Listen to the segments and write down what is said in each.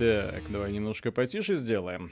Так, давай немножко потише сделаем.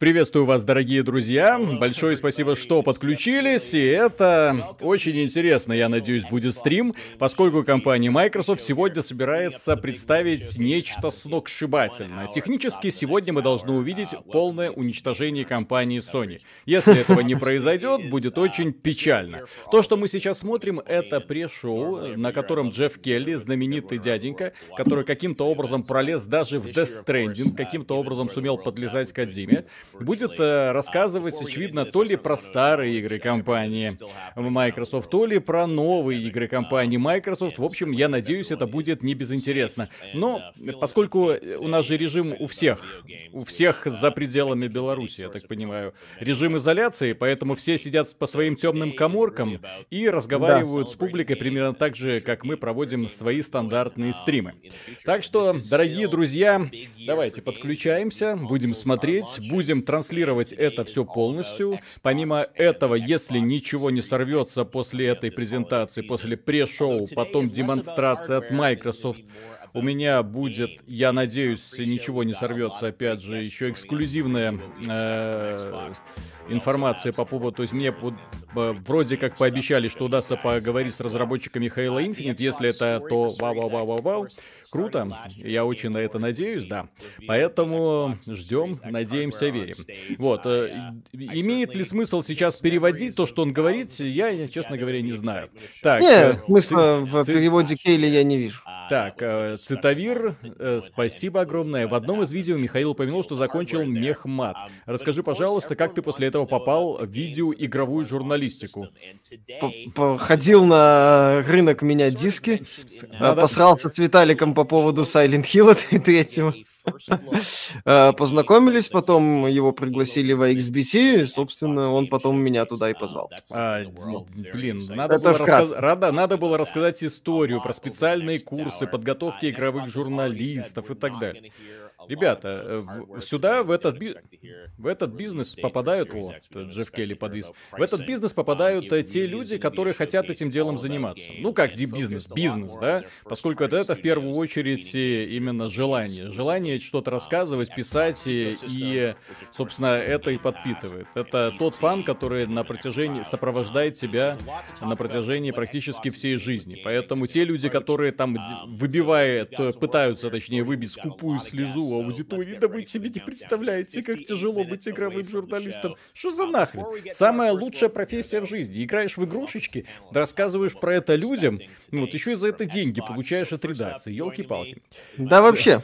Приветствую вас, дорогие друзья. Большое спасибо, что подключились. И это очень интересно, я надеюсь, будет стрим, поскольку компания Microsoft сегодня собирается представить нечто сногсшибательное. Технически сегодня мы должны увидеть полное уничтожение компании Sony. Если этого не произойдет, будет очень печально. То, что мы сейчас смотрим, это пресс-шоу, на котором Джефф Келли, знаменитый дяденька, который каким-то образом пролез даже в Death Stranding, каким-то образом сумел подлезать к Адзиме, будет э, рассказывать, очевидно, то ли про старые игры компании Microsoft, то ли про новые игры компании Microsoft. В общем, я надеюсь, это будет не безинтересно. Но поскольку у нас же режим у всех, у всех за пределами Беларуси, я так понимаю, режим изоляции, поэтому все сидят по своим темным коморкам и разговаривают да. с публикой примерно так же, как мы проводим свои стандартные стримы. Так что, дорогие друзья, давайте подключаемся, будем смотреть, будем будем транслировать это все полностью. Помимо этого, если ничего не сорвется после этой презентации, после пресс-шоу, потом демонстрация от Microsoft, у меня будет, я надеюсь, ничего не сорвется, опять же, еще эксклюзивная э, информация по поводу, то есть мне вот, вроде как пообещали, что удастся поговорить с разработчиками Halo Infinite, если это, то вау-вау-вау-вау-вау, круто, я очень на это надеюсь, да, поэтому ждем, надеемся, верим. Вот, э, имеет ли смысл сейчас переводить то, что он говорит, я, честно говоря, не знаю. Так, Нет, э, смысла в переводе Кейли я не вижу. Так, э, Цитавир, спасибо огромное. В одном из видео Михаил упомянул, что закончил мехмат. Расскажи, пожалуйста, как ты после этого попал в видеоигровую журналистику? Ходил на рынок менять диски, посрался с Виталиком по поводу Silent Hill третьего. Э, познакомились, потом его пригласили в XBT, и, собственно, он потом меня туда и позвал. А, блин, надо было, рассказ... Рада, надо было рассказать историю про специальные курсы подготовки игровых журналистов и так далее. Ребята, э, сюда, в этот, в этот бизнес попадают, вот, Джефф Келли подвис, в этот бизнес попадают э, те люди, которые хотят этим делом заниматься. Ну, как бизнес, бизнес, да, поскольку это, это в первую очередь э, именно желание. Желание что-то рассказывать, писать, и, собственно, это и подпитывает. Это тот фан, который на протяжении, сопровождает тебя на протяжении практически всей жизни. Поэтому те люди, которые там выбивают, пытаются, точнее, выбить скупую слезу аудитории. Да вы себе не представляете, как тяжело быть игровым журналистом. Что за нахрен? Самая лучшая профессия в жизни. Играешь в игрушечки, рассказываешь про это людям, ну вот еще и за это деньги получаешь от редакции. Елки-палки. Да вообще,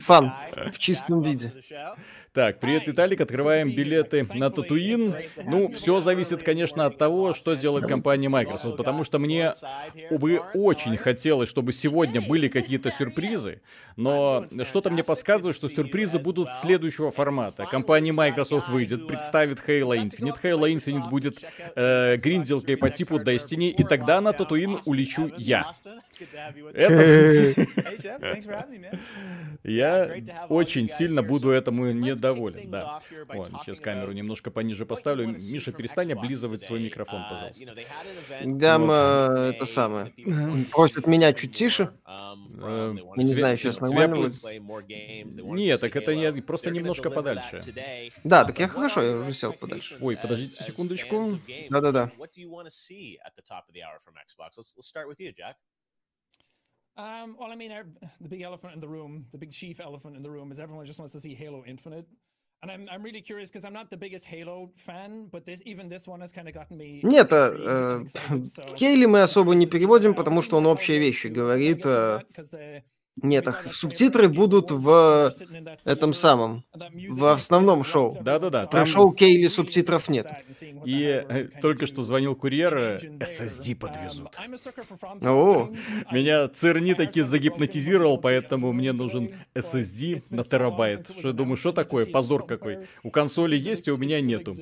фан в чистом виде. Так, привет, Виталик. Открываем билеты на Татуин. Ну, все зависит, конечно, от того, что сделает компания Microsoft, потому что мне бы очень хотелось, чтобы сегодня были какие-то сюрпризы, но что-то мне подсказывает, что сюрпризы будут следующего формата. Компания Microsoft выйдет, представит Halo Infinite. Halo Infinite будет э, гринделкой по типу Destiny, и тогда на Татуин улечу я. Это... Я очень сильно буду этому не доволен, да. Вот, сейчас камеру немножко пониже поставлю. Миша, перестань облизывать свой микрофон, uh, пожалуйста. Дам вот. это самое. Просят меня чуть тише. Um, э, Я не знаю, сейчас нормально будет. Нет, так это не, просто немножко подальше. Да, так я хорошо, я уже сел подальше. Ой, подождите секундочку. Да-да-да. Um, well, I mean, the big elephant in the room, the big chief elephant in the room is everyone just wants to see Halo Infinite. And I'm, I'm really curious because I'm not the biggest Halo fan, but this, even this one has kind of gotten me... Нет, э, Кейли мы особо не переводим, потому что он общие вещи говорит. Э, нет, ах, субтитры будут в этом самом, в основном шоу. Да-да-да. Про шоу Кейли субтитров нет. И э, только что звонил курьер, SSD подвезут. О, меня Церни таки загипнотизировал, поэтому мне нужен SSD на терабайт. Что я думаю, что такое? Позор какой. У консоли есть, а у меня нету.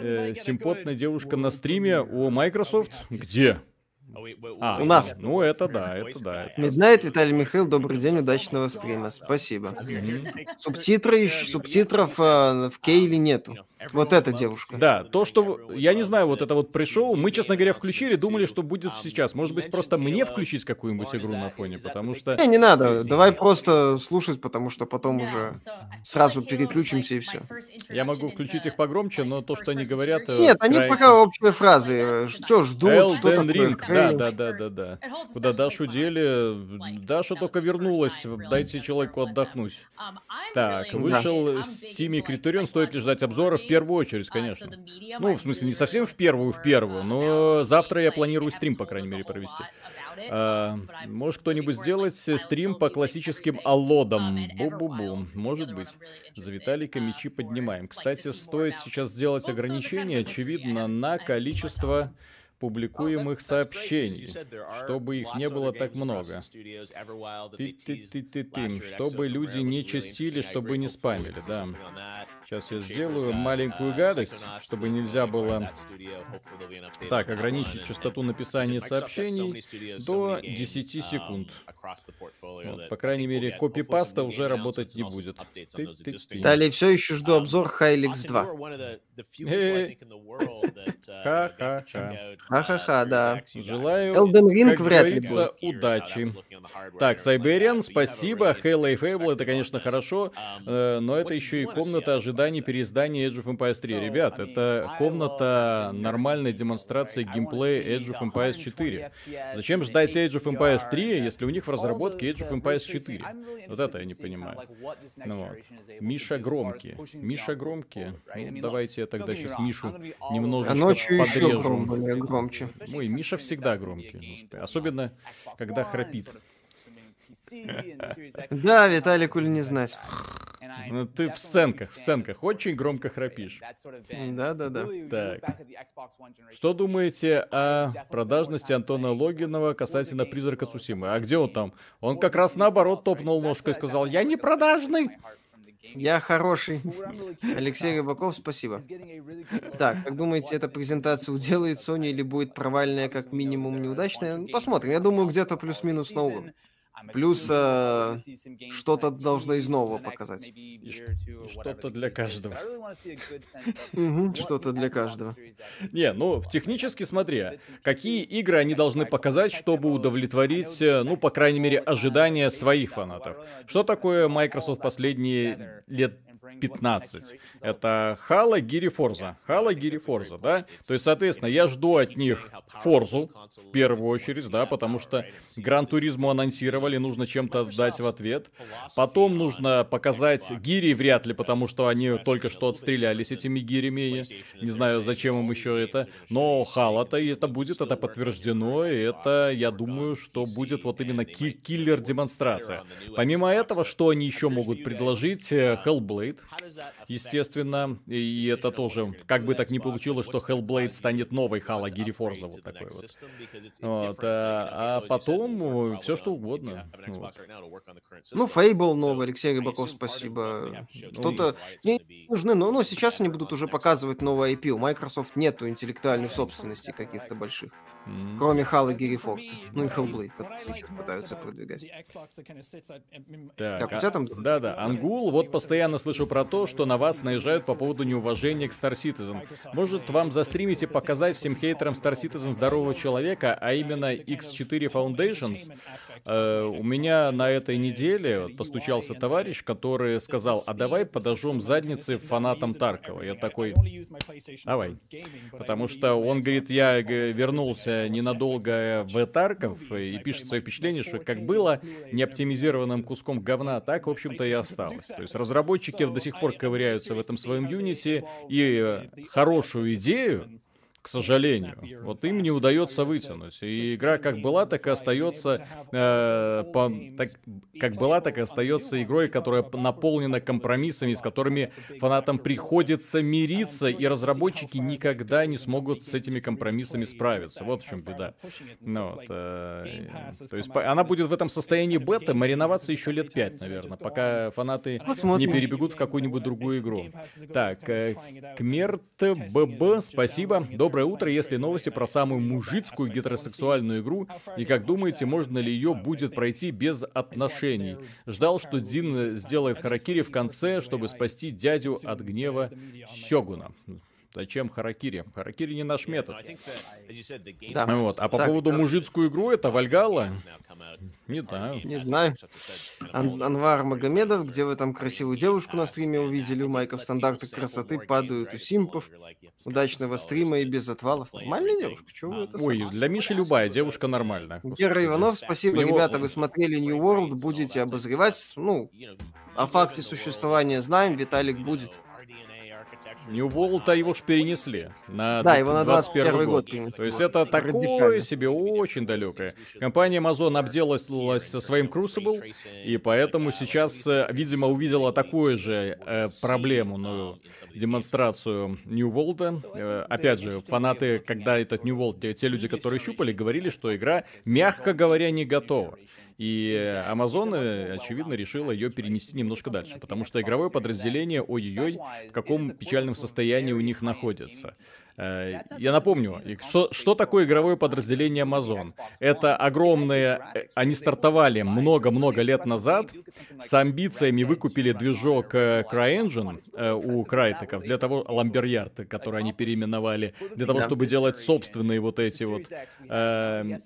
Э, симпотная девушка на стриме у Microsoft? Где? А, у нас. Ну, это да, это да. Midnight, Виталий Михаил, добрый день, удачного стрима. Спасибо. Субтитры, субтитров э, в Кейле нету. Вот эта девушка. Да, то, что... Я не знаю, вот это вот пришел, мы, честно говоря, включили, думали, что будет сейчас. Может быть, просто мне включить какую-нибудь игру на фоне, потому что... Не, не надо, давай просто слушать, потому что потом уже сразу переключимся и все. Я могу включить их погромче, но то, что они говорят... э, Нет, они пока общие фразы. Что ждут, что такое Ring, да, да, да, да, да. Куда Дашу дели, Даша только вернулась, дайте человеку отдохнуть. Так, вышел Steam Критерион, стоит ли ждать обзора в первую очередь, конечно. Ну, в смысле, не совсем в первую, в первую, но завтра я планирую стрим, по крайней мере, провести. А, может кто-нибудь сделать стрим по классическим аллодам? Бу-бу-бу, может быть. За Виталика мечи поднимаем. Кстати, стоит сейчас сделать ограничение, очевидно, на количество публикуемых сообщений, чтобы их не было так много. Ты-ты-ты-ты-ты, чтобы люди не частили, чтобы не спамили, да. Сейчас я сделаю маленькую гадость, чтобы нельзя было так ограничить частоту написания сообщений до 10 секунд. Вот, по крайней мере, копипаста уже работать не будет. Далее все еще жду обзор Хайликс 2. Э, Ха-ха-ха. Ха-ха-ха, да. Желаю, Elden Ring как вряд ли говорится, удачи. Так, Сайбериан, спасибо. Halo и Fable это, конечно, хорошо, э, но это еще и комната ожидания переиздания Age of Empires 3. Ребят, это комната нормальной демонстрации геймплея Age of Empires 4. Зачем ждать Age of Empires 3, если у них в разработке Age of Empires 4? Вот это я не понимаю. Ну вот. Миша Громкий. Миша Громкий. Ну, давайте я тогда сейчас Мишу немножечко А ночью еще подрежу. гром более громче. Ой, Миша всегда громкий. Особенно, когда храпит. Да, Виталику ли не знать. Ну, ты в сценках, в сценках очень громко храпишь. Да-да-да. Так. Что думаете о продажности Антона Логинова касательно призрака Цусимы? А где он там? Он как раз наоборот топнул ножкой и сказал, я не продажный. Я хороший. Алексей Рыбаков, спасибо. Так, как думаете, эта презентация уделает Sony или будет провальная, как минимум неудачная? Ну, Посмотрим. Я думаю, где-то плюс-минус на уровне. Плюс э, что-то должно из нового показать. что-то для каждого. Что-то для каждого. Не, ну, технически смотри, какие игры они должны показать, чтобы удовлетворить, э, ну, по крайней мере, ожидания своих фанатов. Что такое Microsoft последние лет 15. Это Halo, Гири, Forza. Halo, Гири, Forza, да? То есть, соответственно, я жду от них Форзу, в первую очередь, да, потому что Гран Туризму анонсировали, нужно чем-то дать в ответ. Потом нужно показать Гири вряд ли, потому что они только что отстрелялись этими гирями. Не знаю, зачем им еще это. Но Хала-то и это будет, это подтверждено, и это, я думаю, что будет вот именно ки- киллер-демонстрация. Помимо этого, что они еще могут предложить? Э, Hellblade, естественно, и это тоже, как бы так ни получилось, что Hellblade станет новой Хала Гири Форза, вот такой вот. Вот, а, а потом все что угодно. Вот. Ну, Фейбл новый, Алексей Рыбаков, спасибо. Что-то не нужны, но, но сейчас они будут уже показывать новый IP. У Microsoft нету интеллектуальной собственности каких-то больших. М. Кроме Halo, Geary Fox. Ну и Hellblade, которые сейчас пытаются продвигать. Так, Так, у а- тебя там- Да-да, Ангул, вот постоянно слышу про то, что на вас наезжают по поводу неуважения к Star Citizen. Может, вам застримить и показать всем хейтерам Star Citizen здорового человека, а именно X4 Foundations? Э, у меня на этой неделе вот постучался товарищ, который сказал, а давай подожжем задницы фанатам Таркова. Я такой, давай. Потому что он говорит, я г- вернулся ненадолго в Тарков и пишет свое впечатление, что как было неоптимизированным куском говна, так, в общем-то, и осталось. То есть разработчики до сих пор ковыряются в этом своем Unity, и э, хорошую идею, к сожалению, вот им не удается вытянуть. И игра как была, так и остается, э, по- так, как была, так и остается игрой, которая наполнена компромиссами, с которыми фанатам приходится мириться, и разработчики никогда не смогут с этими компромиссами справиться. Вот в чем беда. Ну, вот, э, то есть она будет в этом состоянии бета мариноваться еще лет пять, наверное, пока фанаты не перебегут в какую-нибудь другую игру. Так, э, Кмерт ББ, спасибо. Добрый доброе утро. Есть ли новости про самую мужицкую гетеросексуальную игру? И как думаете, можно ли ее будет пройти без отношений? Ждал, что Дин сделает харакири в конце, чтобы спасти дядю от гнева Сёгуна. Зачем харакири? Харакири не наш метод. Да. Вот. А по Так, поводу мужицкую игру, это Вальгала? Не знаю. Не знаю. Ан- Анвар Магомедов, где вы там красивую девушку на стриме увидели? У Майков стандарты красоты падают у симпов. Удачного стрима и без отвалов. Нормальная девушка, чего вы это Ой, для Миши любая девушка нормальная. Гера Иванов, спасибо, него- ребята, вы смотрели New World, будете обозревать, ну, о факте существования знаем, Виталик будет. New World-то его ж перенесли на Да, его на 21 21 год год. перенесли. То есть это такое себе очень далекое. Компания Amazon обделалась со своим Crucible, и поэтому сейчас, э, видимо, увидела такую же э, проблему, ну, демонстрацию New World. Э, опять же, фанаты, когда этот New World, те, те люди, которые щупали, говорили, что игра, мягко говоря, не готова. И Amazon, э, очевидно, решила ее перенести немножко дальше, потому что игровое подразделение, ой-ой-ой, в каком печальном состоянии у них находится. Э, Я напомню, что, что такое игровое подразделение Amazon? Это огромные... э, Они стартовали много-много лет назад, с амбициями выкупили движок э, CryEngine у Крайтеков, для того, Ламберярд, который они переименовали, для того, чтобы делать собственные вот эти вот...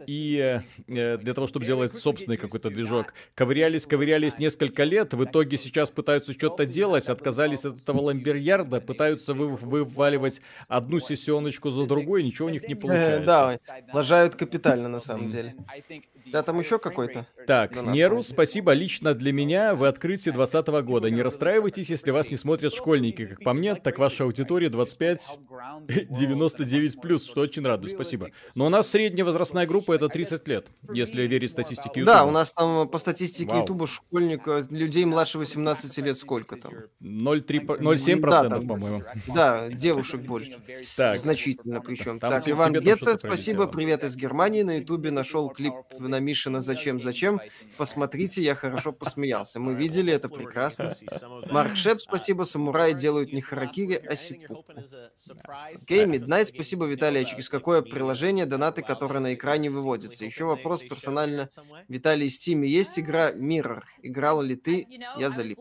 И для того, чтобы делать собственный какой-то движок. Ковырялись, ковырялись несколько лет, в итоге сейчас пытаются что-то делать, отказались от этого Ламберярда, пытаются вы- вываливать одну сессионочку за другой, ничего у них не получается. Да, лажают капитально на самом деле. Тебя там еще какой-то? Так, Донат. Неру, спасибо лично для меня в открытии 2020 года. Не расстраивайтесь, если вас не смотрят школьники. Как по мне, так ваша аудитория 25-99 плюс, что очень радует, спасибо. Но у нас средняя возрастная группа это 30 лет, если верить статистике Да, YouTube. у нас там по статистике Вау. Ютуба школьника, людей младше 18 лет сколько там? 0,3 по- 0,7%, Да, там- по-моему. Да, девушек больше. Так, Значительно причем. Там так, Иван что-то спасибо, прилетело. привет из Германии. На Ютубе нашел клип на Мишина «Зачем, зачем?». Посмотрите, я хорошо посмеялся. Мы видели, это прекрасно. Марк Шеп, спасибо, самураи делают не харакири, а сипуку. Окей, Midnight, спасибо, Виталий, а через какое приложение донаты, которые на экране выводятся? Еще вопрос персонально. Виталий, в Стиме есть игра Mirror? Играл ли ты? Я залип.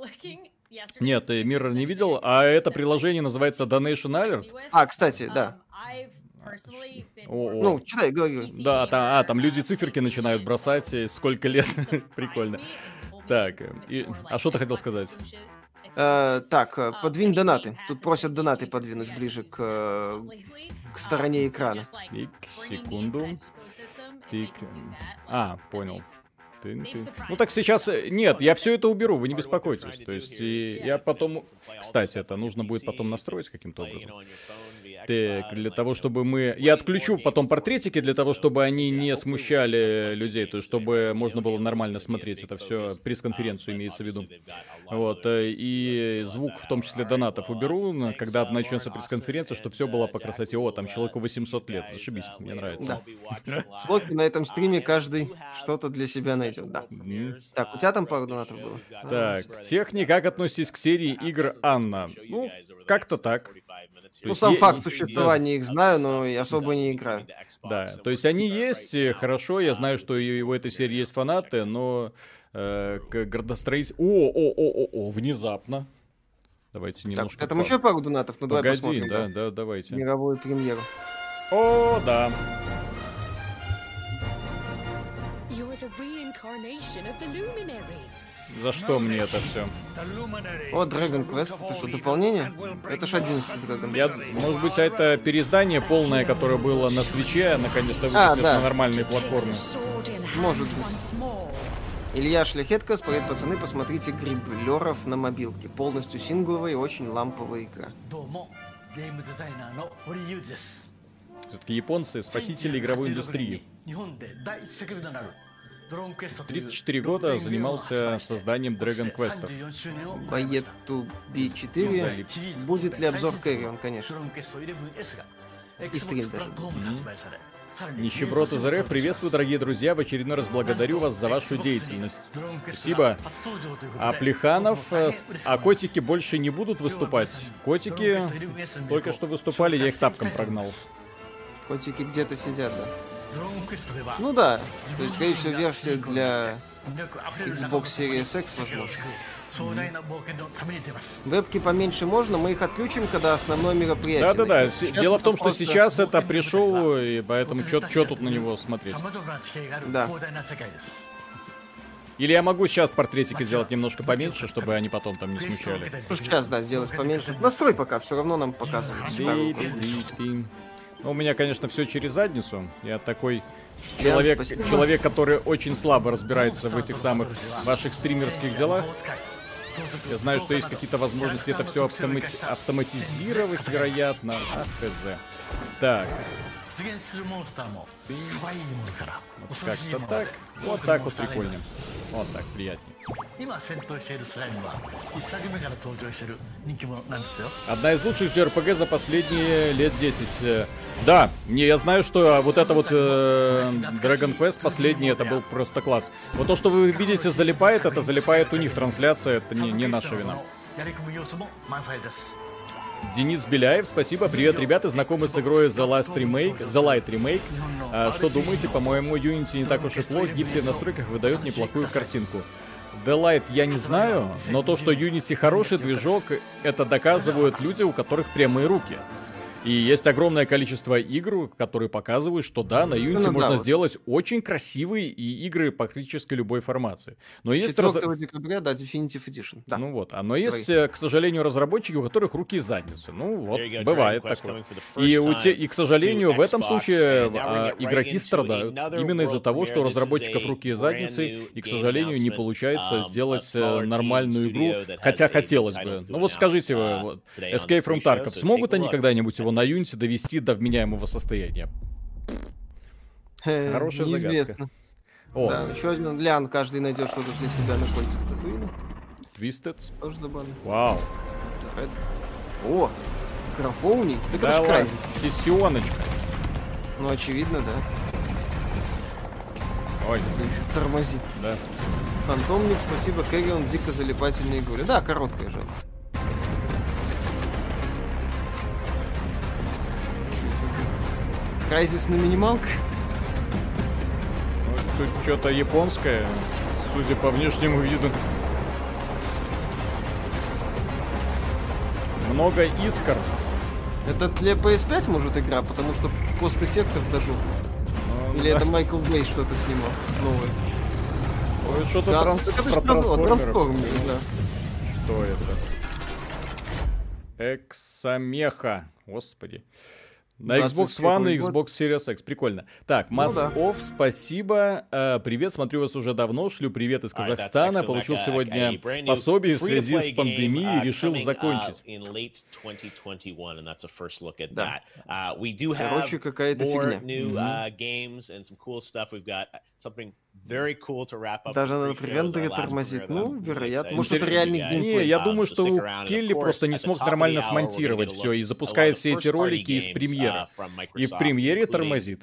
нет, ты Mirror не видел, а это приложение называется Donation Alert. А, кстати, да. О. Ну, читай, говори. Да, там, а, там люди циферки начинают бросать, и сколько лет. Прикольно. Так, э, и- а что ты хотел сказать? Э, так, э, подвинь донаты. Тут просят донаты подвинуть ближе к, э, к стороне экрана. Тик, секунду. Тик. А, понял. Ты- ты- Ну так сейчас... э, Нет, я все это уберу, вы не беспокойтесь. То есть и я потом... Кстати, это нужно будет потом настроить каким-то образом. Так, для того, чтобы мы... Я отключу потом портретики, для того, чтобы они не смущали людей, то есть чтобы можно было нормально смотреть это все, пресс-конференцию имеется в виду. Вот, э, и звук, в том числе донатов, уберу, когда начнется пресс-конференция, чтобы все было по красоте. О, там человеку 800 лет, зашибись, мне нравится. Слоки на этом стриме каждый что-то для себя найдет, да. Так, у тебя там пару донатов было? Так, техни, как относитесь к серии игр Анна? Ну, как-то так. Ну, есть сам е- факт существования их знаю, но особо не играю. Да, то есть они есть, э, хорошо, я знаю, что и у этой серии есть фанаты, но э, к градостроитель... О, о, о, о, о, внезапно. Давайте Так, немножко... тебя там еще пару донатов? Ну, давай Погоди, посмотрим. да, да, давайте. Мировую премьеру. О, да. За что мне это все? О, Dragon Quest, это что, дополнение? Это же 11 Dragon Quest. Я, может быть, это переиздание полное, которое было на свече, а наконец-то а, выпустят а, да. на нормальные платформы. Может быть. Илья Шляхетко споет, пацаны, посмотрите Гриблеров на мобилке. Полностью сингловая и очень ламповая игра. Все-таки японцы спасители игровой индустрии. 34 года занимался созданием Dragon Quest. По B4 будет ли обзор Кэрион, конечно. И стрим даже. Нищеброд РФ, приветствую, дорогие друзья, в очередной раз благодарю вас за вашу деятельность. Спасибо. А Плеханов, э, а котики больше не будут выступать? Котики только что выступали, я их тапком прогнал. Котики где-то сидят, да. Ну да, то есть, скорее всего, версия для Xbox Series X, возможно. Вебки поменьше можно, мы их отключим, когда основное мероприятие. Да-да-да, дело в том, что сейчас это пришел, и поэтому что тут на него смотреть? Да. Или я могу сейчас портретики сделать немножко поменьше, чтобы они потом там не смущали? Ну, сейчас, да, сделать поменьше. Настрой пока, все равно нам показывают. Ну, у меня, конечно, все через задницу. Я такой человек, человек, который очень слабо разбирается в этих самых ваших стримерских делах. Я знаю, что есть какие-то возможности это все автомати автоматизировать, вероятно. А, хз. Так. Вот как-то так. Вот так вот прикольно. Вот так приятнее. 今戦闘しているスライムは一作目から登場している人気者なんですよ Одна из лучших JRPG за последние лет 10. Э, Да, не, я знаю, что а, вот это вот э, Dragon Quest последний, это был просто класс. Вот то, что вы видите, залипает, это залипает у них трансляция, это не, не наша вина. やり込む要素も満載です Денис Беляев, спасибо. Привет, ребята, знакомы с игрой The Last Remake, The Light Remake. А, что думаете? По-моему, Unity не так уж и плохо, гибкий в настройках выдает неплохую картинку. The Light я не знаю, но то, что Unity хороший движок, это доказывают люди, у которых прямые руки. И есть огромное количество игр, которые показывают, что да, на Unity Ну да, можно вот. сделать очень красивые и игры практически любой формации. Но есть раз- 4 декабря, да, Definitive Edition. Да. ну вот, а но есть, э, к сожалению, разработчики, у которых руки и задницы. Ну вот, бывает такое. И, у те, и, к сожалению, в этом случае а, игроки страдают. Именно из-за того, что у разработчиков руки и задницы, и, к сожалению, не получается um, сделать э, нормальную игру, хотя хотелось бы. Ну вот скажите, вы, uh, вот, on Escape from Tarkov, смогут они когда-нибудь его на Unity довести до вменяемого состояния? Э, Хорошая загадка. Неизвестно. О, Да, еще один лян, каждый найдет что-то для себя на кольцах Татуина. Добавлю. Вау. О, графоуни. Так Да это ж ладно, Крайзик. сессионочка. Ну, очевидно, да. Ой, Да еще тормозит. да. Фантомник, спасибо. Кэрион, дико залипательные игры. Да, короткая жаль. Крайзис на минималках. Ну, Тут что-то японское, судя по внешнему виду. Много искр. Это для PS5 может игра, потому что кост эффектов даже. Ну, Или да. это Майкл Бэй что-то снимал новое. Ой, Что-то Да, транс- это ж про трансфор- трансформеров. трансформеры, да. Что это? Эксамеха. Господи. На Xbox 20 One и Xbox Series X. Прикольно. Так, Ну Mass да. Off, спасибо. Э, привет, смотрю вас уже давно. Шлю привет из Казахстана. Получил Like a- сегодня new пособие в связи с пандемией и uh, решил uh, закончить. in late 2021, and that's a first look at Да. Uh, Короче, какая-то фигня. Uh. Даже our рендере that Ну, вероятно. Может, to это реальный геймплей. Не, я Um, думаю, что Келли просто не смог нормально смонтировать все и запускает все эти ролики из премьеры. uh, И в премьере тормозит.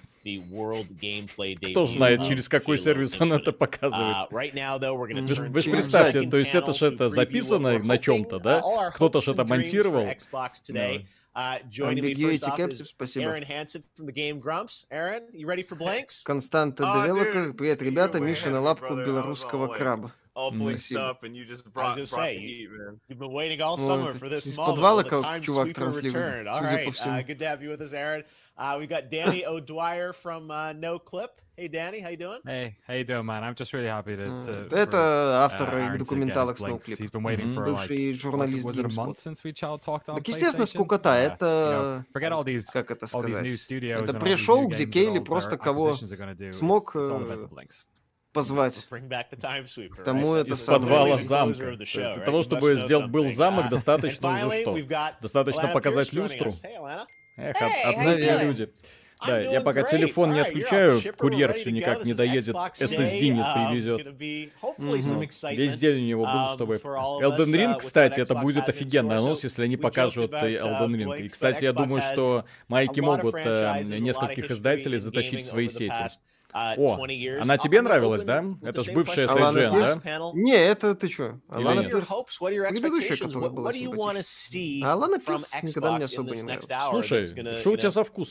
Кто знает, через какой сервис он это показывает. Uh. Вы ж, turn вы ж to представьте, то есть это же это записано на чем-то, да? uh, Кто-то же это монтировал. Xbox today. Uh, joining me Ambiguity first off Captive, is спасибо. Aaron Hansen from the Game Grumps. Aaron, you ready for blanks? Константа Oh, Девелопер. dude, Привет, you ребята. were way Миша ahead на of me, лапку brother. I was белорусского all, like, краба. all blinked Спасибо. up, and you just I was brought, gonna brought say, the heat, man. You've been waiting all Ну, summer это for this из moment. подвала Well, the как time чувак sweeper транслирует, returned. All судя right, по uh, всему. good to have you with us, Aaron. Uh, we got Danny O'Dwyer from uh, No Clip. Hey, Danny, how you doing? Hey, how you doing, man? I'm just really happy to. to Э, Это автор uh, документалок blinks. He's Snowclip. been waiting Мгм. for like Бывший журналист was it a month since we talked on Так, естественно, скукота. Yeah, you know, Это, forget all these как это all these new сказать, studios это and all these пришел, new где Кейли просто кого смог, It's- it's all about э, the blinks. позвать. Bring back the time sweeper. Тому это Из подвала замка. То of the есть show, для того, чтобы сделать был замок, Uh, достаточно уже finally, что? we've got Достаточно показать люстру. Эх, Hey, од- how you одни doing? люди. Да, я пока телефон не отключаю, курьер все никак не доедет, SSD не Um, привезет. Весь день у него um, чтобы... Elden Ring, uh, кстати, это будет офигенный анонс, если они покажут uh, Elden Ring. И, кстати, я думаю, что майки могут э, нескольких издателей затащить в свои сети. Uh, О, 20 years. она тебе нравилась, да? Это ж бывшая Алана as да? Не, это ты чё? Или Алана Пирс. Предыдущая, которая была what do you want to see А Алана from Пирс никогда мне Xbox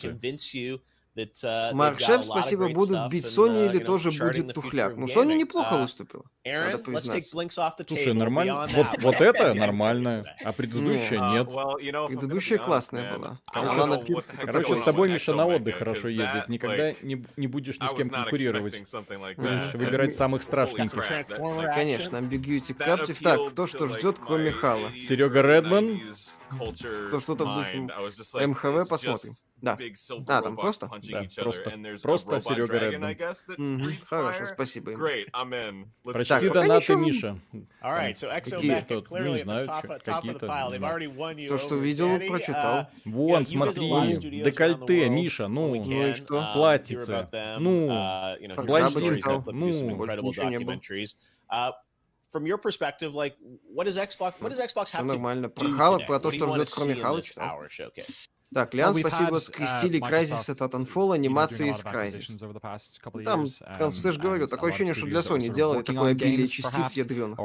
in Маркшеф, спасибо, будут бить Sony или тоже будет тухляк. Ну, Sony неплохо выступила, надо признаться. Слушай, нормально. Вот, вот это нормальное, а предыдущая ну, нет. Предыдущая классная была. Короче, с тобой, Миша, на отдых хорошо ездит. Никогда не, не будешь ни с кем конкурировать. Будешь выбирать самых страшненьких. Ну, конечно, Ambiguity Captive. Так, кто что ждет, кроме Хала? Серега Редман. Кто что-то в духе МХВ, посмотрим. Да. А, там просто? да, просто, просто Серега Редман. Mm-hmm. Хорошо, спасибо. Great, I'm Прочти донаты, а Миша. Right, so какие? Что, ну, не знаю, какие-то. То, что видел, прочитал. Вон, смотри, декольте, Миша, ну, ну и что? Платьице. Ну, платьице. Ну, ничего не было from your perspective, like what does Xbox what does Xbox have to нормально. Про про то, что ждет кроме Халок. Так, Лиан, спасибо, скрестили Crysis от Titanfall, анимации из Crysis. Там, я же говорю, такое ощущение, что для Sony делали такое обилие частиц ядреных.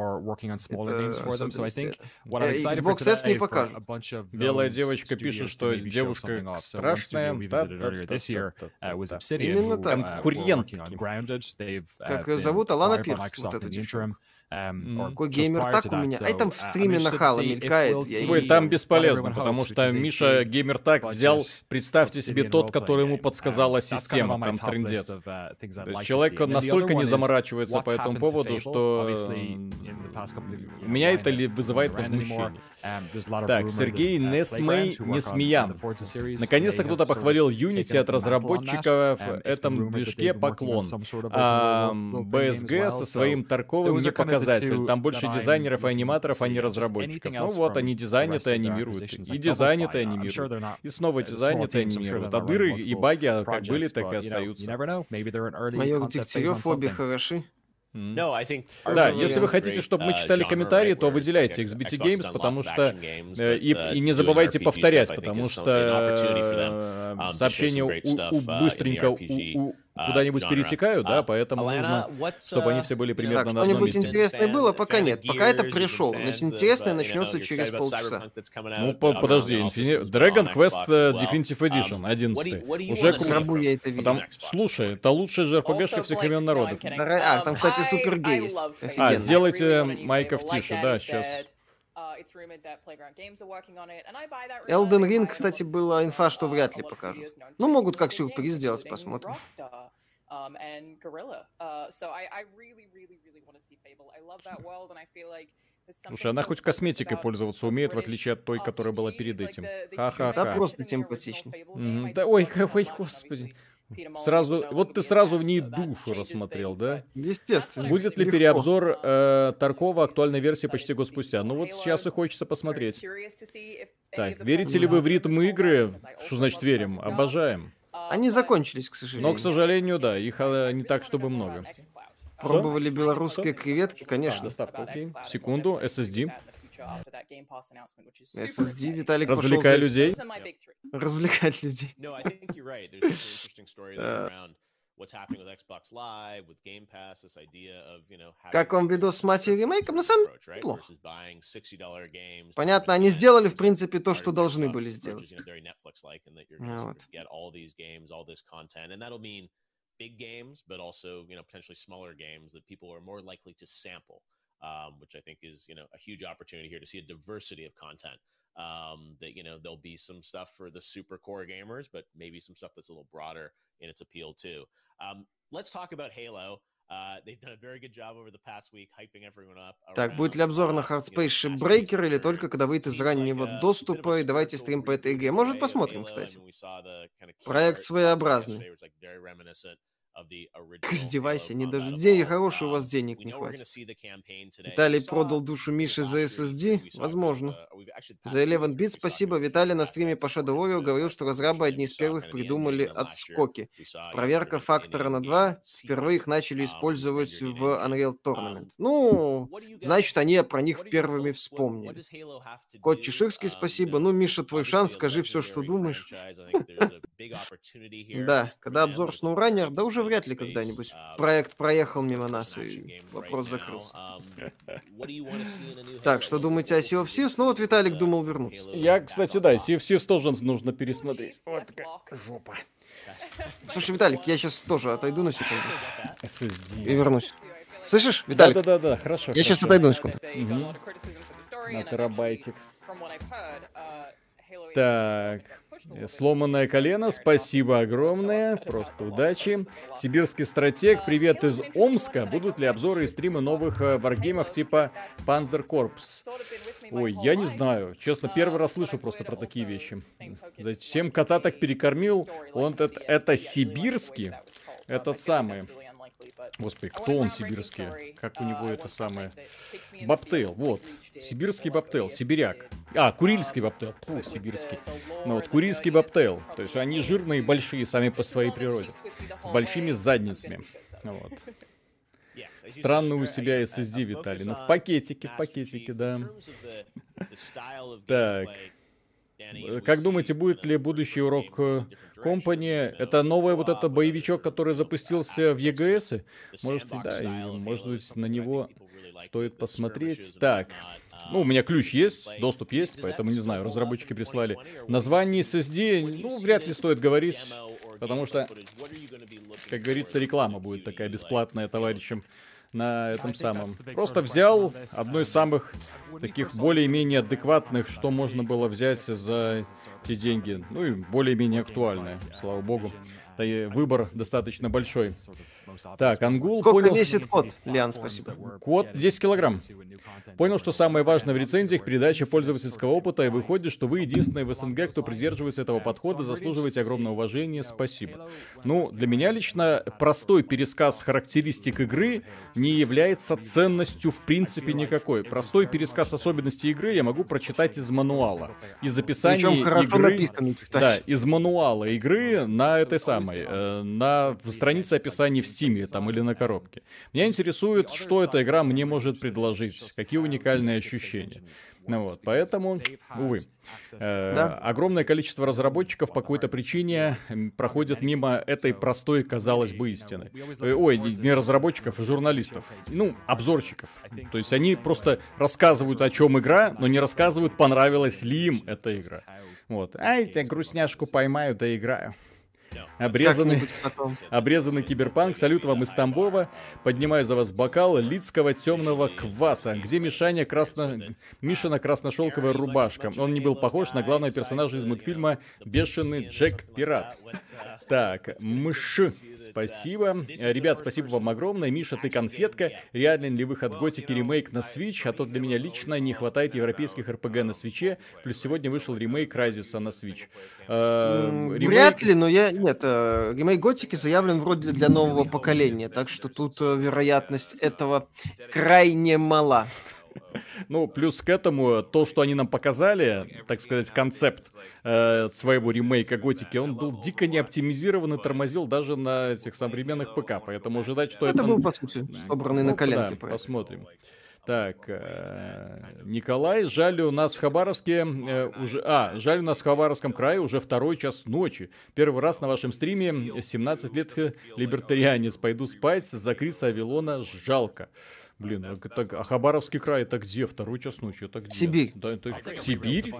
Э, Xbox S не покажет. Белая девочка пишет, что девушка страшная. Именно так. Конкурент. Как зовут? Алана Пирс. Вот эту девчонку. Какой э, геймер так у меня? Ай, там в стриме нахала мелькает. Ой, там бесполезно, потому что Миша геймер так взял, представьте себе тот, который ему подсказала система, там трендец. Человек настолько не заморачивается по этому поводу, что у меня это ли вызывает возмущение. Так, Сергей Несмей Несмеян. Наконец-то кто-то похвалил Unity от разработчиков в этом движке поклон. БСГ со своим Тарковым не показал показатель. Там больше дизайнеров и аниматоров, а не разработчиков. Ну вот, они дизайнят и анимируют. И дизайнят и анимируют. И снова дизайнят и анимируют. А дыры и баги как были, так и остаются. Майор Дегтярев обе хороши. Mm. No, I think... Да, если вы хотите, чтобы мы читали комментарии, то выделяйте XBT Games, потому что... Э, и, и не забывайте повторять, потому что э, сообщение у, у быстренько у, у, куда-нибудь перетекают, да, поэтому нужно, чтобы они все были примерно так, на одном месте. Что-нибудь интересное было, пока нет. Пока это пришел. Значит, интересное начнется через полчаса. Ну, подожди, Dragon Quest э, Definitive Edition 11. Уже круто. Слушай, это лучшая же РПГшка всех времен народов. А, там, кстати, супергей есть. А, сделайте э, майков тише, да, сейчас. Elden Ring, кстати, была инфа, что вряд ли покажут. Ну, могут как сюрприз сделать, посмотрим. Um, and Gorilla. Uh, so I, I really, really, really want to see Fable. I love that world, and I feel like Слушай, она хоть косметикой пользоваться умеет, в отличие от той, которая была перед этим. Ха-ха-ха. Да, просто симпатично. Mm-hmm. Да, ой, ой, господи. Сразу, вот ты сразу в ней душу рассмотрел, да? Естественно. Будет ли переобзор э, Таркова актуальной версии почти год спустя? Ну вот сейчас и хочется посмотреть. Так, верите ли вы в ритм игры? Что значит верим? Обожаем. Они закончились, к сожалению. Но, к сожалению, да, их э, не так, чтобы много. Пробовали белорусские креветки, а, конечно. Доставка, окей. Секунду, SSD. SSD Виталик Развлекай пошел людей. Развлекать людей. No, I think you're right. There's an interesting story uh, around what's happening with Xbox Live, with Game Pass, this idea of, you know, Как вам видос с мафией ремейком? На самом деле, плохо. Понятно, они сделали, в принципе, то, что должны были сделать. Вот. Big games, but also, you know, potentially smaller games that people are more likely to sample um, which I think is you know a huge opportunity here to see a diversity of content. Um, that you know there'll be some stuff for the super core gamers, but maybe some stuff that's a little broader in its appeal too. Um, let's talk about Halo. Uh, they've done a very good job over the past week hyping everyone up так, будет ли обзор на uh, Hard Space Breaker или только когда выйдет из раннего доступа, и давайте стрим по этой игре. Может, посмотрим, кстати. Проект uh, своеобразный. Издевайся, не даже день, хороший у вас денег не хватит. Виталий продал душу Миши за SSD? Возможно. За 11 бит спасибо. Виталий на стриме по Shadow Warrior говорил, что разрабы одни из первых придумали отскоки. Проверка фактора на 2. Впервые их начали использовать в Unreal Tournament. Ну, значит, они про них первыми вспомнили. Кот Чеширский, спасибо. Ну, Миша, твой шанс, скажи все, что думаешь. Да, когда обзор SnowRunner, да уже вряд ли когда-нибудь проект проехал мимо нас, и вопрос закрылся. Так, что думаете о Sea of Thieves? Ну вот Виталик думал вернуться. Я, кстати, да, Sea of Thieves тоже нужно пересмотреть. Вот такая жопа. Слушай, Виталик, я сейчас тоже отойду на секунду и вернусь. Слышишь, Виталик? Да-да-да, хорошо. Я сейчас отойду на секунду. Мгм. На терабайтик. Так, сломанное колено, спасибо огромное, просто удачи. Сибирский стратег, привет из Омска. Будут ли обзоры и стримы новых э, варгеймов типа Panzer Corps? Ой, я не знаю. Честно, первый раз слышу просто про такие вещи. Зачем кота так перекормил? Он это, это сибирский? Этот самый. Господи, кто он сибирский? Как у него это самое? Бобтейл, вот. Сибирский бобтейл, сибиряк. А, курильский бобтейл. Фу, сибирский. Ну вот, курильский бобтейл. То есть они жирные и большие сами по своей природе. С большими задницами. Вот. Странно у себя SSD, Виталий. Ну, в пакетике, в пакетике, да. Так. Как думаете, будет ли будущий урок э, Company? Это новый вот этот боевичок, который запустился в EGS? Может, да, и, может быть, на него стоит посмотреть. Так, ну, у меня ключ есть, доступ есть, поэтому не знаю, разработчики прислали. Название SSD, ну, вряд ли стоит говорить, потому что, как говорится, реклама будет такая бесплатная товарищам на этом самом. Просто взял одно из самых таких более-менее адекватных, что можно было взять за те деньги. Ну и более-менее актуальное, слава богу. Да и выбор достаточно большой. Так, Ангул Сколько понял... весит кот? Лиан, спасибо. Код 10 килограмм. Понял, что самое важное в рецензиях передача пользовательского опыта, и выходит, что вы единственный в СНГ, кто придерживается этого подхода, заслуживаете огромного уважения, спасибо. Ну, для меня лично простой пересказ характеристик игры не является ценностью в принципе никакой. Простой пересказ особенностей игры я могу прочитать из мануала. Из описания игры... написано, Да, из мануала игры на этой самой, э, на в странице описаний в Стиме там или на коробке. Меня интересует, что эта игра мне может предложить, какие уникальные ощущения. Ну вот, поэтому, увы. Э, Да. Огромное количество разработчиков по какой-то причине проходят мимо этой простой, казалось бы, истины. Э, Ой, не разработчиков, а журналистов. Ну, обзорщиков. То есть они просто рассказывают, о чем игра, но не рассказывают, понравилась ли им эта игра. Вот. Ай, я грустняшку поймаю, да играю. Обрезанный, потом. обрезанный киберпанк. Салют вам из Тамбова. Поднимаю за вас бокал лидского темного кваса. Где Мишаня красно... Мишина красношелковая рубашка. Он не был похож на главного персонажа из мультфильма «Бешеный Джек Пират». Так, мышь, спасибо. Ребят, спасибо вам огромное. Миша, ты конфетка. Реален ли выход Готики ремейк на Switch? А то для меня лично не хватает европейских РПГ на Свиче. Плюс сегодня вышел ремейк Райзиса на Switch. Э, ремейк- Вряд ли, но я... Нет, э, ремейк Готики заявлен вроде для нового поколения, так что тут э, вероятность этого крайне мала. Ну, плюс к этому, то, что они нам показали, так сказать, концепт э, своего ремейка Готики, он был дико не оптимизирован и тормозил даже на этих современных ПК, поэтому ожидать, что это... Это был, по сути, собранный на Ну, коленке да, проект. посмотрим. Так, э, Николай, жаль, у нас в Хабаровске э, уже... А, жаль, у нас в Хабаровском крае уже второй час ночи. Первый раз на вашем стриме 17 лет э, либертарианец. Пойду спать, за Криса Авилона жалко. Блин, а, так, а Хабаровский край это где? Второй час ночи, это где? Сибирь. Да, это Сибирь?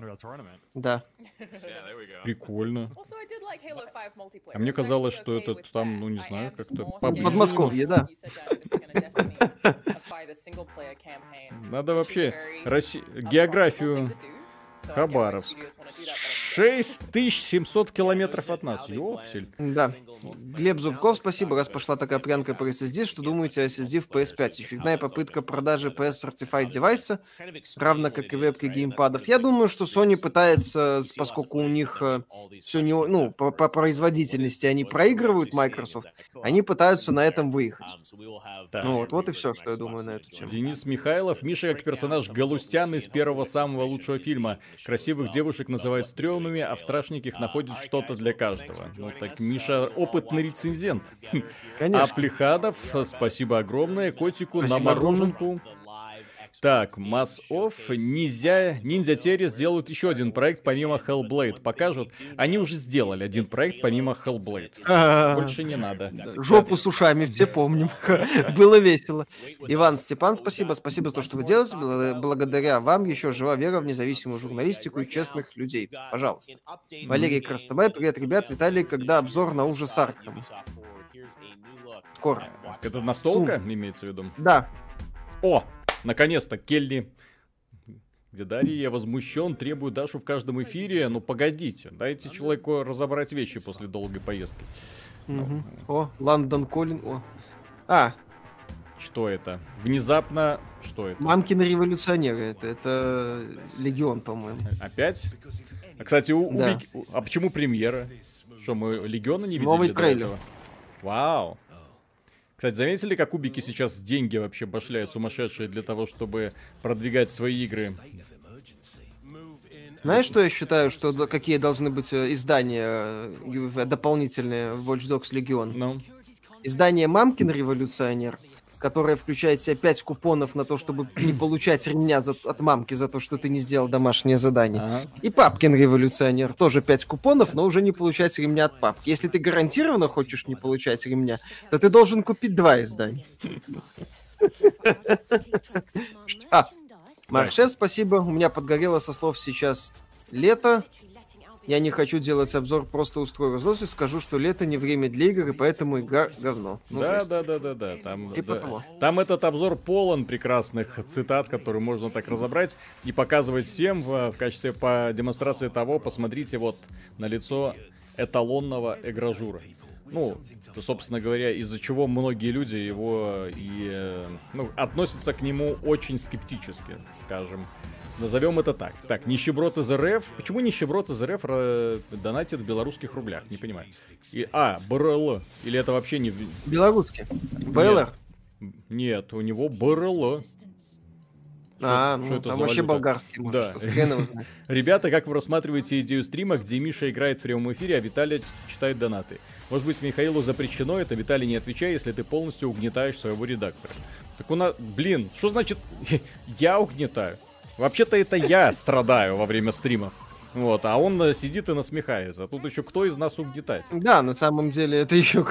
Да. Прикольно. Also, I did like Halo 5 multiplayer. А мне казалось, что okay это with там, ну не знаю, как-то поближе. Подмосковье, да. Надо вообще Росси- географию Хабаровск. studios wanna do that, but I'm 6700 километров от нас, ёпсель. Да. Глеб Зубков, спасибо, раз пошла такая прянка по SSD. Что думаете о SSD в PS5? Очередная попытка продажи PS Certified девайса, равно как и вебки геймпадов. Я думаю, что Sony пытается, поскольку у них все не, ну, по, по производительности они проигрывают Microsoft, они пытаются на этом выехать. Так. Ну вот, вот и все, что я думаю на эту тему. Денис Михайлов. Миша как персонаж Галустян из первого самого лучшего фильма. Красивых девушек называют стрёмными, а в страшненьких находят что-то для каждого. Ну так Миша опытный рецензент. А Конечно. Плехадов, спасибо огромное. Котику на Спасибо огромное. Так, Mass Off, Ниндзя Терри сделают еще один проект помимо Hellblade. Покажут. Они уже сделали один проект помимо Hellblade. Больше не надо. Жопу с ушами, все помним. Было весело. Иван Степан, спасибо. Спасибо за то, что вы делаете. Бла- Благодаря вам еще жива вера в независимую журналистику и честных людей. Пожалуйста. Валерий Крастобай, привет, ребят. Виталий, когда обзор на ужас Арkham? Скоро. Это настолка имеется в виду? Да, О, наконец-то, Кельни. Где Дарья, я возмущен, требую Дашу в каждом эфире. Ну погодите, дайте человеку разобрать вещи после долгой поездки. О, Лондон Колин. О. А, Что это? Внезапно, что это? мамкины революционеры. Это, это Легион, по-моему. Опять? А, кстати, у, у Да. Вики- у- а почему премьера? Что, мы Легиона не видели Новый трейлер. этого? Вау. Кстати, заметили, как кубики сейчас деньги вообще башляют сумасшедшие для того, чтобы продвигать свои игры? Знаешь, что я считаю, что какие должны быть э, издания э, дополнительные в Watch Dogs Legion? Ну, Издание Мамкин Революционер, которое включает в себя 5 купонов на то, чтобы не получать ремня за- от мамки за то, что ты не сделал домашнее задание. ага. И Папкин Революционер, тоже 5 купонов, но уже не получать ремня от папки. Если ты гарантированно хочешь не получать ремня, то ты должен купить два издания. А, Маршев, спасибо. У меня подгорело со слов сейчас лето. Я не хочу делать обзор, просто устрою разнос и скажу, что лето не время для игр, и поэтому игра говно. Ну, да, жесть. да, да, да, да. Там, Типа да. того. Там этот обзор полон прекрасных цитат, которые можно так разобрать и показывать всем в, в качестве по демонстрации того, посмотрите вот на лицо эталонного игражура. Ну, то, собственно говоря, из-за чего многие люди его и э, ну, относятся к нему очень скептически, скажем. Назовем это так. Так, нищеброд из РФ. Почему нищеброд из РФ э, донатит в белорусских рублях? Не понимаю. И, а, БРЛ. Или это вообще не... Белорусский. БЛР. Нет, у него БРЛ. А, что ну это там вообще болгарский. может, Да. Ребята, как вы рассматриваете идею стрима, где Миша играет в прямом эфире, а Виталий читает донаты? Может быть, Михаилу запрещено это, Виталий не отвечай, если ты полностью угнетаешь своего редактора. Так у нас, блин, что значит я угнетаю? Вообще-то это я страдаю во время стримов. Вот, а он э, сидит и насмехается. А тут еще кто из нас угнетает? Да, на самом деле это еще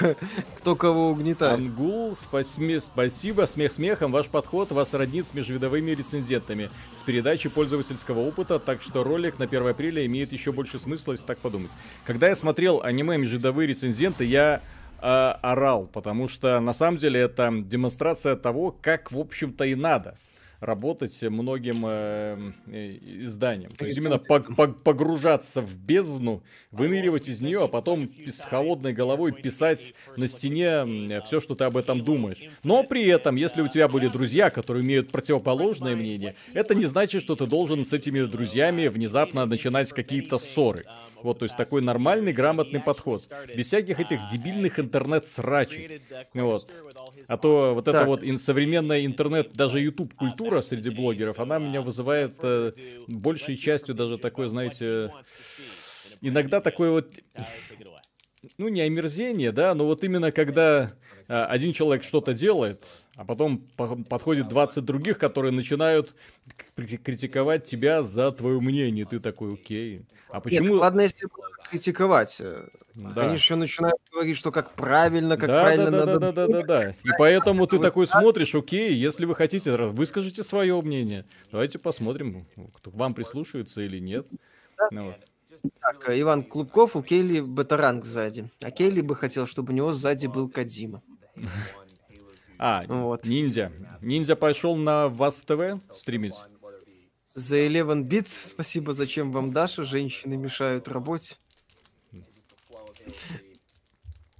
кто кого угнетает. Ангул, спасме- спасибо, смех смехом, ваш подход вас роднит с межвидовыми рецензентами с передачей пользовательского опыта, так что ролик на 1 апреля имеет еще больше смысла, если так подумать. Когда я смотрел аниме межвидовые рецензенты, я э, орал, потому что на самом деле это демонстрация того, как, в общем-то, и надо работать многим э, э, изданиям. То есть именно пог- пог- погружаться в бездну, выныривать из нее, а потом с холодной головой писать на стене все, что ты об этом думаешь. Но при этом, если у тебя были друзья, которые имеют противоположное мнение, это не значит, что ты должен с этими друзьями внезапно начинать какие-то ссоры. Вот, то есть такой нормальный, грамотный подход. Без всяких этих дебильных интернет-срачей. Вот. А то вот эта Так. вот ин- современная интернет, даже YouTube-культура среди блогеров, она меня вызывает э, большей частью даже такое, знаете, иногда такое вот, ну не омерзение, да, но вот именно когда один человек что-то делает, а потом по- подходит 20 других, которые начинают критиковать тебя за твое мнение. Ты такой, окей. А Нет, почему... ладно, если критиковать. э, Да. Они еще начинают говорить, что как правильно, как да, правильно да, да, надо да, да, да, думать. да. И поэтому ты такой смотришь, окей, если вы хотите, выскажите свое мнение. Давайте посмотрим, кто к вам прислушивается или нет. Ну вот. Так, э, Иван Клубков, у Кейли бета-ранг сзади. А Кейли бы хотел, чтобы у него сзади был Кадима. А, Вот. ниндзя. Ниндзя пошел на Вас ТВ стримить. За 11 бит, спасибо, зачем вам Даша, женщины мешают работе.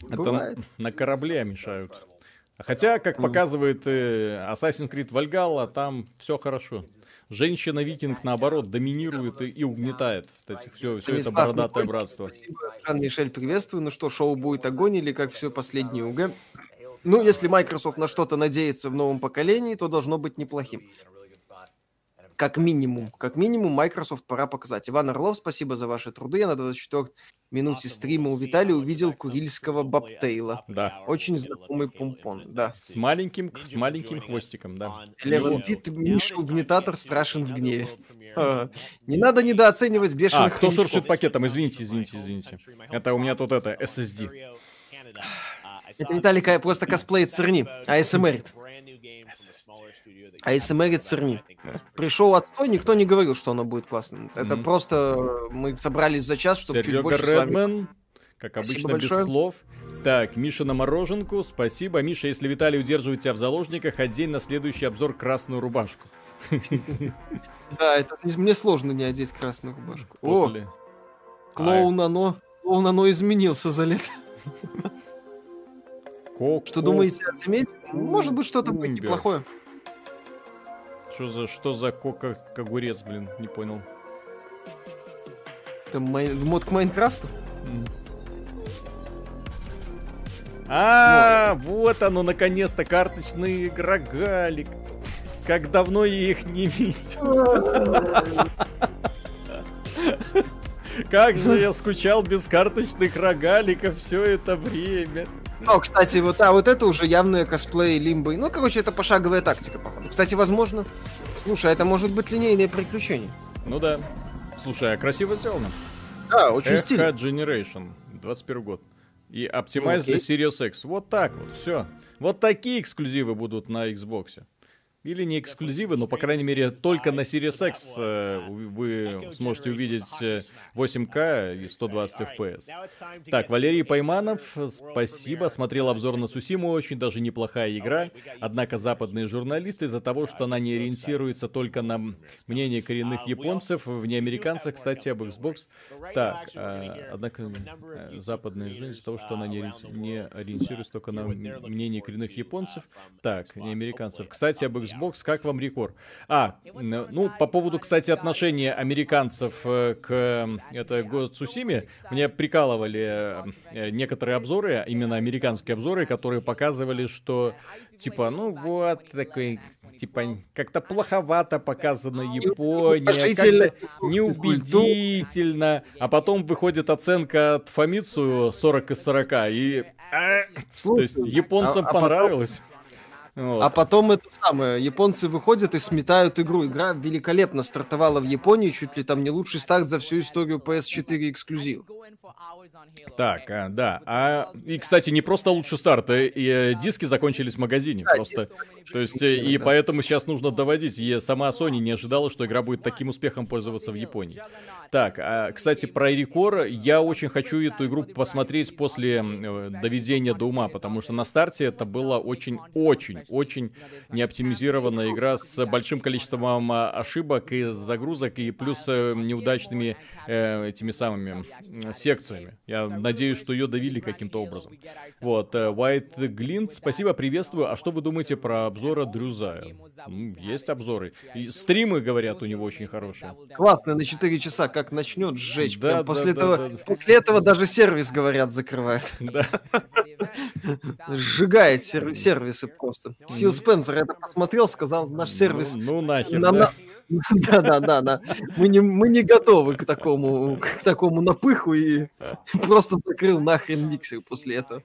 Это Бывает. на корабле мешают. Хотя, как показывает э, Assassin's Creed Valhalla, там все хорошо. Женщина-викинг, наоборот, доминирует и, и угнетает все, все это бородатое братство. Жан-Мишель, приветствую. Ну что, шоу будет огонь или как все последнее УГ? Ну, если Microsoft на что-то надеется в новом поколении, то должно быть неплохим. Как минимум. Как минимум Microsoft пора показать. Иван Орлов, спасибо за ваши труды. Я на 24 минуте стрима у Виталия увидел курильского Бобтейла. Да. Очень знакомый помпон, да. С маленьким, с маленьким хвостиком, да. Левел Пит, Миша Угнетатор страшен в гневе. А, Не надо недооценивать А, бешеных кто хомячков. шуршит пакетом? Извините, извините, извините. Это у меня тут это, SSD. Это Виталий Ка- просто косплеит Церни, АСМРит. АСМРит Церни. Пришел отстой, никто не говорил, что оно будет классным. Это Мгм. просто мы собрались за час, чтобы чуть Серега больше с вами... Редман, как Спасибо обычно, без большое. слов. Так, Миша на мороженку, спасибо. Миша, если Виталий удерживает тебя в заложниках, одень на следующий обзор красную рубашку. Да, это не- мне сложно не одеть красную рубашку. О, После... клоун оно, клоун оно изменился за лето. Ко- Что думаете о семейке? Может быть, что-то будет неплохое. Что за, что за кока огурец, блин, не понял. Это май- мод к Майнкрафту? М. А, вот оно, наконец-то, карточный рогалик. Как давно я их не видел. Как же я скучал без карточных рогаликов все это время. Ну, кстати, вот, а вот это уже явное косплей Лимбы. Ну, короче, это пошаговая тактика, походу. Кстати, возможно... Слушай, это может быть линейное приключение. Ну да. Слушай, а красиво сделано. Да, очень Echo стильно. Generation, 21 год. И Optimize окей. для Series X. Вот так вот, все. Вот такие эксклюзивы будут на Xbox. Или не эксклюзивы, но, по крайней мере, только на Series X э, вы сможете увидеть э, 8К и 120 FPS. Так, Валерий Пайманов, спасибо. Смотрел обзор на Сусиму, очень даже неплохая игра. Однако западные журналисты из-за того, что она не ориентируется только на мнение коренных японцев, в неамериканцах, кстати, об Xbox. Так, а, однако э, западные журналисты из-за того, что она не, не ориентируется только на мнение коренных японцев. Так, не американцев. Кстати, об Xbox, как вам рекорд? А, ну, по поводу, кстати, отношения американцев э, к э, это Ghost Tsushima, мне прикалывали э, некоторые обзоры, именно американские обзоры, которые показывали, что типа, ну вот, такой, типа, как-то плоховато показана Япония, как-то неубедительно, а потом выходит оценка от Фомицу 40 из 40, и... а, то есть японцам а- а понравилось. Вот. А потом это самое, японцы выходят и сметают игру. Игра великолепно стартовала в Японии, чуть ли там не лучший старт за всю историю PS4 эксклюзив. Так, а, да. А, и, кстати, не просто лучший старт, э, и, э, диски закончились в магазине. Да, просто. То есть, э, и да. поэтому сейчас нужно доводить. И сама Sony не ожидала, что игра будет таким успехом пользоваться в Японии. Так, а, кстати, про рекор. Я очень хочу эту игру посмотреть после э, доведения до ума, потому что на старте это была очень-очень-очень неоптимизированная игра с большим количеством ошибок и загрузок, и плюс э, неудачными э, этими самыми секциями. Я надеюсь, что ее довели каким-то образом. Вот, э, White Glint, спасибо, приветствую. А что вы думаете про обзора Дрюзая? М, Есть обзоры. И стримы, говорят, у него очень хорошие. Классно, на 4 часа как начнет сжечь. Да, да, после, да, этого, да, да. после этого даже сервис, говорят, закрывают. Да. Сжигает сер- сервисы просто. Фил Спенсер это посмотрел, сказал, наш сервис... Ну, ну нахер, нам да. на- Да, да, да, да. Мы не, мы не готовы к такому, к такому напыху и просто закрыл нахрен миксер после этого.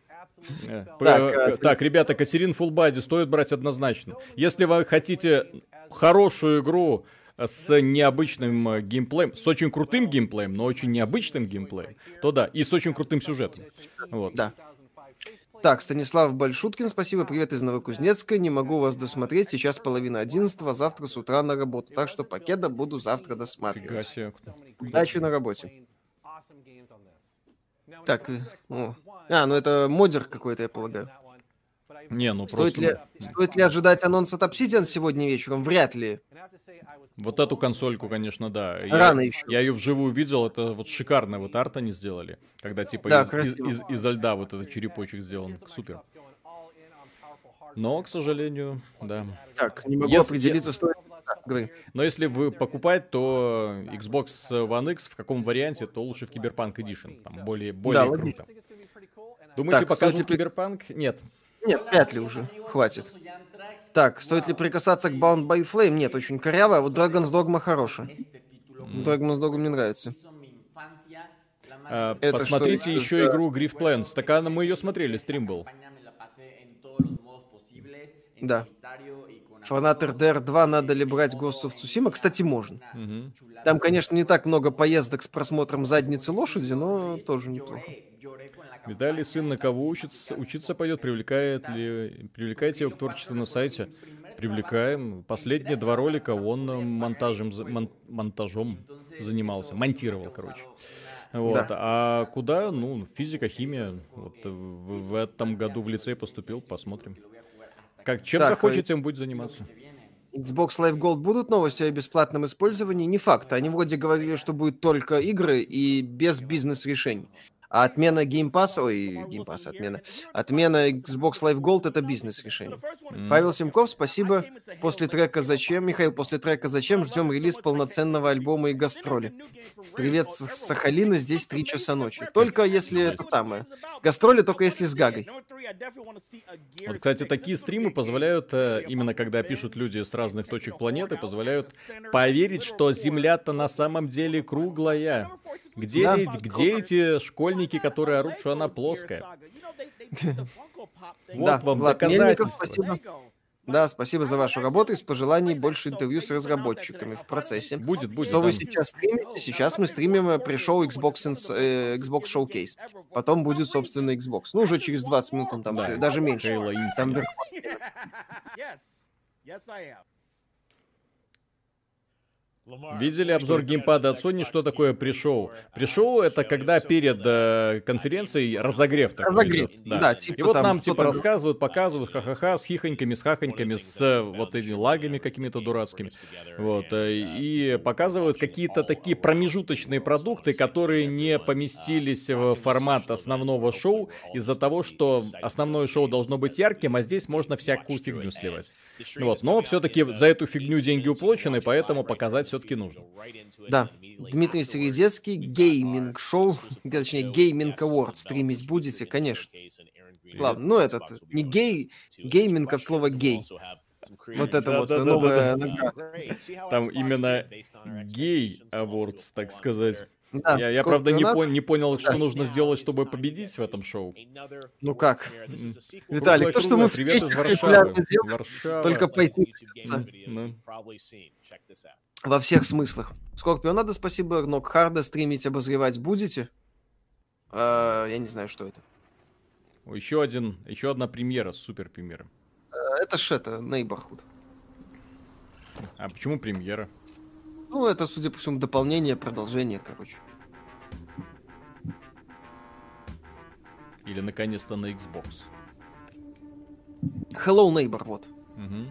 Э, Так, п- а, Так, ребята, Катерин Фулбади стоит брать однозначно. Если вы хотите хорошую игру с необычным э, геймплеем, с очень крутым геймплеем, но очень необычным геймплеем, то да, и с очень крутым сюжетом. Вот. Да. Так, Станислав Большуткин, спасибо, привет из Новокузнецка. Не могу вас досмотреть, сейчас половина одиннадцатого, завтра с утра на работу. Так что пакета буду завтра Фига досматривать. себе. Удачи на работе. Так, э, о. а, ну это модер какой-то, я полагаю. Не, ну Стоит просто... ли, стоит ли ожидать анонс от Obsidian сегодня вечером? Вряд ли. Вот эту консольку, конечно, да. Я- Рано еще. Я ее вживую видел, это вот шикарный вот арт они сделали. Когда типа Да, из, из, красиво. из- изо льда вот этот черепочек сделан. Супер. Но, к сожалению, да. Так, не могу Если- определиться, стоит... Говори. Но если вы покупать, то Xbox One X в каком варианте, то лучше в Cyberpunk Edition. Там более, более Да, круто. логично. Думаете, Так, покажут Cyberpunk? Нет. Нет, вряд ли уже. Хватит. Так, стоит ли прикасаться к Bound by Flame? Нет, очень корявая. Вот Dragon's Dogma хорошая. Dragon's Dogma мне нравится. А, Это посмотрите что, еще игру Grift Plans. Так она, мы ее смотрели, стрим был. Да. Фанат RDR 2 надо ли брать Ghost of Tsushima? Кстати, можно. Мгм. Там, конечно, не так много поездок с просмотром задницы лошади, но тоже неплохо. Виталий, сын на кого учится, учиться пойдет, привлекает ли, привлекаете его к творчеству на сайте? Привлекаем. Последние два ролика он э, монтажем, мон- монтажом занимался, монтировал, короче. Вот. Да. А куда? Ну, физика, химия. Вот э, в, в этом году в лицей поступил, посмотрим. Как, чем Так, захочет, тем будет заниматься. Xbox Live Gold будут новости о бесплатном использовании? Не факт. Они вроде говорили, что будет только игры и без бизнес-решений. А отмена Game Pass, ой, Game Pass, отмена, отмена Xbox Live Gold это бизнес-решение. М. Павел Симков, спасибо. После трека «Зачем?» Михаил, после трека «Зачем?» ждем релиз полноценного альбома и гастроли. Привет с Сахалина, здесь 3 часа ночи. Только если это самое. Гастроли только если с Гагой. Вот, кстати, такие стримы позволяют, э, именно когда пишут люди с разных точек планеты, позволяют поверить, что Земля-то на самом деле круглая. Где, Да. где эти школьники, которые орут, что она плоская? Вот Да, вам спасибо. Да, спасибо за вашу работу и с пожеланий больше интервью с разработчиками в процессе. Будет, будет. Что вы да. сейчас стримите? Сейчас мы стримим, э, пришел Xbox, э, Xbox Showcase. Потом будет, собственно, Xbox. Ну, уже через 20 минут он там, Да. даже меньше. Halo. Там вверху. Видели обзор геймпада от Sony, что такое пришоу? Пришоу это когда перед э, конференцией разогрев такой Разогрев, идет, да, типа И вот там нам типа рассказывают, показывают, ха-ха-ха, с хихоньками, с хахоньками, с э, вот этими лагами какими-то дурацкими. Вот, э, и показывают какие-то такие промежуточные продукты, которые не поместились в формат основного шоу из-за того, что основное шоу должно быть ярким, а здесь можно всякую фигню сливать. Вот, но все-таки за эту фигню деньги уплочены, поэтому показать все-таки нужно. Да. Дмитрий Середецкий, gaming-шоу, точнее, gaming Award стримить будете, конечно. Главное, ну этот, не гей, гейминг от слова гей. Вот это вот Да-да-да-да-да. новая награда. Там именно гей awards, так сказать. Да, я, я, правда, не, пон- не понял, что Да. нужно сделать, чтобы победить в этом шоу. Ну как? Виталик, то, что мы в привет из Варшавы. Варшава. только пойти Ну. во всех смыслах. Скорпион, надо спасибо, Нок Харда стримить, обозревать будете? А, я не знаю, что это. Еще один, еще одна премьера, супер премьера. А, Это ж это, Neighborhood. А почему премьера? Ну, это, судя по всему, дополнение, продолжение, короче. Или наконец-то на Xbox? Hello, Neighbor, вот. Мгм.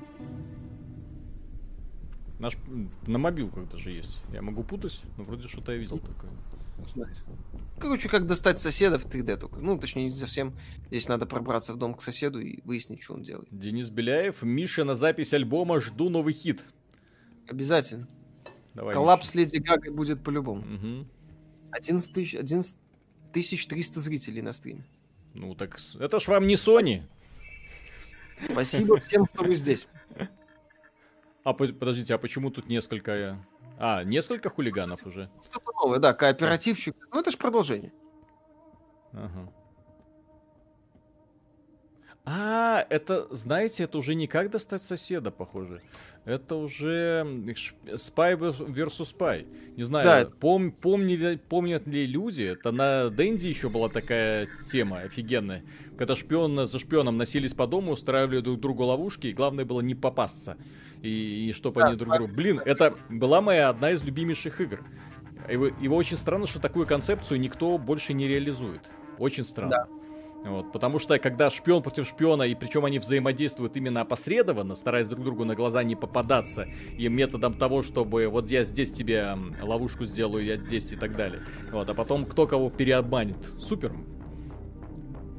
Наш на мобилках даже есть. Я могу путать, но вроде что-то я видел такое. Знаю. Короче, как достать соседа в 3D только. Ну, точнее, не совсем. Здесь надо пробраться в дом к соседу и выяснить, что он делает. Денис Беляев, Миша на запись альбома, жду новый хит. Обязательно. Давай, Коллапс с Леди Гагой будет по-любому. Миша. Мгм. 11 тысяч, 11 тысяч 300 зрителей на стриме. Ну так, это ж вам не Sony. Спасибо всем, кто вы здесь. А по- подождите, а почему тут несколько... э, А, несколько хулиганов уже? Что-то новое, да, кооперативчик. Ну, это же продолжение. Ага. А, это, знаете, это уже не как достать соседа, похоже. Это уже Spy vs Spy. Не знаю, Да, пом- помнили, помнят ли люди, это на Дэнди еще была такая тема офигенная. Когда шпион за шпионом носились по дому, устраивали друг другу ловушки, и главное было не попасться. И, и чтобы Да, они друг другу... Блин, это была моя одна из любимейших игр. Его, его очень странно, что такую концепцию никто больше не реализует. Очень странно. Вот, потому что когда шпион против шпиона, и причем они взаимодействуют именно опосредованно, стараясь друг другу на глаза не попадаться, и методом того, чтобы вот я здесь тебе ловушку сделаю, я здесь и так далее. Вот, а потом кто кого переобманет. Супер.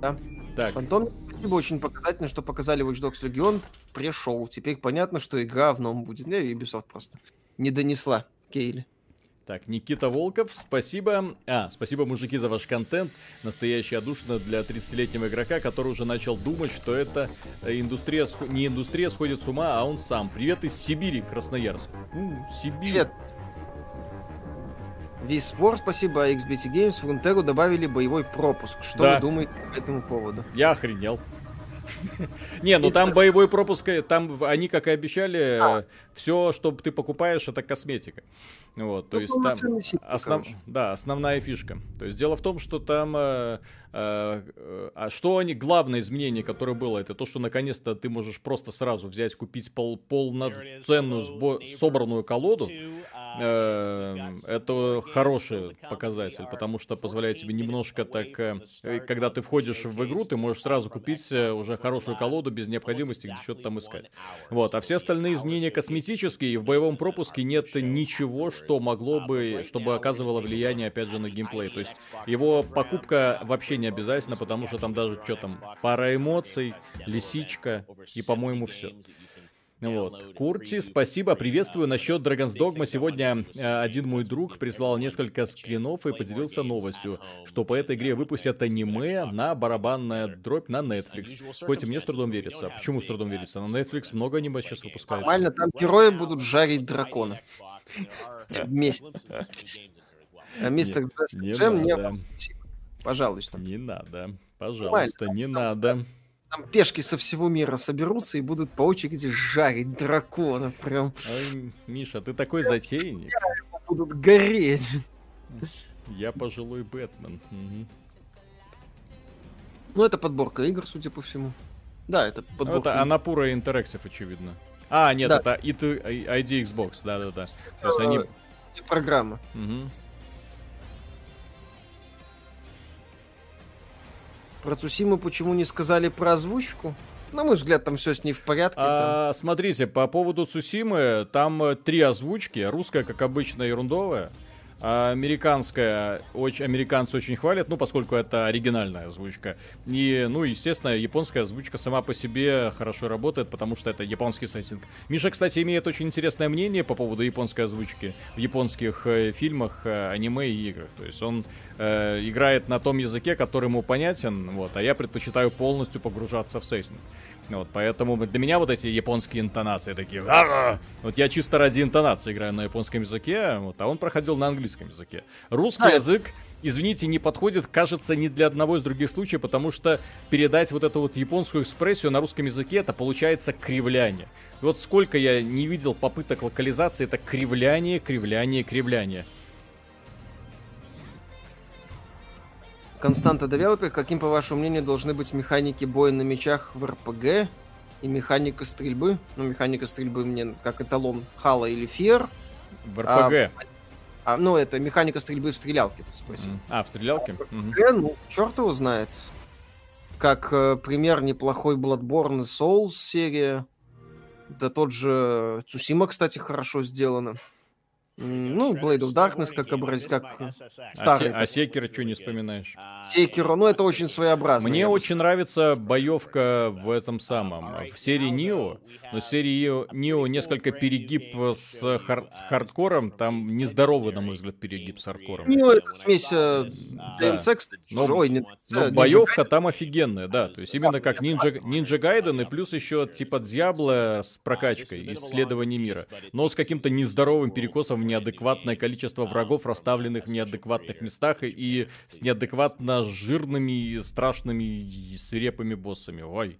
Да. Так, Антон, спасибо, очень показательно, что показали Watch Dogs Legion пришел. Теперь понятно, что игра в новом будет. Не, Ubisoft просто не донесла Кейли. Так, Никита Волков, спасибо. А, спасибо, мужики, за ваш контент. Настоящая душина для 30-летнего игрока, который уже начал думать, что это э, индустрия, не индустрия сходит с ума, а он сам. Привет из Сибири, Красноярск. У, Сибирь. Привет. Виспор, спасибо, XBT Games в Рунтеру добавили боевой пропуск. Что Да. вы думаете по этому поводу? Я охренел. Не, ну там боевой пропуск, э, там они, как и обещали, все, что ты покупаешь, это косметика. Вот, то Ну, есть там основ- да, основная фишка. То есть дело в том, что там, э, э, э, а что они, главное изменение, которое было, это то, что наконец-то ты можешь просто сразу взять, купить пол, полноценную сбо- собранную колоду. Э, это хороший показатель, потому что позволяет тебе немножко так, э, э, когда ты входишь в игру, ты можешь сразу купить э, уже хорошую колоду без необходимости где что-то там искать. Вот, а все остальные изменения косметические, и в боевом пропуске нет ничего, что могло бы, чтобы оказывало влияние, опять же, на геймплей. То есть его покупка вообще не обязательно, потому что там даже что там, пара эмоций, лисичка и, по-моему, все. Вот. Курти, спасибо, приветствую. Насчет Dragon's Dogma сегодня э, один мой друг прислал несколько скринов и поделился новостью, что по этой игре выпустят аниме на барабанная дробь на Netflix. Хоть и мне с трудом верится. Почему с трудом верится? На Netflix много аниме сейчас выпускают. Нормально, там герои будут жарить дракона. Вместе. А мистер Джем, не. Пожалуйста. Не надо, пожалуйста, не надо. Там пешки со всего мира соберутся и будут по очереди жарить дракона. Прям Ой, Миша, ты такой затейник. будут гореть. Я пожилой Бэтмен. Мгм. Ну, это подборка игр, судя по всему. Да, это Ну, подборка. Это Анапура Interactive, очевидно. А, нет, Да. это ID Xbox, да-да-да. То есть они... Э, программа. Мгм. Про Цусиму почему не сказали про озвучку? На мой взгляд, там все с ней в порядке. А, смотрите, по поводу Цусимы, там э, три озвучки. Русская, как обычно, ерундовая. Американская, очень, американцы очень хвалят, ну, поскольку это оригинальная озвучка. И, ну, естественно, японская озвучка сама по себе хорошо работает, потому что это японский сеттинг. Миша, кстати, имеет очень интересное мнение по поводу японской озвучки в японских э, фильмах, э, аниме и играх. То есть он э, играет на том языке, который ему понятен, вот, а я предпочитаю полностью погружаться в сеттинг. Вот, поэтому для меня вот эти японские интонации такие... «Ара!» Вот я чисто ради интонации играю на японском языке, вот, а он проходил на английском языке. Русский Да, язык, извините, не подходит, кажется, ни для одного из других случаев, потому что передать вот эту вот японскую экспрессию на русском языке, это получается кривляние. Вот сколько я не видел попыток локализации, это кривляние, кривляние, кривляние. Константа Девелопер, каким, по вашему мнению, должны быть механики боя на мечах в РПГ и механика стрельбы? Ну, механика стрельбы мне как эталон Halo или F.E.A.R.. В РПГ. А, ну, это механика стрельбы в стрелялке, спросил. А, в стрелялке? Мгм. РПГ, ну, черт его знает. Как э, пример неплохой Bloodborne и Souls серия. Да тот же Цусима, кстати, хорошо сделано. Ну, Blade of Darkness, как образ... как А, старый. Се- а Секера что не вспоминаешь? Секиро, ну, это очень своеобразно. Мне очень нравится боевка в этом самом, в серии Нио, но серия Нио, Нио несколько перегиб с, хар- с хардкором, там нездоровый, на мой взгляд, перегиб с хардкором. Ну, это смесь э, Да. DMC, кстати, Но- тоже. Ой, не Но боевка там офигенная, да. То есть именно как Ninja, Ninja Gaiden и плюс еще типа Диабло с прокачкой, исследование мира. Но с каким-то нездоровым перекосом в неадекватное количество врагов, расставленных в неадекватных местах и, с неадекватно жирными, страшными и свирепыми боссами. Ой.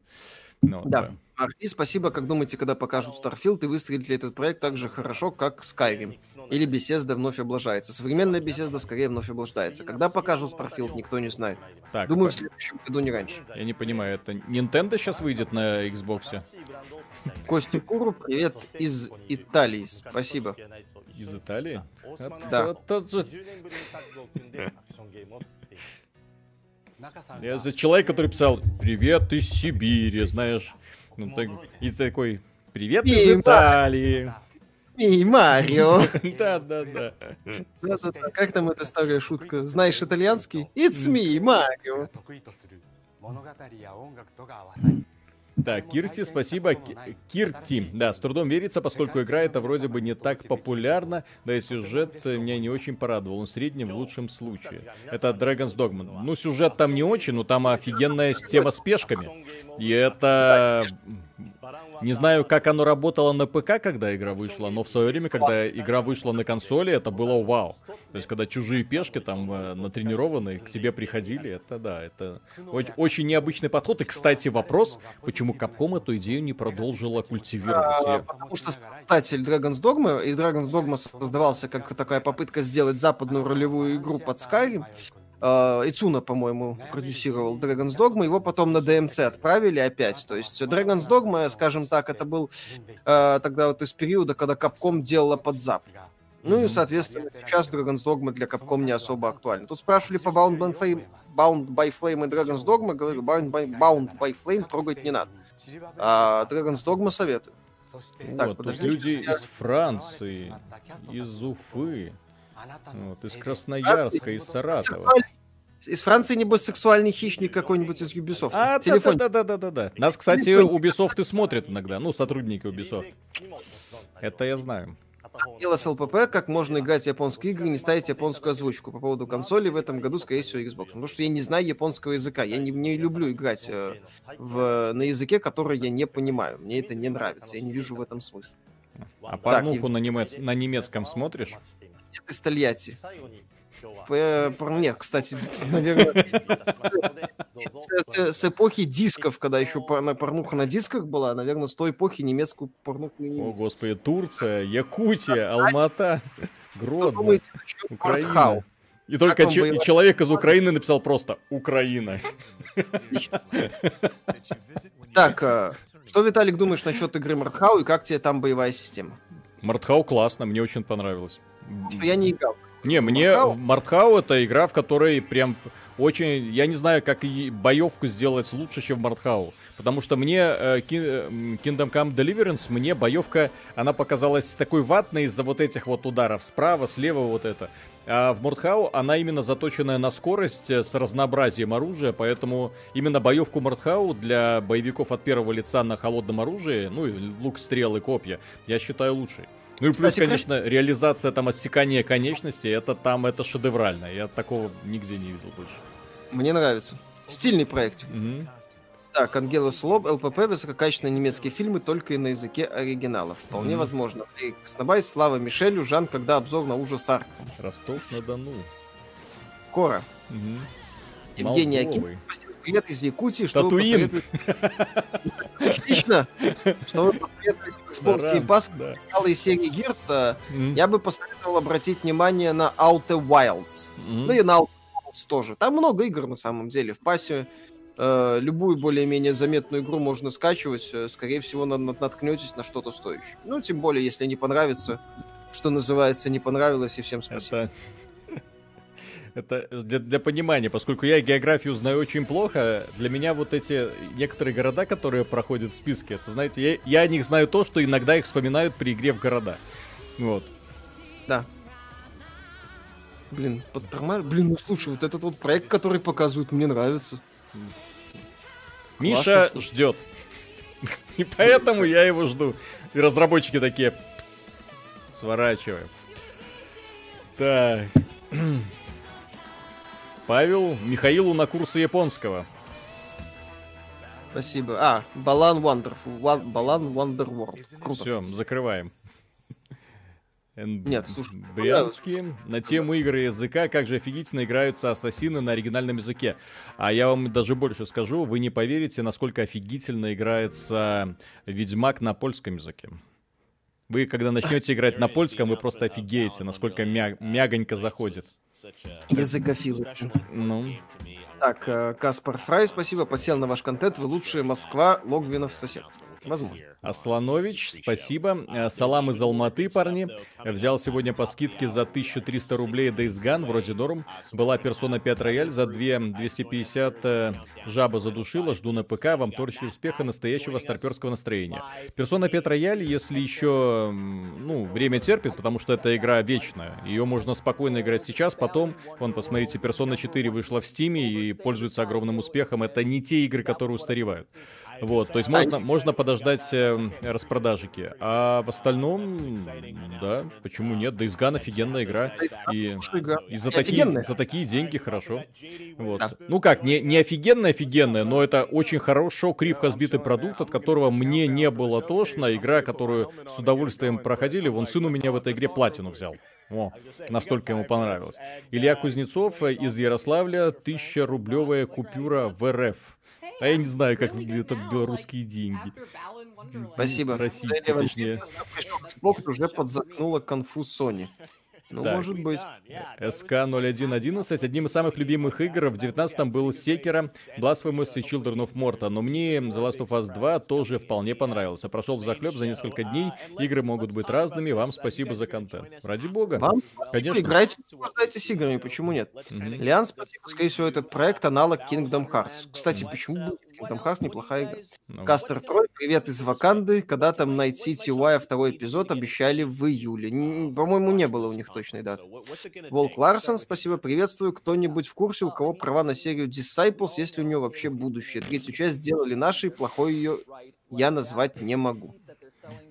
Ну, Да. Арти, спасибо. Как думаете, когда покажут Starfield и выстрелит ли этот проект так же хорошо, как Skyrim? Или Bethesda вновь облажается? Современная Bethesda скорее вновь облаждается. Когда покажут Starfield, никто не знает. Так, Думаю, в по- следующем году не раньше. я не понимаю, это Nintendo сейчас выйдет на Xbox? Костя Куру, привет из Италии. Спасибо. Из Италии? Да. Я за человек, который писал «Привет из Сибири», знаешь. Ну, так- и такой «Привет из. Италии». Эй, Марио! Да-да-да. Да-да-да, Как там эта старая шутка? Знаешь итальянский? It's me, Марио. Так, Кирти, спасибо. Ки- Кирти, да, с трудом верится, поскольку игра эта вроде бы не так популярна, да и сюжет э, меня не очень порадовал, он в среднем в лучшем случае. Это Dragon's Dogma. Ну, сюжет там не очень, но там офигенная тема с пешками. И это... Не знаю, как оно работало на ПК, когда игра вышла, но в свое время, когда игра вышла на консоли, это было вау. То есть, когда чужие пешки там э, натренированные к себе приходили, это да, это очень необычный подход. И, кстати, вопрос, почему Capcom эту идею не продолжила культивировать. А, Потому что создатель Dragon's Dogma, и Dragon's Dogma создавался как такая попытка сделать западную ролевую игру под Skyrim. Э, Ицуна, по-моему, продюсировал Dragon's Dogma, его потом на DMC отправили опять. То есть Dragon's Dogma, скажем так, это был э, тогда вот из периода, когда Capcom делала под Зап. Ну и, соответственно, сейчас Dragon's Dogma для Capcom не особо актуален. Тут спрашивали по Bound by Flame, Bound by Flame и Dragon's Dogma, говорю, Bound by, Bound by Flame трогать не надо. А Dragon's Dogma советую. Так, вот, тут люди из Франции, из Уфы, вот, из Красноярска, из Саратова. Из Франции, небось, сексуальный хищник какой-нибудь из Ubisoft. А, Телефон. да-да-да-да-да. Нас, кстати. Ubisoft и смотрят иногда, ну, сотрудники Ubisoft. Это я знаю. Дело с ЛПП, как можно играть в японские игры и не ставить японскую озвучку. По поводу консоли в этом году, скорее всего, Xbox. Потому что я не знаю японского языка. Я не, не люблю играть э, в, на языке, который я не понимаю. Мне это не нравится. Я не вижу в этом смысла. А порнуху на, немец- на немецком смотришь? Нет, из Тольятти. Нет, кстати, наверное, с, с- с эпохи дисков, когда еще порно- порнуха на дисках была, наверное, с той эпохи немецкую порнуху не О, господи, Турция, Якутия, Алмата, Гродно, Украина. Мартхау? И только че- и человек из Украины написал просто «Украина». Так, э, что, Виталик, думаешь насчет игры Мартхау и как тебе там боевая система? Мартхау классно, мне очень понравилось. Потому что я не играл. Не, мне Мартхау? Это игра, в которой прям очень... Я не знаю, как и боевку сделать лучше, чем в Мартхау. Потому что мне э, м, Kingdom Come Deliverance, мне боевка, она показалась такой ватной из-за вот этих вот ударов справа, слева вот это. А в Мортхау она именно заточенная на скорость э, с разнообразием оружия, поэтому именно боевку Мортхау для боевиков от первого лица на холодном оружии, ну и лук, стрелы, копья, я считаю лучшей. Ну и плюс, Кстати, конечно, реализация там отсекания конечностей, это там, это шедеврально. Я такого нигде не видел больше. Мне нравится. Стильный проект. Мгм. Так, Ангелус Лоб, ЛПП, высококачественные немецкие фильмы только и на языке оригиналов. Вполне Мгм. возможно. И Снобай, Слава Мишелю, Жан, когда обзор на ужас Арк. Ростов-на-Дону. Кора. Мгм. Евгений Аким. Привет из Якутии. Что вы Татуин. посоветуете? Отлично. Что вы Саранск, Game Pass да. из серии Gears? М. Я бы посоветовал обратить внимание на Outer Wilds. М. Да и на Outer Wilds тоже. Там много игр на самом деле. В пасе э, любую более-менее заметную игру можно скачивать. э, Скорее всего, на- на- наткнетесь на что-то стоящее. Ну, тем более, если не понравится, что называется, не понравилось, и всем спасибо. Это, это для, для понимания, поскольку я географию знаю очень плохо, для меня вот эти некоторые города, которые проходят в списке, это, знаете, я, я о них знаю то, что иногда их вспоминают при игре в города. Вот. Да. Блин, подтормаж... Блин, ну слушай, вот этот вот проект, который показывают, мне нравится. Миша слушай. ждет. И поэтому я его жду. И разработчики такие, сворачиваем. Так. Павел, Михаилу на курсы японского. Спасибо. А, Балан Wonderful. Балан Wonderworld. Все, закрываем. Нет, слушай, Брянский. На тему игры языка, как же офигительно играются ассасины на оригинальном языке. А я вам даже больше скажу, вы не поверите, насколько офигительно играется Ведьмак на польском языке. Вы, когда начнете играть на польском, вы просто офигеете, насколько мя- мягонько заходит. Языкофилы. Ну, Так, э, Каспар Фрай, спасибо, подсел на ваш контент, вы лучшие Москва, Логвинов сосед. Возможно. Асланович, спасибо. Э, Салам из Алматы, парни. Взял сегодня по скидке за 1300 рублей Days Gone, вроде норм. Была персона 5 рояль за 2 250 э, жаба задушила. Жду на ПК. Вам торчили успеха настоящего старперского настроения. Персона 5 рояль, если еще, ну, время терпит, потому что это игра вечная. Ее можно спокойно играть сейчас, потом, вон, посмотрите, Персона 4 вышла в Стиме и пользуется огромным успехом. Это не те игры, которые устаревают. Вот, то есть можно, можно подождать э, распродажики. А в остальном, да, почему нет? Да изган офигенная игра. И, и за, такие, за такие деньги хорошо. Вот. Да. Ну как, не, не офигенная офигенная, но это очень хорошо, крепко сбитый продукт, от которого мне не было тошно. Игра, которую с удовольствием проходили. Вон сын у меня в этой игре платину взял. О, настолько ему понравилось. Илья Кузнецов э, из Ярославля, 1000-рублевая купюра в РФ. А я не знаю, как выглядят белорусские деньги. Спасибо. Российские, точнее. Xbox уже подзаткнула конфуз Sony. Ну, Так. может быть. СК-0111. Одним из самых любимых игр в 19-м был Секера, Blasphemous и Children of Morta, но мне The Last of Us 2 тоже вполне понравился. Прошел в захлеб за несколько дней, игры могут быть разными, вам спасибо за контент. Ради бога. Вам Конечно. играйте, наслаждайтесь играми, почему нет? Мгм. Лиан, спасибо. Скорее всего, этот проект аналог Kingdom Hearts. Кстати, почему бы Kingdom Hearts неплохая игра? Ну, Кастер Трой, привет из Ваканды. Когда там Night City второй эпизод обещали в июле. По-моему, не было у них точной даты. Волк Ларсон, спасибо, приветствую. Кто-нибудь в курсе, у кого права на серию Disciples, если у нее вообще будущее? Третью часть сделали наши, плохой ее я назвать не могу.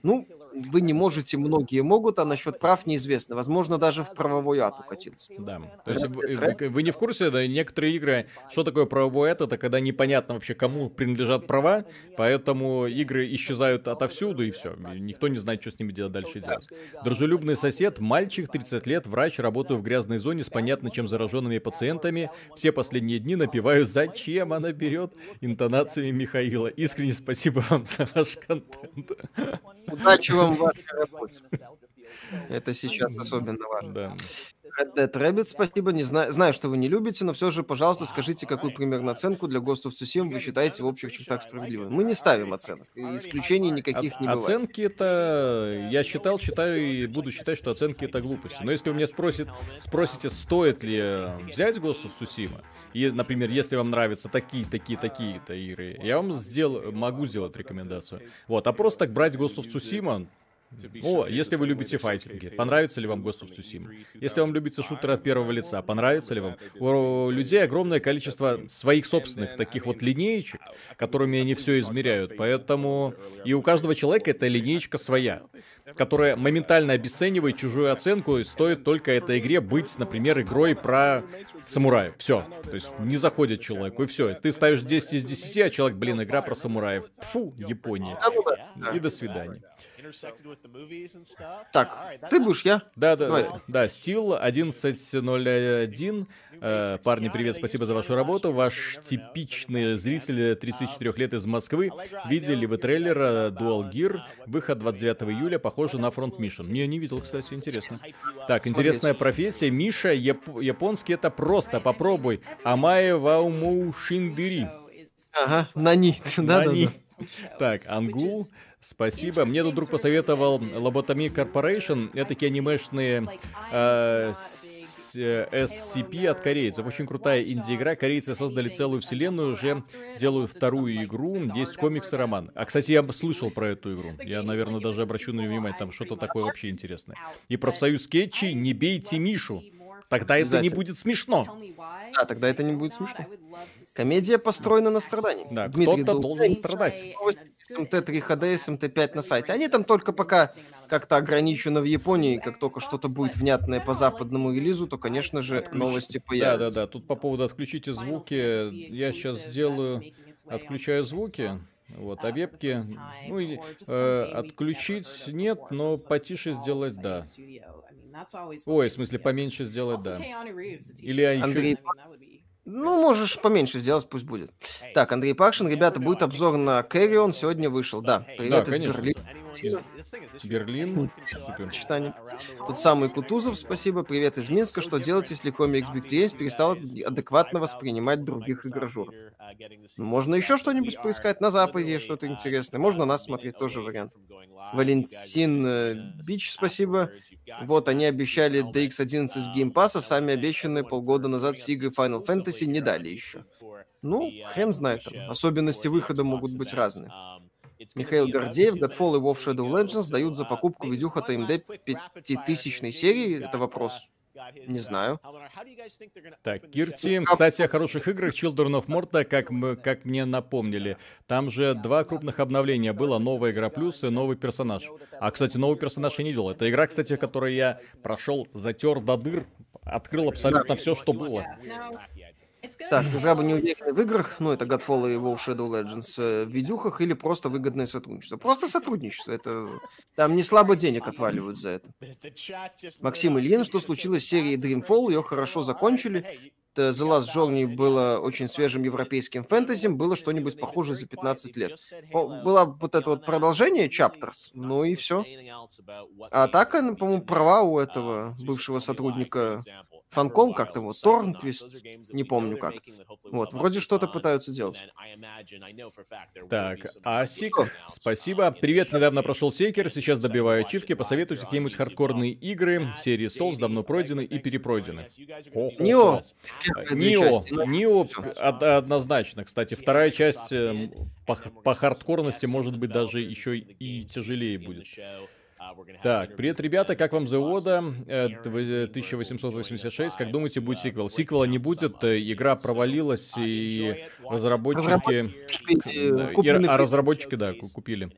Ну, вы не можете, многие могут, а насчет прав неизвестно. Возможно, даже в правовой ад укатился. Да. То есть вы, вы- не в курсе, да, некоторые игры, что такое правовой ад, это когда непонятно вообще, кому принадлежат права, поэтому игры исчезают отовсюду и все. Никто не знает, что с ними делать дальше делать. Дружелюбный сосед, мальчик, 30 лет, врач, работаю в грязной зоне с понятно чем зараженными пациентами. Все последние дни напиваю «Зачем она берет?» интонациями Михаила. Искренне спасибо вам за ваш контент. Удачи вам в вашей работе. Это сейчас особенно важно. Да. Red Dead Rabbit, спасибо. Не знаю, знаю, что вы не любите, но все же, пожалуйста, скажите, какую примерно оценку для Ghost of Tsushima вы считаете в общих чертах справедливой. Мы не ставим оценок. Исключений никаких не бывает. Оценки это... Я считал, считаю и буду считать, что оценки это глупости. Но если вы меня спросит, спросите, стоит ли э, взять Ghost of Tsushima, и, например, если вам нравятся такие, такие, такие-то игры, я вам сдел... могу сделать рекомендацию. Вот, а просто так брать Ghost of Tsushima, о, если вы любите файтинги, понравится ли вам Ghost of Tsushima? Если вам любите шутеры от первого лица, понравится ли вам? У людей огромное количество своих собственных таких вот линеечек, которыми они все измеряют. Поэтому и у каждого человека эта линеечка своя, которая моментально обесценивает чужую оценку, и стоит только этой игре быть, например, игрой про самураев. Все. То есть не заходит человеку, и все. Ты ставишь 10 из 10, а человек, блин, игра про самураев. Фу, Япония. И до свидания. Так, ты будешь, я? Да, да, Давай. да, да, Стил 1101. Э, парни, привет, спасибо за вашу работу. Ваш типичный зритель 34 лет из Москвы. Видели вы трейлер э, Dual Gear? Выход 29 июля, похоже на Front Mission. Не, не видел, кстати, интересно. Так, интересная профессия. Миша, яп- японский это просто, попробуй. Амае вауму шинбири. Ага, на ни. Да, да, да. Так, Ангул, спасибо. Мне тут друг посоветовал Lobotomy Corporation. Это такие анимешные э, с- э, SCP от корейцев. Очень крутая инди-игра. Корейцы создали целую вселенную, уже делают вторую игру. Есть комикс и роман. А, кстати, я слышал про эту игру. Я, наверное, даже обращу на нее внимание. Там что-то такое вообще интересное. И профсоюз скетчи «Не бейте Мишу». Тогда это не будет смешно. Да, тогда это не будет смешно. Комедия построена на страдании. Да, Дмитрий кто-то должен страдать. новости СМТ 3 HD, СМТ 5 на сайте. Они там только пока как-то ограничены в Японии. Как только что-то будет внятное по западному релизу, то, конечно же, новости появятся. да, да. Тут по поводу отключите звуки. Я сейчас сделаю, отключаю звуки. Вот, а вебки, ну, и, э, отключить нет, но потише сделать да. Ой, в смысле, поменьше сделать да. Или еще... Ну, можешь поменьше сделать, пусть будет. Так, Андрей Пакшин, ребята, будет обзор на Carrion, сегодня вышел. Да, привет Да, из конечно. Берлина. Берлин. Супер. Сочетание. Тот самый Кутузов, спасибо. Привет из Минска. Что делать, если комикс Big TS перестал адекватно воспринимать других игрожуров? Ну, Можно еще что-нибудь поискать на Западе, что-то интересное. Можно нас смотреть, тоже вариант. Валентин э, Бич, спасибо. Вот, они обещали DX11 в Game Pass, а сами обещанные полгода назад все игры Final Fantasy не дали еще. Ну, хрен знает там. Особенности выхода могут быть разные. Михаил Гордеев, Godfall и WoW Shadow Legends дают за покупку видюха ТМД 5000 серии. Это вопрос. Не знаю. Так, Кирти, кстати, о хороших играх Children of Morta, как, мы, как мне напомнили. Там же два крупных обновления было. Новая игра плюс и новый персонаж. А, кстати, новый персонаж я не делал. Это игра, кстати, которую я прошел, затер до дыр, открыл абсолютно все, что было. Так, разрабы не уверены в играх, ну, это Godfall и WoW Shadow Legends, э, в видюхах или просто выгодное сотрудничество. Просто сотрудничество, это... Там не слабо денег отваливают за это. Максим Ильин, что случилось с серией Dreamfall, ее хорошо закончили. The Last Journey было очень свежим европейским фэнтези, было что-нибудь похожее за 15 лет. Было вот это вот продолжение Chapters, ну и все. А так, э, по-моему, права у этого бывшего сотрудника Фанком как-то вот, Торнквист, не помню как. Вот, вроде что-то пытаются делать. Так, Асик, спасибо. Привет, недавно прошел Сейкер, сейчас добиваю ачивки. Посоветуйте какие-нибудь хардкорные игры. Серии Souls давно пройдены и перепройдены. Нио. Нио, Нио од- однозначно. Кстати, вторая часть э, по, по хардкорности может быть даже еще и тяжелее будет. Так, привет, ребята, как вам The Oda э, дв- 1886? Как думаете, будет сиквел? Сиквела не будет, э, игра провалилась, и разработчики... Да, и- куплены а разработчики, да, ку- купили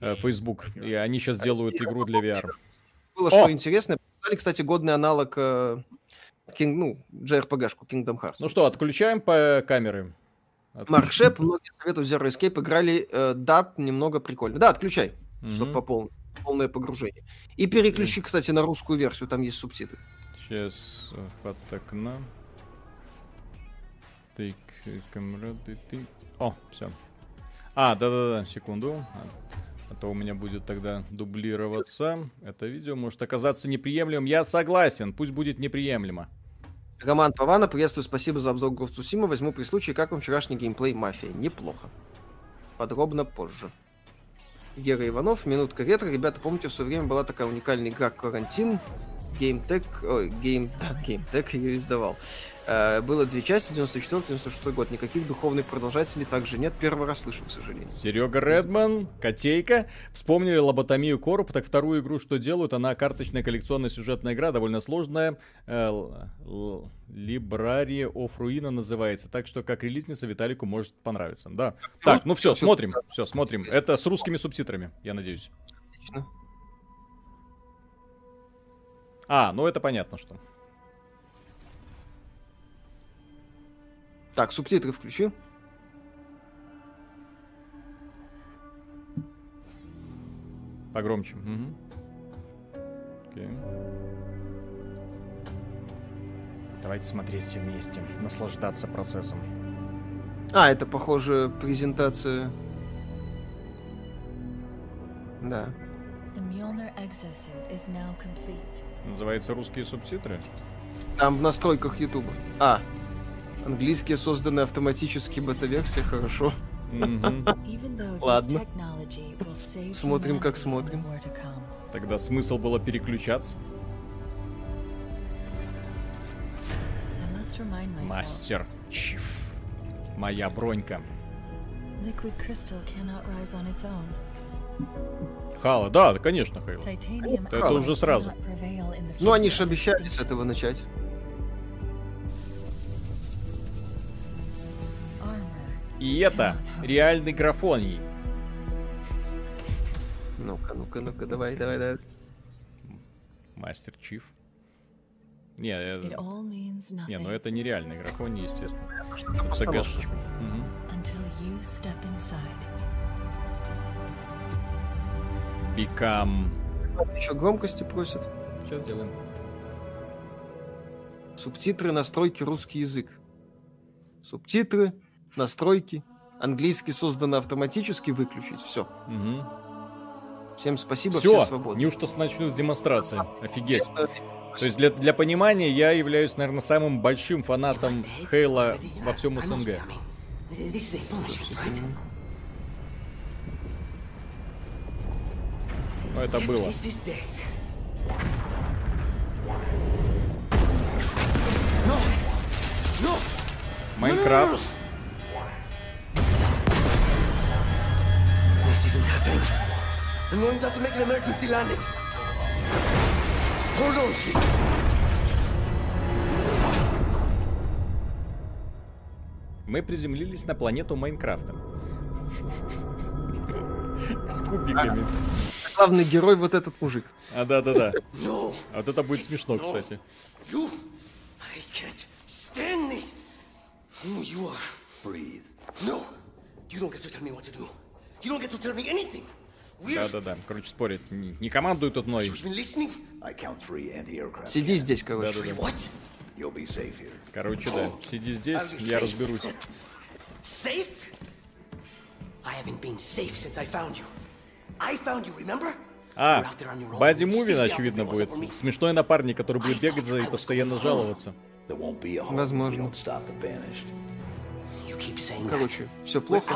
э, Facebook, и они сейчас делают игру для VR. Было что интересное. Показали, кстати, годный аналог э, King, ну, JRPG-шку Kingdom Hearts. Ну что, отключаем по камеры? От- Марк Шеп, многие советуют Zero Escape, играли, э, да, немного прикольно. Да, отключай, чтобы Мгм. по полной. Полное погружение. И переключи, кстати, на русскую версию, там есть субтитры. Сейчас э, от окна. Ты, к- камрады, ты. О, все. А, да-да-да, секунду. А, а то у меня будет тогда дублироваться. Это видео может оказаться неприемлемым. Я согласен, пусть будет неприемлемо. Роман Павана, приветствую, спасибо за обзор of Tsushima. Возьму при случае, как вам вчерашний геймплей Мафия. Неплохо. Подробно позже. Гера Иванов, Минутка ветра. Ребята, помните, в свое время была такая уникальная игра Карантин. GameTech, ой, Game, да, GameTech ее издавал. Э, было две части, 94-96 год. Никаких духовных продолжателей также нет. Первый раз слышу, к сожалению. Серега Редман, Котейка. Вспомнили лоботомию Корп, так вторую игру что делают? Она карточная коллекционная сюжетная игра, довольно сложная. Э, л- л- Library of Ruina называется. Так что как релизница Виталику может понравиться. Да. Так, ну все, смотрим. Все, смотрим. Это с русскими субтитрами, я надеюсь. Отлично. А, ну это понятно, что. Так, субтитры включи. Погромче. Мгм. Окей. Давайте смотреть все вместе, наслаждаться процессом. А, это, похоже, презентация. Да. Называется русские субтитры. Там в настройках Ютуба. А, английские созданы автоматически бета-версия, хорошо. Ладно. Смотрим, как смотрим. Тогда смысл было переключаться. Мастер Чиф. Моя бронька. Хала, да, да, конечно, Хейла. Это уже сразу. Ну, они же обещали с этого начать. И это реальный графоний. Ну-ка, ну-ка, ну-ка, давай, давай, давай. Мастер Чиф. Не, э, means не, ну это нереальный графоний, естественно. Это inside. Become. Еще громкости просят. Сейчас сделаем. Субтитры, настройки, русский язык. Субтитры, настройки. Английский создано автоматически, выключить. Все. Мгм. Всем спасибо, все, Все, свободны. неужто начнут с демонстрации? Офигеть. То есть для, для понимания я являюсь, наверное, самым большим фанатом Хейла во всем СНГ. Но это было. Майнкрафт. Happening. I'm going to have to make an emergency landing. Hold on, shit. Мы приземлились на планету Майнкрафта. С кубиками. Главный герой вот этот мужик. А, да-да-да. No, А вот это будет смешно, кстати. you. I can't stand this. Who you are. Breathe. No, you don't get to tell me what to do. You don't get to tell me anything. We're Да-да-да. Короче, спорят. Не, не командуют тут мной. even listening. I count three anti-aircraft. Сиди здесь, короче. Да-да-да. What? You'll be safe here. Короче, да. Сиди здесь, я разберусь. Safe? I haven't been safe since I found you. I found you, remember? А, You're out there on your own. Бади Stay Муви, out очевидно, будет. Смешной напарник, который будет бегать за и постоянно жаловаться. There won't be a home if we Возможно. don't stop the banished. You keep saying Короче, все плохо.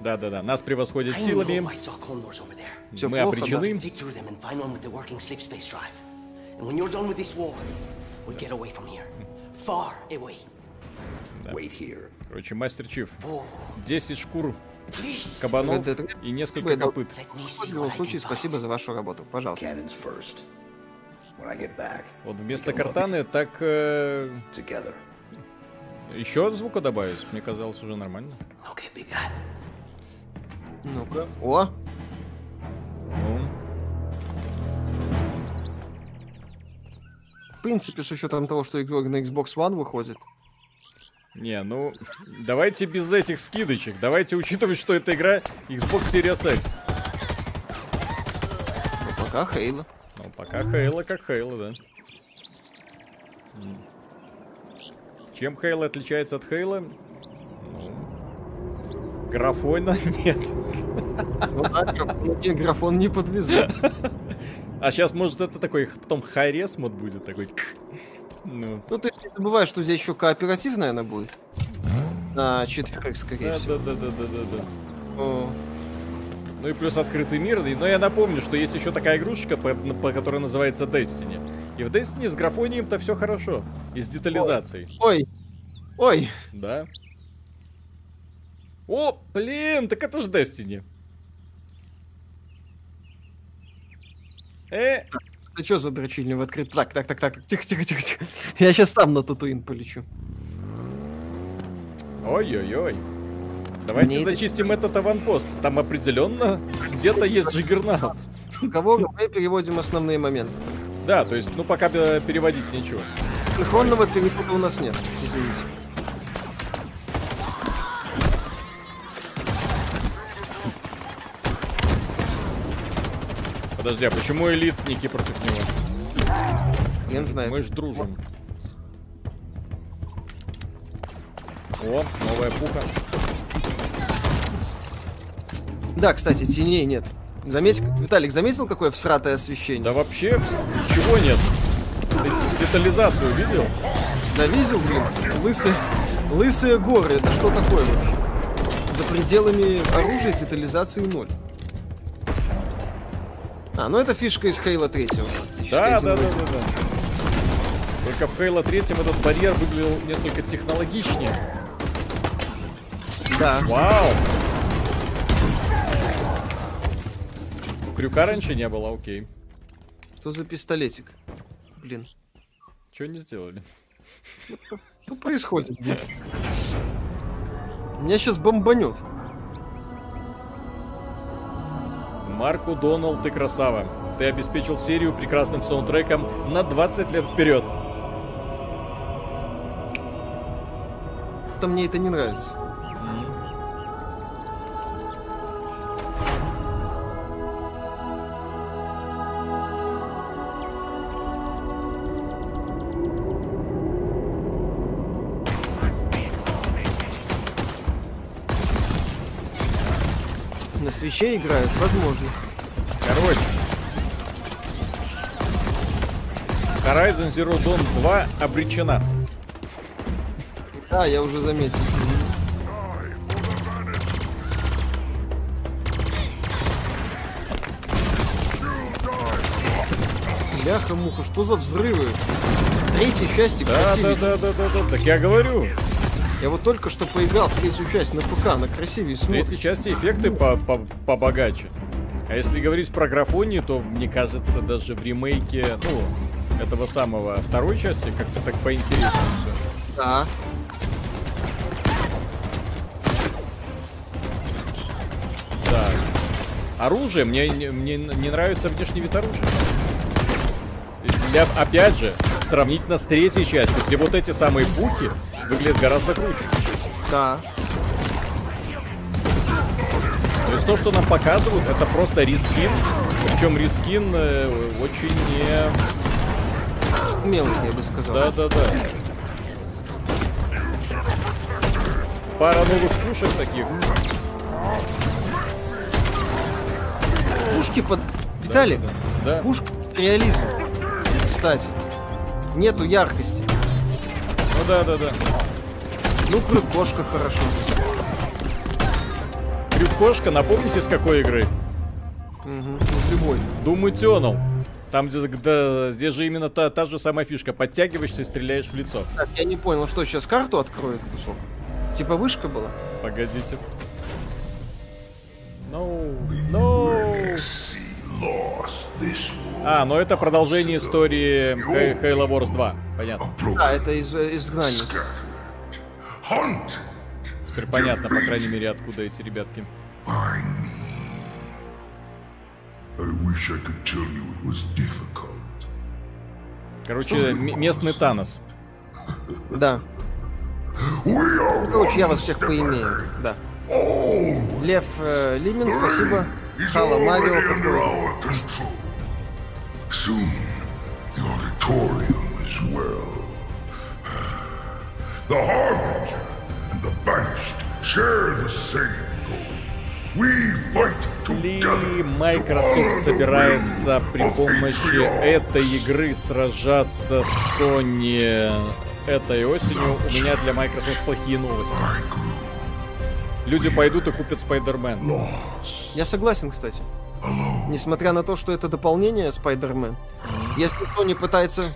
Да-да-да. Нас превосходят know силами. Всё Мы плохо, обречены. Dig through them and find one with the working sleep space drive. And when you're done with this war, we'll get away from here. Far away. Wait here. Короче, Мастер Чиф. Oh, 10 шкур кабанов Это- и несколько дол- копыт. В любом случае, спасибо за вашу работу. Пожалуйста. Вот вместо картаны так э. Еще звука добавить. Мне казалось уже нормально. big guy. Ну-ка. О, Ну, в принципе, с учетом того, что игрок на Xbox One выходит. не, ну, давайте без этих скидочек. Давайте учитывать, что эта игра Xbox Series X. Ну, пока Хейла. Ну, пока Хейла как Хейла, да. Чем Хейла отличается от Хейла? Ну, графона нет. Ну да, графон- не, подвезли. А сейчас, может, это такой, потом хайрес мод будет такой. Ну, Ну ты не забывай, что здесь еще кооператив, наверное, будет. На четверых, скорее да, всего. да, да, да, да, да, да. О, Ну и плюс открытый мир. Но я напомню, что есть еще такая игрушечка, по, по- которая называется Destiny. И в Destiny с графонием-то все хорошо. И с детализацией. Ой, ой, Да. О, блин, так это же Destiny. Э, это что за дрочильня в открыт? Так, так, так, так, тихо, тихо, тихо, тихо. Я сейчас сам на Татуин полечу. ой-ой-ой. Давайте Мне это- зачистим этот аванпост. Там определенно где-то есть джиггернаут. Разговор мы переводим основные моменты. Да, то есть, ну пока э, переводить ничего. Синхронного перевода у нас нет, извините. Подожди, а почему элитники против него? Хрен знает. Мы ж дружим. О, новая пуха. Да, кстати, теней нет. Заметь, Виталик, заметил, какое всратое освещение? Да вообще ничего нет. Ты Детализацию видел? Да видел, блин, лысые, лысые горы, это что такое вообще? За пределами оружия детализации ноль. А, ну это фишка из Хейла 3. Да, да, да, да, да. Только в Halo 3 этот барьер выглядел несколько технологичнее. Да. Вау! Крюка раньше не было, окей. Что за пистолетик? Блин. Что не сделали? Что происходит? блин? Меня сейчас бомбанет. Марку Доналд, ты красава. Ты обеспечил серию прекрасным саундтреком на 20 лет вперед. То мне это не нравится. Свечей играют, возможно. Короче. Horizon Zero Dawn 2 обречена. Да, я уже заметил. Бляха-муха, что за взрывы? В третьей части Да, да, да, да, да, да. Так я говорю. Я вот только что поиграл в третью часть на ПК, на красивее В смотрится. третьей части эффекты по- по- побогаче. А если говорить про графонию, то, мне кажется, даже в ремейке, ну, этого самого второй части как-то так поинтереснее все. Да. Так. Оружие, мне, не- мне не нравится внешний вид оружия. Для, опять же, сравнительно с третьей частью, где вот эти самые пухи выглядят гораздо круче. Да. То есть то, что нам показывают, это просто рискин. Причем рискин э, очень не... Мелкий, я бы сказал. Да, да, да. Пара новых пушек таких. Пушки под... Виталий, да, да. пушка под реализм. Кстати. Нету яркости. Ну да, да, да. Ну, крюкошка хорошо. Крюкошка, напомните, с какой игры? Угу. Из любой. Doom Eternal. Там, где, да, здесь же именно та, та же самая фишка. Подтягиваешься и стреляешь в лицо. Так, я не понял, что сейчас карту откроет кусок? Типа вышка была? Погодите. No, no. А, ну это продолжение истории Halo Wars 2. Понятно. Да, это из изгнания. Теперь понятно, по крайней мере, откуда эти ребятки. Короче, местный Танос. Да. Короче, я вас всех поимею. Да. Лев э, Лимин, спасибо. Хала Марио. Soon, the auditorium as well. The Harbinger and the Banished share the same goal. We fight Если. Microsoft собирается при помощи этой игры сражаться с Sony этой осенью, у меня для Microsoft плохие новости. Люди пойдут и купят Spider-Man. Я согласен, кстати. Несмотря на то, что это дополнение Spider-Man. Если кто не пытается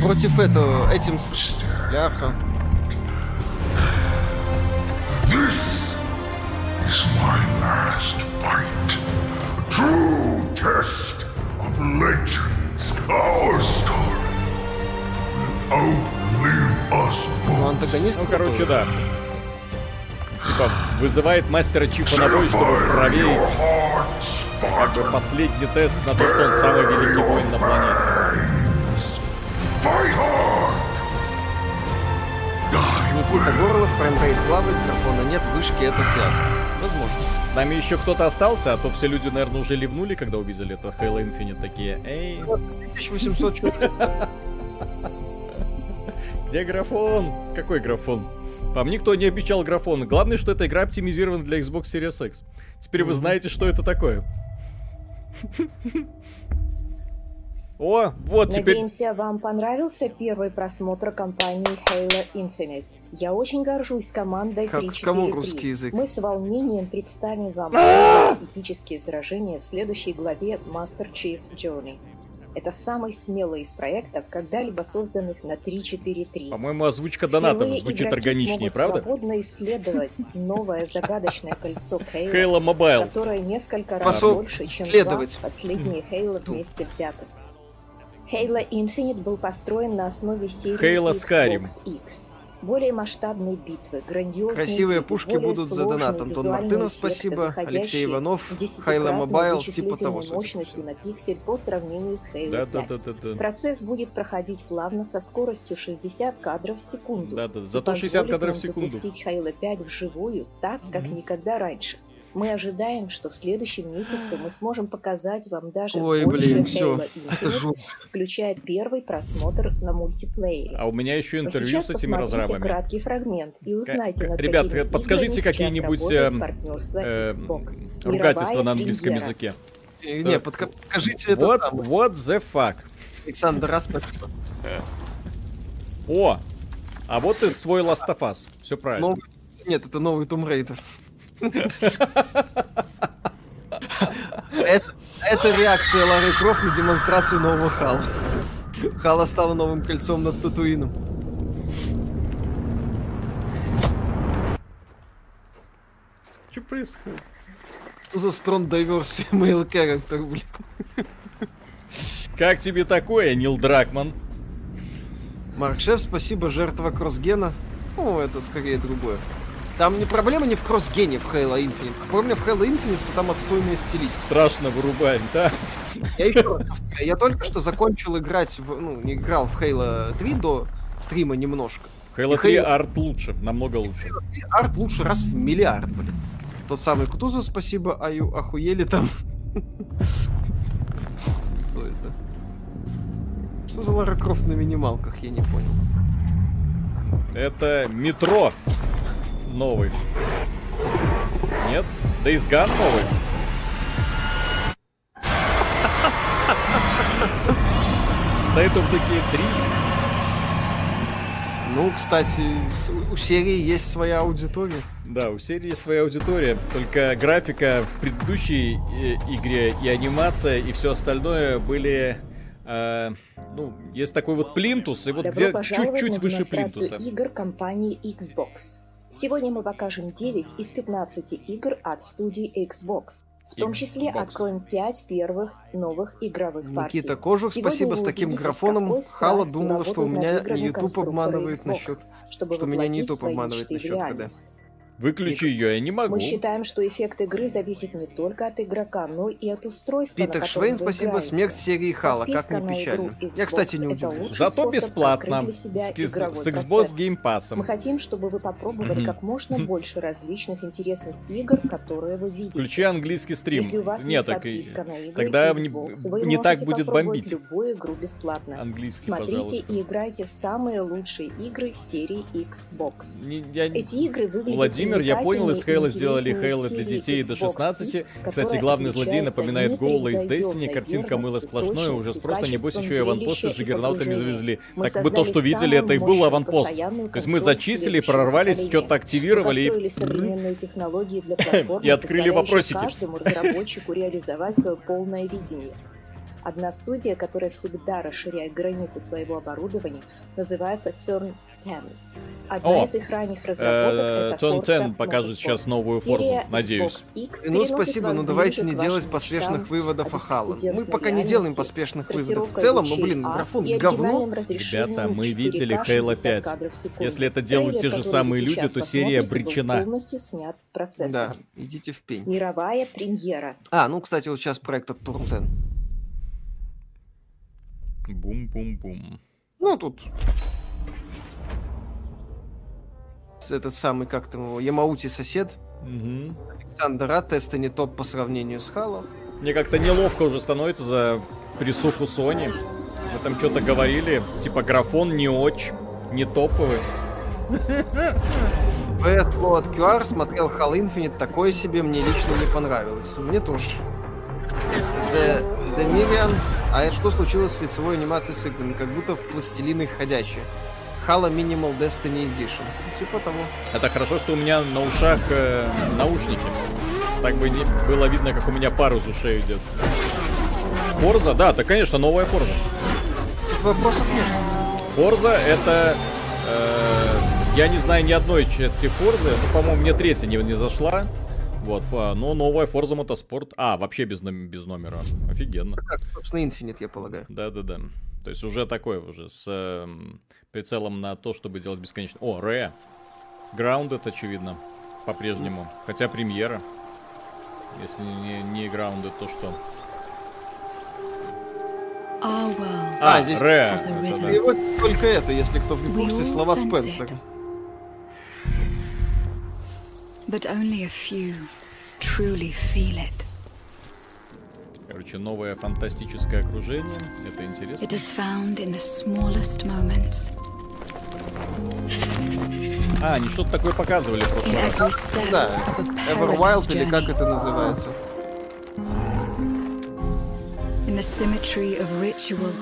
против этого, этим... Бляха. is my last fight. A true test of legends. Our story will outlive us Ну, антагонист... Ну, короче, да. Типа, вызывает мастера Чифа на бой, чтобы проверить как бы последний тест на то, что он самый великий воин на планете. Никита Горлов, framerate плавает, графона нет, вышки это фиаско. Возможно. С нами еще кто-то остался, а то все люди, наверное, уже ливнули, когда увидели это Halo Infinite, такие, эй, 1800 человек. где графон? Какой графон? Вам никто не обещал графон. Главное, что эта игра оптимизирована для Xbox Series X. Теперь вы знаете, что это такое. О, вот теперь... Надеемся, вам понравился первый просмотр кампании Halo Infinite. Я очень горжусь командой Как- 343. кому русский язык? Мы с волнением представим вам А! эпические сражения в следующей главе Master Chief Journey. Это самый смелый из проектов, когда-либо созданных на 343. По-моему, озвучка донатов звучит органичнее, правда? свободно исследовать новое загадочное кольцо Mobile. которое несколько раз больше, чем следовать. два последние Halo вместе взятых. Halo Infinite был построен на основе серии Halo Xbox Skyrim. X. Более масштабные битвы, грандиозные Красивые виды, пушки более будут за донат. Антон Мартынов, спасибо. Алексей Иванов, десятикратной Mobile, типа того, мощностью на пиксель по сравнению с Halo Да, 5. да, да, да, да. Процесс будет проходить плавно со скоростью 60 кадров в секунду. Да, да, зато 60 позволит кадров в секунду. запустить Halo 5 вживую так, как никогда раньше. Мы ожидаем, что в следующем месяце мы сможем показать вам даже Ой, больше блин. Halo Infinite, включая первый просмотр на мультиплеере. А у меня еще интервью сейчас с этими разрабами. краткий фрагмент и узнайте, над Ребят, какими подскажите какие-нибудь эм, Xbox. ругательства на английском премьера. языке. Э, Не, подскажите это там. what the fuck? Александр, раз спасибо. О, а вот и свой Last of Us. Все правильно. Новый- Нет, это новый Tomb Raider. Это, реакция Лары Крофт на демонстрацию нового Хала. Хала стала новым кольцом над Татуином. Что происходит? Что за strong diverse female character, блин? Как тебе такое, Нил Дракман? Марк Шеф, спасибо, жертва кроссгена. Ну, это скорее другое. Там не проблема не в кроссгене в Halo Infinite. Проблема в Halo Infinite, что там отстойная стилистика. Страшно вырубать, да? Я еще я только что закончил играть в... Ну, не играл в Halo 3 до стрима немножко. Halo И 3 Halo арт лучше, намного лучше. 3 арт лучше раз в миллиард, блин. Тот самый Кутузов, спасибо, аю, охуели там. Что это? Что за Лара Крофт на минималках, я не понял. Это метро новый. Нет? Days Gone новый? State of Decay 3? Ну, кстати, у серии есть своя аудитория. Да, у серии есть своя аудитория, только графика в предыдущей э, игре и анимация и все остальное были... э, ну, есть такой вот плинтус, и вот Добро где пожаловать чуть-чуть на выше плинтуса. игр компании Xbox. Сегодня мы покажем 9 из 15 игр от студии Xbox. В том числе Xbox. откроем 5 первых новых игровых партий. Никита Кожух, Сегодня спасибо. С таким графоном Хала думала, что у меня YouTube обманывает насчет... чтобы что меня не YouTube обманывает насчет КД. Выключи ее, я не могу. Мы считаем, что эффект игры зависит не только от игрока, но и от устройства, на Питер котором Швейн, спасибо. играете. Смерть серии Хала. Как не на печально. Я, кстати, не удивлюсь. Зато бесплатно. открыть для себя С, Xbox. Game Pass. Мы хотим, чтобы вы попробовали как можно больше различных интересных игр, которые вы видите. Включи английский стрим. Если у вас Нет, есть так и- подписка на игры тогда не, Xbox, вы не так будет бомбить. любую игру бесплатно. Английский, Смотрите пожалуйста. и играйте в самые лучшие игры серии Xbox. Не- я- Эти игры выглядят Владимир, я понял, из Хейла сделали Хейла для детей до Xbox 16. X, Кстати, главный злодей напоминает Гоула из Destiny. Картинка мыла сплошное, уже просто небось еще и аванпосты с зрелища и джиггернаутами погружения. завезли. Так бы то, что видели, это и был аванпост. То есть мы зачистили, прорвались, что-то активировали и... И открыли вопросики. каждому разработчику реализовать свое полное видение. Одна студия, которая всегда расширяет границы своего оборудования, называется Turn 10. Одна О, из их ранних разработок э, это Turn Forza 10 покажет Motorsport. сейчас новую Серия Forza, надеюсь. X Ну, спасибо, но давайте ближе не делать поспешных выводов о Хала. Мы пока не делаем поспешных выводов. В целом, ну, блин, А графон и говно. Ребята, мы 4К видели 60 Halo 5. кадров в секунду. Если это делают те же самые люди, то серия обречена. полностью снят Да, процессором. идите в пень. Мировая премьера. А, ну, кстати, вот сейчас проект от Turn 10. Бум-бум-бум. Ну, тут... Этот самый, как там его, Ямаути сосед. Мгм. Александр А, не топ по сравнению с Хало. Мне как-то неловко уже становится за присуху Sony. Вы там что-то говорили, типа графон не очень, не топовый. Бэт от QR смотрел Halo Infinite, такое себе мне лично не понравилось. Мне тоже. The Demirian. А это что случилось с лицевой анимацией с играми? Как будто в пластилины ходячие. Halo Minimal Destiny Edition. Типа того. Это хорошо, что у меня на ушах э, наушники. Так бы не было видно, как у меня пар из ушей идет. Форза, да, это, конечно, новая Форза. Вопросов нет. Форза это... э, я не знаю ни одной части Форзы. Это, по-моему, мне третья не, не зашла. Вот, но новая Форза Мотоспорт. А, вообще без, без номера. Офигенно. Как, собственно, Infinite, я полагаю. Да-да-да. То есть уже такой уже с эм, прицелом на то, чтобы делать бесконечно. О, Ре. Grounded, очевидно, по-прежнему. Хотя премьера. Если не, не Grounded, то что? World А, здесь- Ре. это. И вот только это, если кто в курсе, слова Спенсера. but only a few. Truly feel it. Короче, новое фантастическое окружение. Это интересно. It is found in the smallest moments, А, они что-то такое показывали step Да, Everwild или как это называется. in the symmetry of ritual,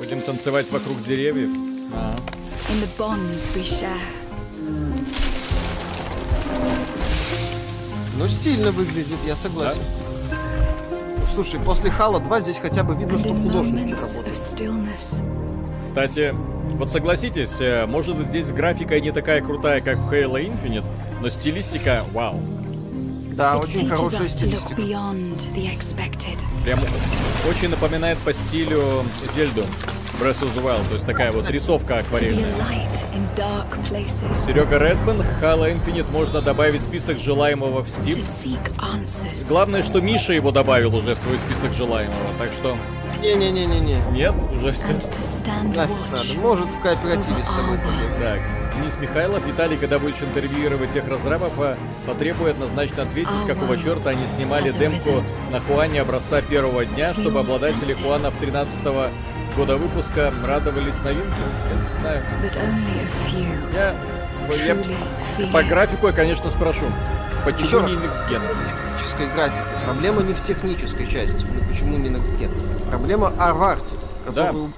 Будем танцевать вокруг деревьев. Ага. in the bonds we share. Ну, стильно выглядит, я согласен. Слушай, после Хала 2 здесь хотя бы видно, что художники работают. Кстати, вот согласитесь, э, может быть здесь графика и не такая крутая, как в Halo Infinite, но стилистика, вау. Да, it очень хорошая стилистика. Прям очень напоминает по стилю Зельду Breath of the Wild, то есть такая вот рисовка акварельная. Серега Редман, Halo Infinite можно добавить в список желаемого в Steam. Главное, что Миша его добавил уже в свой список желаемого, так что Не-не-не-не-не. нет, уже все. Нафиг надо. Может в кооперативе с тобой побегать. Так, Денис Михайлов, Виталий, когда будешь интервьюировать тех разрабов, а, потребует однозначно ответить, какого черта они снимали демку на Хуане образца первого дня, чтобы обладатели Хуанов 13 года выпуска радовались новинке. Я не знаю. But only a few Я, я по графику я, конечно, спрошу. Еще Почему раз. не Next Gen? Технической графики. Проблема не в технической части. Ну почему не Next Gen? Проблема а в арте, которую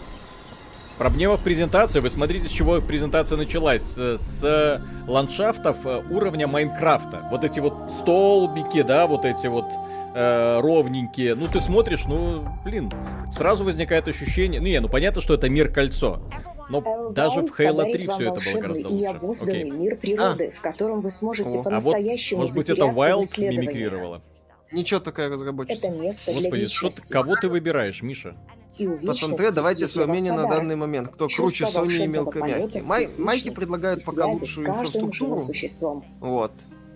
Проблема в презентации. Вы смотрите, с чего презентация началась. С, с ландшафтов э, уровня Майнкрафта. Вот эти вот столбики, да, вот эти вот э, ровненькие. Ну, ты смотришь, ну, блин, сразу возникает ощущение... Ну, не, ну, понятно, что это мир кольцо. Но даже в Halo 3 подарит вам все это было гораздо и лучше. необузданный Окей. мир природы, в котором вы сможете О, а вот, по-настоящему может быть, это Wild мимикрировала? Ничего такая разработчица. Это место Господи, для что ты, вечности. кого ты выбираешь, Миша? И вечности, давайте свое мнение на данный момент. Кто круче Sony и полета Май- Майки предлагают пока лучшую инфраструктуру. Вот.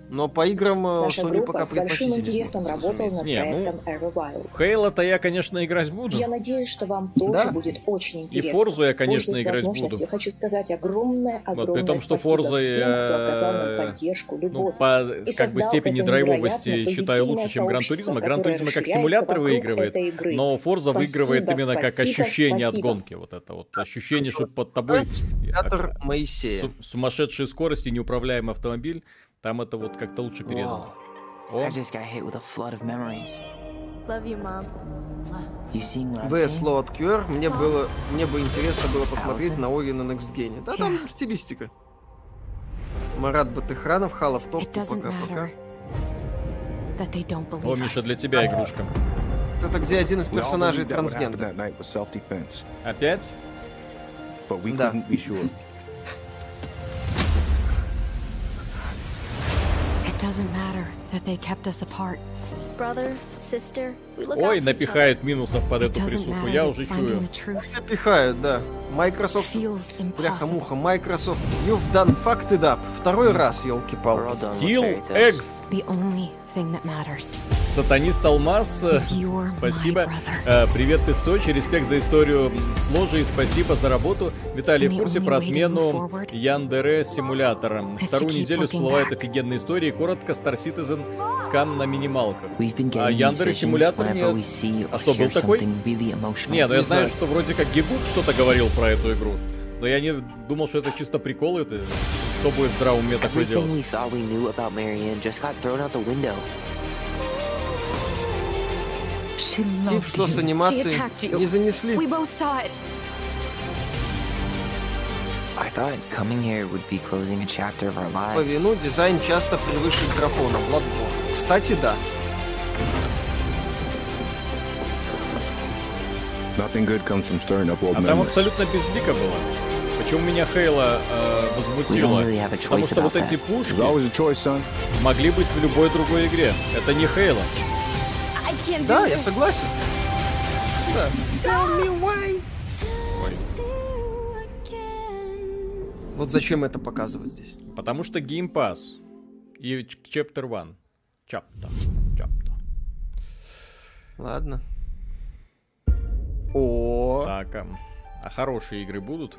Но по играм э, Наша Sony пока с большим интересом работала над Не, ну, проектом Everwild. В Halo-то я, конечно, играть буду. Я надеюсь, что вам тоже Да. будет очень И интересно. Форзу я, конечно, Пользуясь играть возможностью, буду. хочу сказать огромное, Вот, огромное при том, что спасибо Форза всем, кто оказал нам я, поддержку, ну, любовь. по и как бы создал степени драйвовости считаю лучше, чем Гран Туризмо. Гран Туризмо как симулятор выигрывает, но Форза выигрывает Спасибо, именно как спасибо, ощущение от спасибо. гонки. Вот это вот ощущение, что под тобой Симулятор Моисея. су- сумасшедшие скорости, неуправляемый автомобиль. Там это вот как-то лучше передано. О, VS seeing? Load QR. Мне было, мне бы интересно было посмотреть на Ори на Next Gen. Да, там стилистика. Марат Батыхранов, Халов Топ, пока-пока. о, Миша, для тебя игрушка. Это где один из персонажей трансгендер. Опять? Да. Ой, напихает минусов под эту присуху. Я уже finding чую. the truth Напихают, да. Microsoft... feels impossible. Бляха-муха, Microsoft, you've done fucked it up. Второй раз, елки-палки. Steel X. Сатанист Алмаз, э, спасибо. Э, Привет из Сочи, респект за историю с ложей, спасибо за работу. Виталий, в курсе про отмену Яндере симулятора. Вторую неделю всплывают офигенные истории. Коротко, Star Citizen, скам на минималках. А Яндере симулятор нет. А что, был такой? something really emotional. Не, ну я знаю. что вроде как Гигут что-то говорил про эту игру. Но я не думал, что это чисто прикол. Это кто будет в здравом уме такое делать? we thought we knew about Marianne just got thrown out the window. She Тиф, loved что с анимацией не занесли. We both saw it. I thought coming here would be closing a chapter of our По lives. вину дизайн часто превыше графона. Bloodborne. Кстати, да. А там абсолютно безлико было. Почему меня Хейла э, don't really Потому что вот эти пушки choice, могли быть в любой другой игре. Это не Хейла. Да, я согласен. Да. Вот зачем это показывать здесь? Потому что Game Pass и Chapter One. Chapter. Chapter. Ладно. О, Так, а, а хорошие игры будут?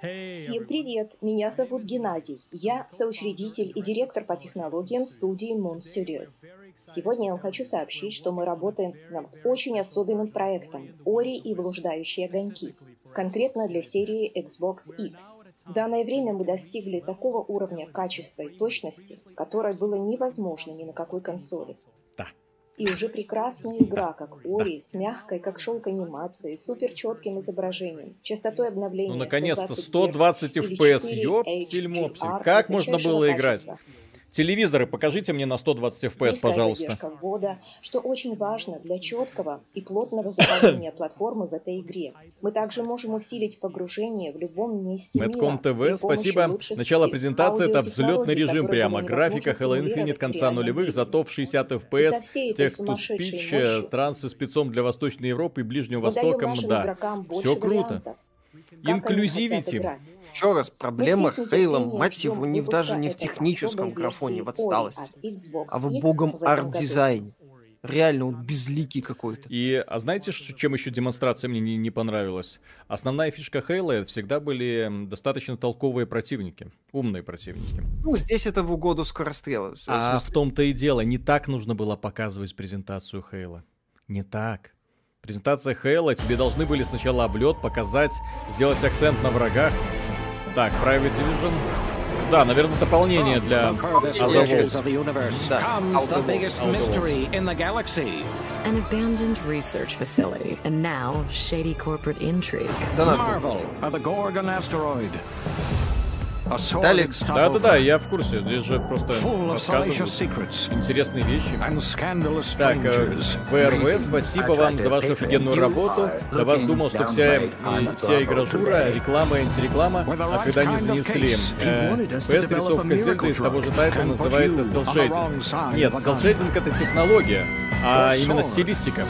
Всем привет! Меня зовут Геннадий. Я соучредитель и директор по технологиям студии Moon Studios. Сегодня я вам хочу сообщить, что мы работаем над очень особенным проектом «Ори и блуждающие огоньки», конкретно для серии Xbox X. В данное время мы достигли такого уровня качества и точности, которое было невозможно ни на какой консоли. И уже прекрасная игра, как Ори, с мягкой, как шелк анимацией, супер четким изображением, частотой обновления Ну, наконец-то, 120 120 Гц FPS, ёптель-мопсель. 4HDR Как можно было играть? качества. Телевизоры покажите мне на 120 FPS, Низкая пожалуйста. задержка ввода, что очень важно для четкого и плотного заполнения платформы в этой игре. Мы также можем усилить погружение в любом месте Мэтком мира. Помощи спасибо. Начало презентации это взлетный режим прямо. Графика Halo Infinite конца нулевых, зато в 60 И FPS. Текст to speech, мощью транс и спецом для Восточной Европы и Ближнего Востока. Да, все круто. вариантов. Инклюзивити. Еще раз, проблема с Хейлом, мать его, не в- даже не в техническом графоне, в отсталости, а в богом арт-дизайне. Реально, он безликий какой-то. И а знаете, ш- чем еще демонстрация мне не, не понравилась? Основная фишка Хейла всегда были достаточно толковые противники, умные противники. Ну, здесь это в угоду скорострела. В А в том-то и дело, не так нужно было показывать презентацию Хейла. Не так. Презентация Хейла тебе должны были сначала облет показать, сделать акцент на врагах. Так, Private Division. Да, наверное, дополнение для. An abandoned research facility, and now shady corporate intrigue. Marvel of the Gorgon asteroid. Далее. Да-да-да, я в курсе. Здесь же просто рассказывают интересные вещи. Так, э. ВРВ, спасибо вам за вашу офигенную работу. До вас думал, что вся, вся игражура, реклама и антиреклама, а когда не занесли э, PS-рисовка Зельда из того же тайтла называется Shading. Нет, Shading это технология, а именно стилистика.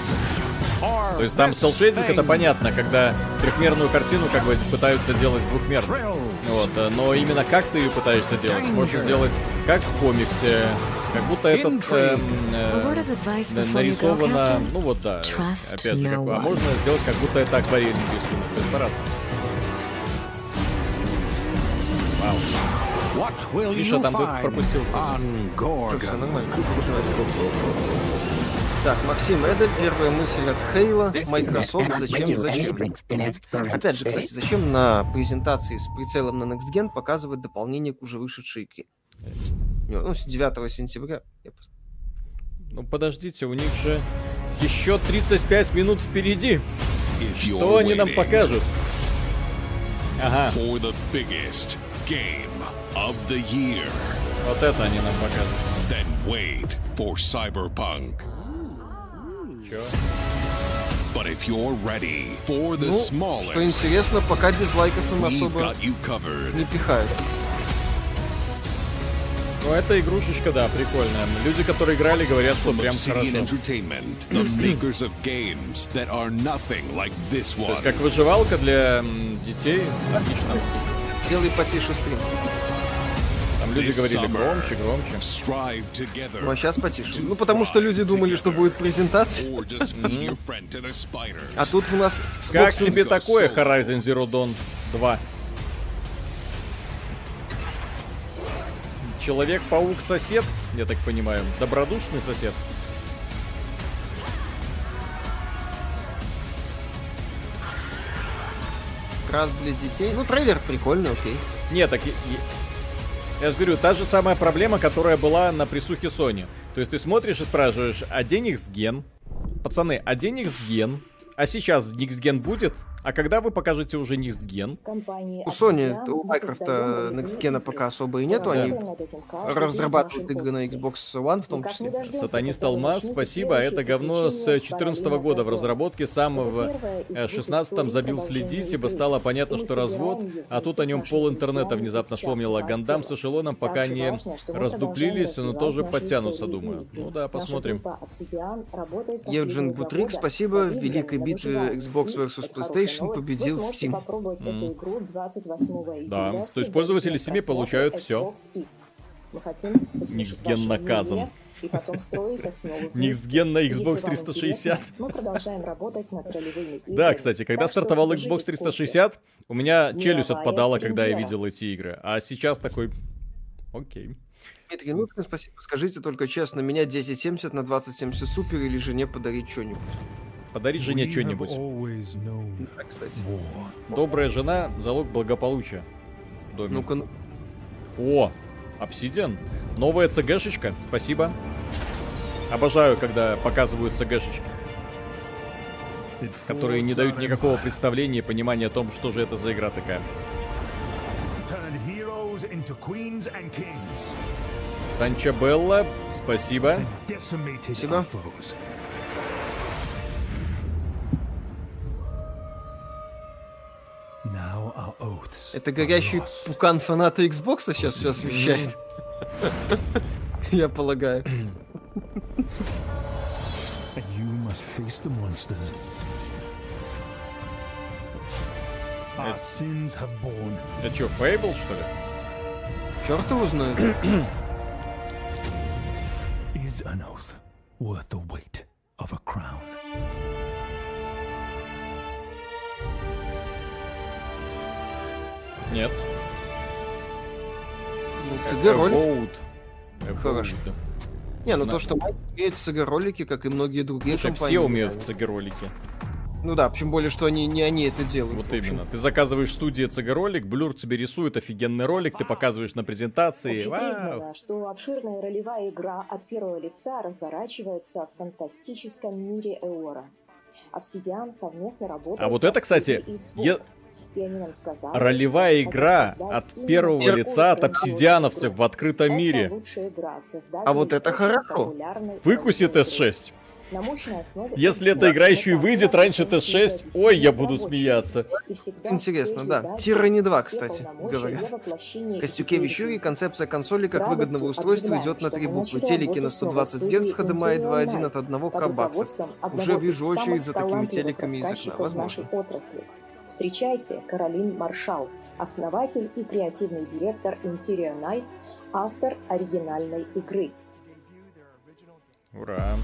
То есть там Shading это понятно, когда трехмерную картину как бы пытаются делать двухмерной. Вот, э, но именно как ты ее пытаешься делать, можно сделать как в комиксе, как будто этот эм, э, go, нарисовано, ну вот да, опять же, как а можно сделать, как будто это акварельный рисунок, то есть по-разному. Вау. Миша там пропустил. Так, Максим Эдель, первая мысль от Хейла. Microsoft, зачем, зачем? Опять же, кстати, зачем на презентации с прицелом на Next Gen показывать дополнение к уже вышедшей игре? Ну, с 9 сентября. Ну подождите, у них же еще 35 минут впереди. Что они нам покажут? Ага, вот это они нам покажут. Then wait for Cyberpunk. Чё? But if you're ready for the Ну, smallest, что интересно, пока дизлайков им особо не пихают. Ну эта игрушечка, да, прикольная. Люди, которые играли, говорят, что прям хорошо. Like То one. есть как выживалка для детей, отлично. Сделай потише стрим. Там люди говорили громче, громче. Ну а сейчас потише. Ну потому что люди думали, что будет презентация. А тут у нас Как тебе такое Horizon Zero Dawn 2? Человек-паук сосед, я так понимаю, добродушный сосед. раз для детей. Ну, трейлер прикольный, окей. Нет, так я же говорю, та же самая проблема, которая была на присухе Sony. То есть ты смотришь и спрашиваешь, а день X-ген? Пацаны, а день X-ген? А сейчас X-ген будет? А когда вы покажете уже Next-ген? Компании У Sony, у Microsoft создаем Next Gen пока особо и нету, Да. они разрабатывают игры на. Xbox One в том числе. Сатанист Алмаз, спасибо. Это говно с приключение 14 Параллельного года в разработке сам в первое из э, двух 16-м историй забил следить, ибо стало понятно, что развод, а тут о нем пол интернета внезапно сейчас вспомнил, а на Гандам с эшелоном пока не раздуплились, но тоже подтянутся, думаю. Ну да, посмотрим. Евджин Бутрик, спасибо. В великой битве. Xbox vs хорошая PlayStation новость. победил Вы сможете Steam. попробовать М. эту игру 28 июля. Да, в то есть пользователи Steam получают X. Мы хотим ваше наказан. мнение и потом строить основу. Gen на Xbox вам 360. интересно, Мы продолжаем работать над ролевыми играми. Да, кстати, когда стартовал Xbox в курсе. 360, у меня челюсть отпадала, когда я видел эти игры. А сейчас такой... Окей. Дмитрий, ну спасибо. Скажите только честно, меня 1070 на 2070 супер или жене подарить что-нибудь? Подарить жене что-нибудь. Да, кстати. Добрая жена – залог благополучия. Ну-ка, ну. О, обсидиан. Новая ЦГшечка, спасибо. Обожаю, когда показывают ЦГшечки. Которые не дают никакого представления и понимания о том, что же это за игра такая. Turn heroes into queens and kings. Санчо Белла, спасибо. Спасибо. Это горящий пукан фаната Xbox сейчас все освещает. Я полагаю. And you must face the monsters. Our sins have borne. Это что, Фейбл, что ли? Черт его знает. Is an oath worth the weight of a crown? Нет. Ну, ЦГ-ролик. Abode. Abode. Хорошо. Не, ну то, что Майк умеет в ЦГ-ролики, как и многие другие Слушай, компании. все умеют в ЦГ-ролики. Ну да, тем более, что они не они это делают. Вот именно. Ты заказываешь студии ЦГ-ролик, Блюр тебе рисует офигенный ролик, ты показываешь на презентации. Общепризнано, что обширная ролевая игра от первого лица разворачивается в фантастическом мире Эора. Obsidian совместно работает А вот это, кстати, Xbox, е- и они нам сказали, Ролевая игра от первого лица от обсидиановцев в открытом Это мире. А вот это хорошо. Выкусит ролевой игры. S6. На мощной основе Если эта игра еще и выйдет раньше Т6, ой, я буду смеяться. Интересно, да. Тирани 2, кстати, говорят. Костюкевич Юрий, концепция консоли как выгодного устройства идет на три буквы. Телеки на 120 Гц, HDMI 2.1 от 1 к баксов. Уже вижу очередь за такими телеками из окна. Возможно. Встречайте Каролин Маршал, основатель и креативный директор Interior Night, автор оригинальной игры. Ура.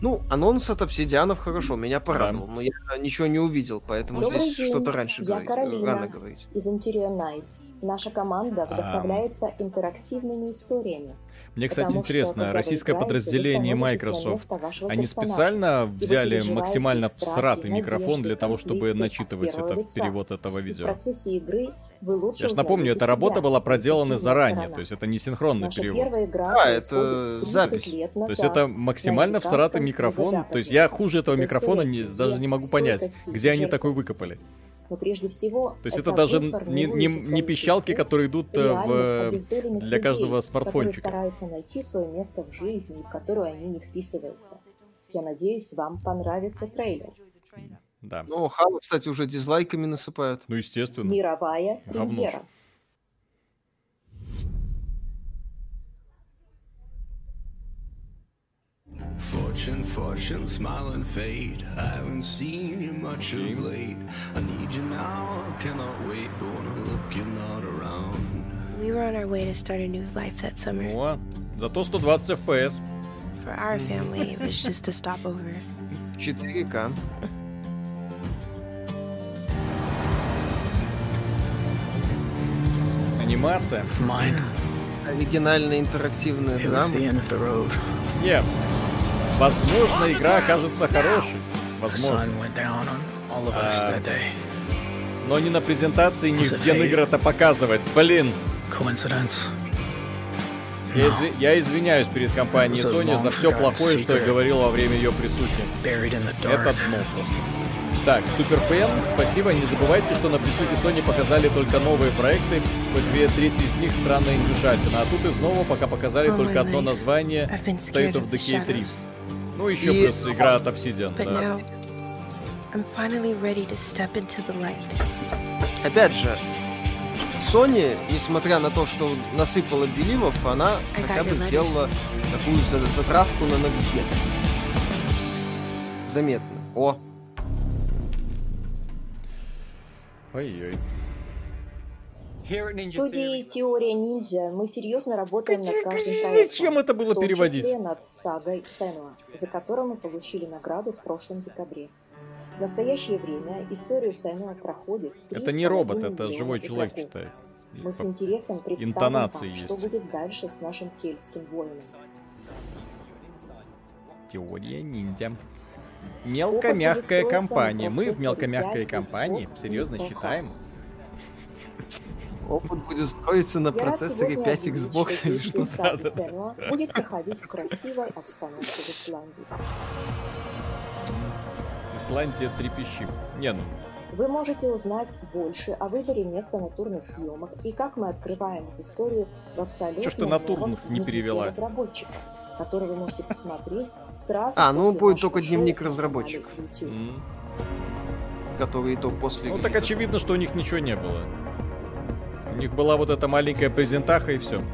Ну, анонс от обсидианов хорошо, меня порадовал, но я ничего не увидел, поэтому Добрый здесь день, что-то раньше я говорить, Каролина рано говорить. из Interior Night. Наша команда вдохновляется интерактивными историями. Мне, кстати, Потому что, интересно, вы российское подразделение Microsoft, они специально взяли максимально всратый микрофон для того, чтобы начитывать это, лица. перевод этого видео. процессе игры вы лучше Я же напомню, эта работа была проделана заранее, сторона. то есть это не синхронный Наша перевод. первая игра А, это 30 запись. лет То есть назад это максимально всратый микрофон. То есть я хуже этого Это микрофона не, даже не могу понять, где они такой выкопали. Но прежде всего, То есть это даже вы не, не, не пищалки, которые идут э, в, обездоленных для каждого людей, которые смартфончика. стараются найти свое место в жизни, в которую они не вписываются. Я надеюсь, вам понравится трейлер. Да. Ну, Хава, кстати, уже дизлайками насыпают. Ну, естественно. Мировая Говно премьера. Fortune, fortune, smile and fade. I haven't seen you much of late. I need you now, cannot wait. But when I look, you're not around. We were on our way to start a new life that summer. О, зато 120 FPS. For our family, it was just a stopover. 4К. Анимация. Оригинальная интерактивная драма. Нет. Возможно, игра окажется хорошей. Возможно. А, Но не на презентации, где fate? игры это показывать. Блин. Я, изви- я извиняюсь перед компанией Sony за все плохое, что я говорил во время ее присутствия. Это дно. Так, Супер Пен, спасибо. Не забывайте, что на присутствии Sony показали только новые проекты. По две трети из них странная индюшатина. А тут и снова пока показали только одно название State of Decay 3. Ну, еще И- плюс игра от Obsidian, But да. now, I'm finally ready to step into the light. Опять же, Sony, несмотря на то, что насыпала беливов, она I хотя бы сделала такую за- затравку на Next Gen. Заметно. О, Ой-ой. В студии Теория Ниндзя мы серьезно работаем над каждым проектом. Зачем это было в том переводить? числе над сагой Сенуа, за которую мы получили награду в прошлом декабре. В настоящее время историю Сенуа проходит Это не робот, это живой человек игроков. читает. Мы с интересом представим вам, что есть. будет дальше с нашим кельтским воином. Теория ниндзя. Мелкомягкая компания. Мы в мелкомягкой 5 компании серьезно считаем. Опыт будет строиться на Я процессоре сегодня 5 объявить, Xbox что или что Сенуа будет проходить в красивой обстановке в Исландии. Исландия трепещи. Не, ну, Вы можете узнать больше о выборе места натурных съемок и как мы открываем их историю в абсолютно Чё ты натурных не перевела? разработчика, который вы можете посмотреть сразу А, ну после будет только дневник разработчиков. YouTube. который и то после. ну так очевидно, что у них ничего не было. У них была вот эта маленькая презентаха и все.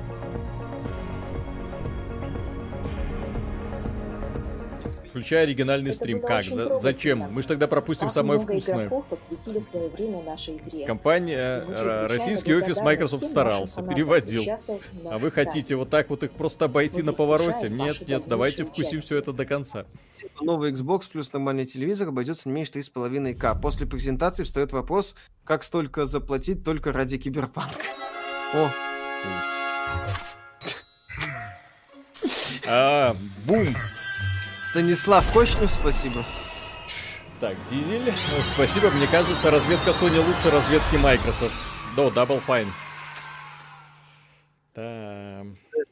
Включая оригинальный Это стрим. Как? За- зачем? Мы же тогда пропустим Так самое вкусное. посвятили свое время нашей игре. Компания, э, российский офис Microsoft старался, переводил. А вы хотите вот так вот их просто обойти на повороте? Нет, нет, давайте вкусим все это до конца. Новый Xbox плюс нормальный телевизор обойдется не меньше 3,5К. После презентации встает вопрос, как столько заплатить только ради киберпанка. О, А, бум! Станислав Кочнев, спасибо. Так, Дизель. Ну, Спасибо, мне кажется, разведка Sony лучше разведки Microsoft. Да, Double Fine. Да.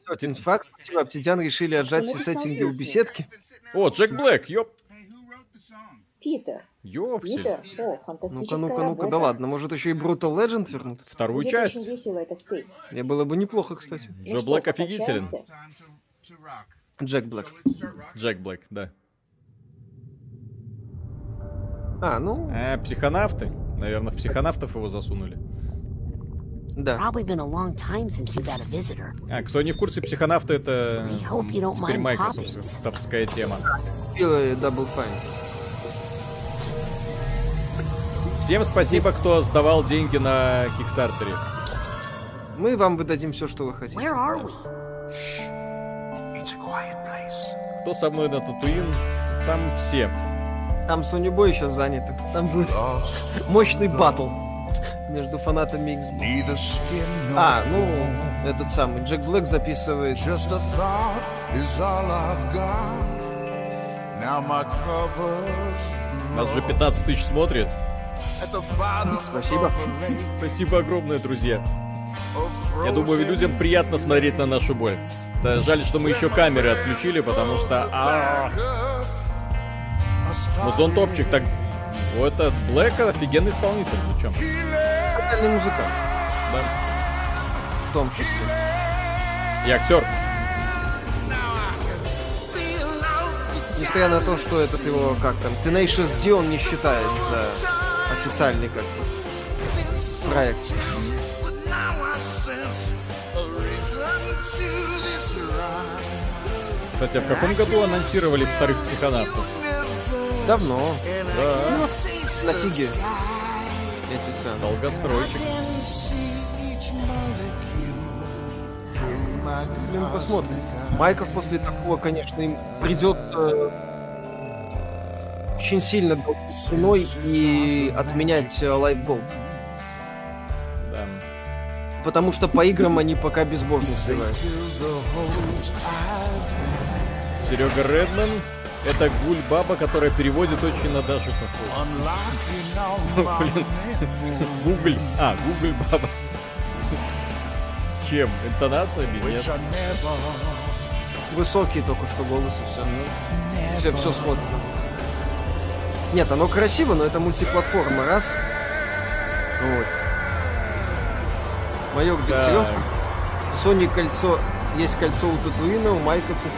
Один факт. Спасибо, Обсидиан решили отжать все сеттинги у беседки. О, Джек Блэк, ёп. Питер. Ёпсель. Питер, о, Ну-ка, фантастическая ну-ка, ну-ка, работа. да ладно, может еще и Brutal Legend вернут? Вторую Будет часть. очень весело это спеть. Я было бы неплохо, кстати. Ну что, Блэк офигителен. покачаемся? Джек Блэк. Джек Блэк, да. А, ну, А, психонавты. Наверное, в психонавтов его засунули. да. Probably been a long time since you've had a visitor. А, кто не в курсе, психонавты это теперь Microsoftовская тема. Double Fine. Всем спасибо, кто сдавал деньги на Кикстартере. Мы вам выдадим все, что вы хотите. Where are we? Кто со мной на Татуин, там все. Там Boy сейчас заняты. Там будет мощный батл между фанатами Xbox. А, ну, этот самый Джек Блэк записывает. Just a thought is all I've got. Now my covers Нас уже 15 тысяч смотрит. Спасибо. Спасибо огромное, друзья. Я думаю, людям приятно смотреть на нашу боль. Да, жаль, что мы еще камеры отключили, потому что... а, Ну, зонтопчик так... Вот этот Блэк офигенный исполнитель, причем. Музыкальный музыкант. Да. В том числе. И актер. Несмотря на то, что этот его, как там, Tenacious D, он не считается официальный как бы проект. Кстати, а в каком году анонсировали вторых психонавтов? Давно. Да. На фиге. Эти самые. Долгостройчик. Блин, посмотрим. Майков после такого, конечно, им придется очень сильно ценой и отменять э, Live Gold. Да. Потому что по играм они пока безбожно сливают. Серега Редман. Это гуль-баба, которая переводит очень на Дашу похоже. Блин. Гугль. А, гугль баба. Чем? Интонациями? Нет. Высокий только что голос и все. Все, все смотрит. Нет, оно красиво, но это мультиплатформа, раз. Вот. Майор. Дегтярев. Sony кольцо. Есть кольцо у Татуина, у Майков у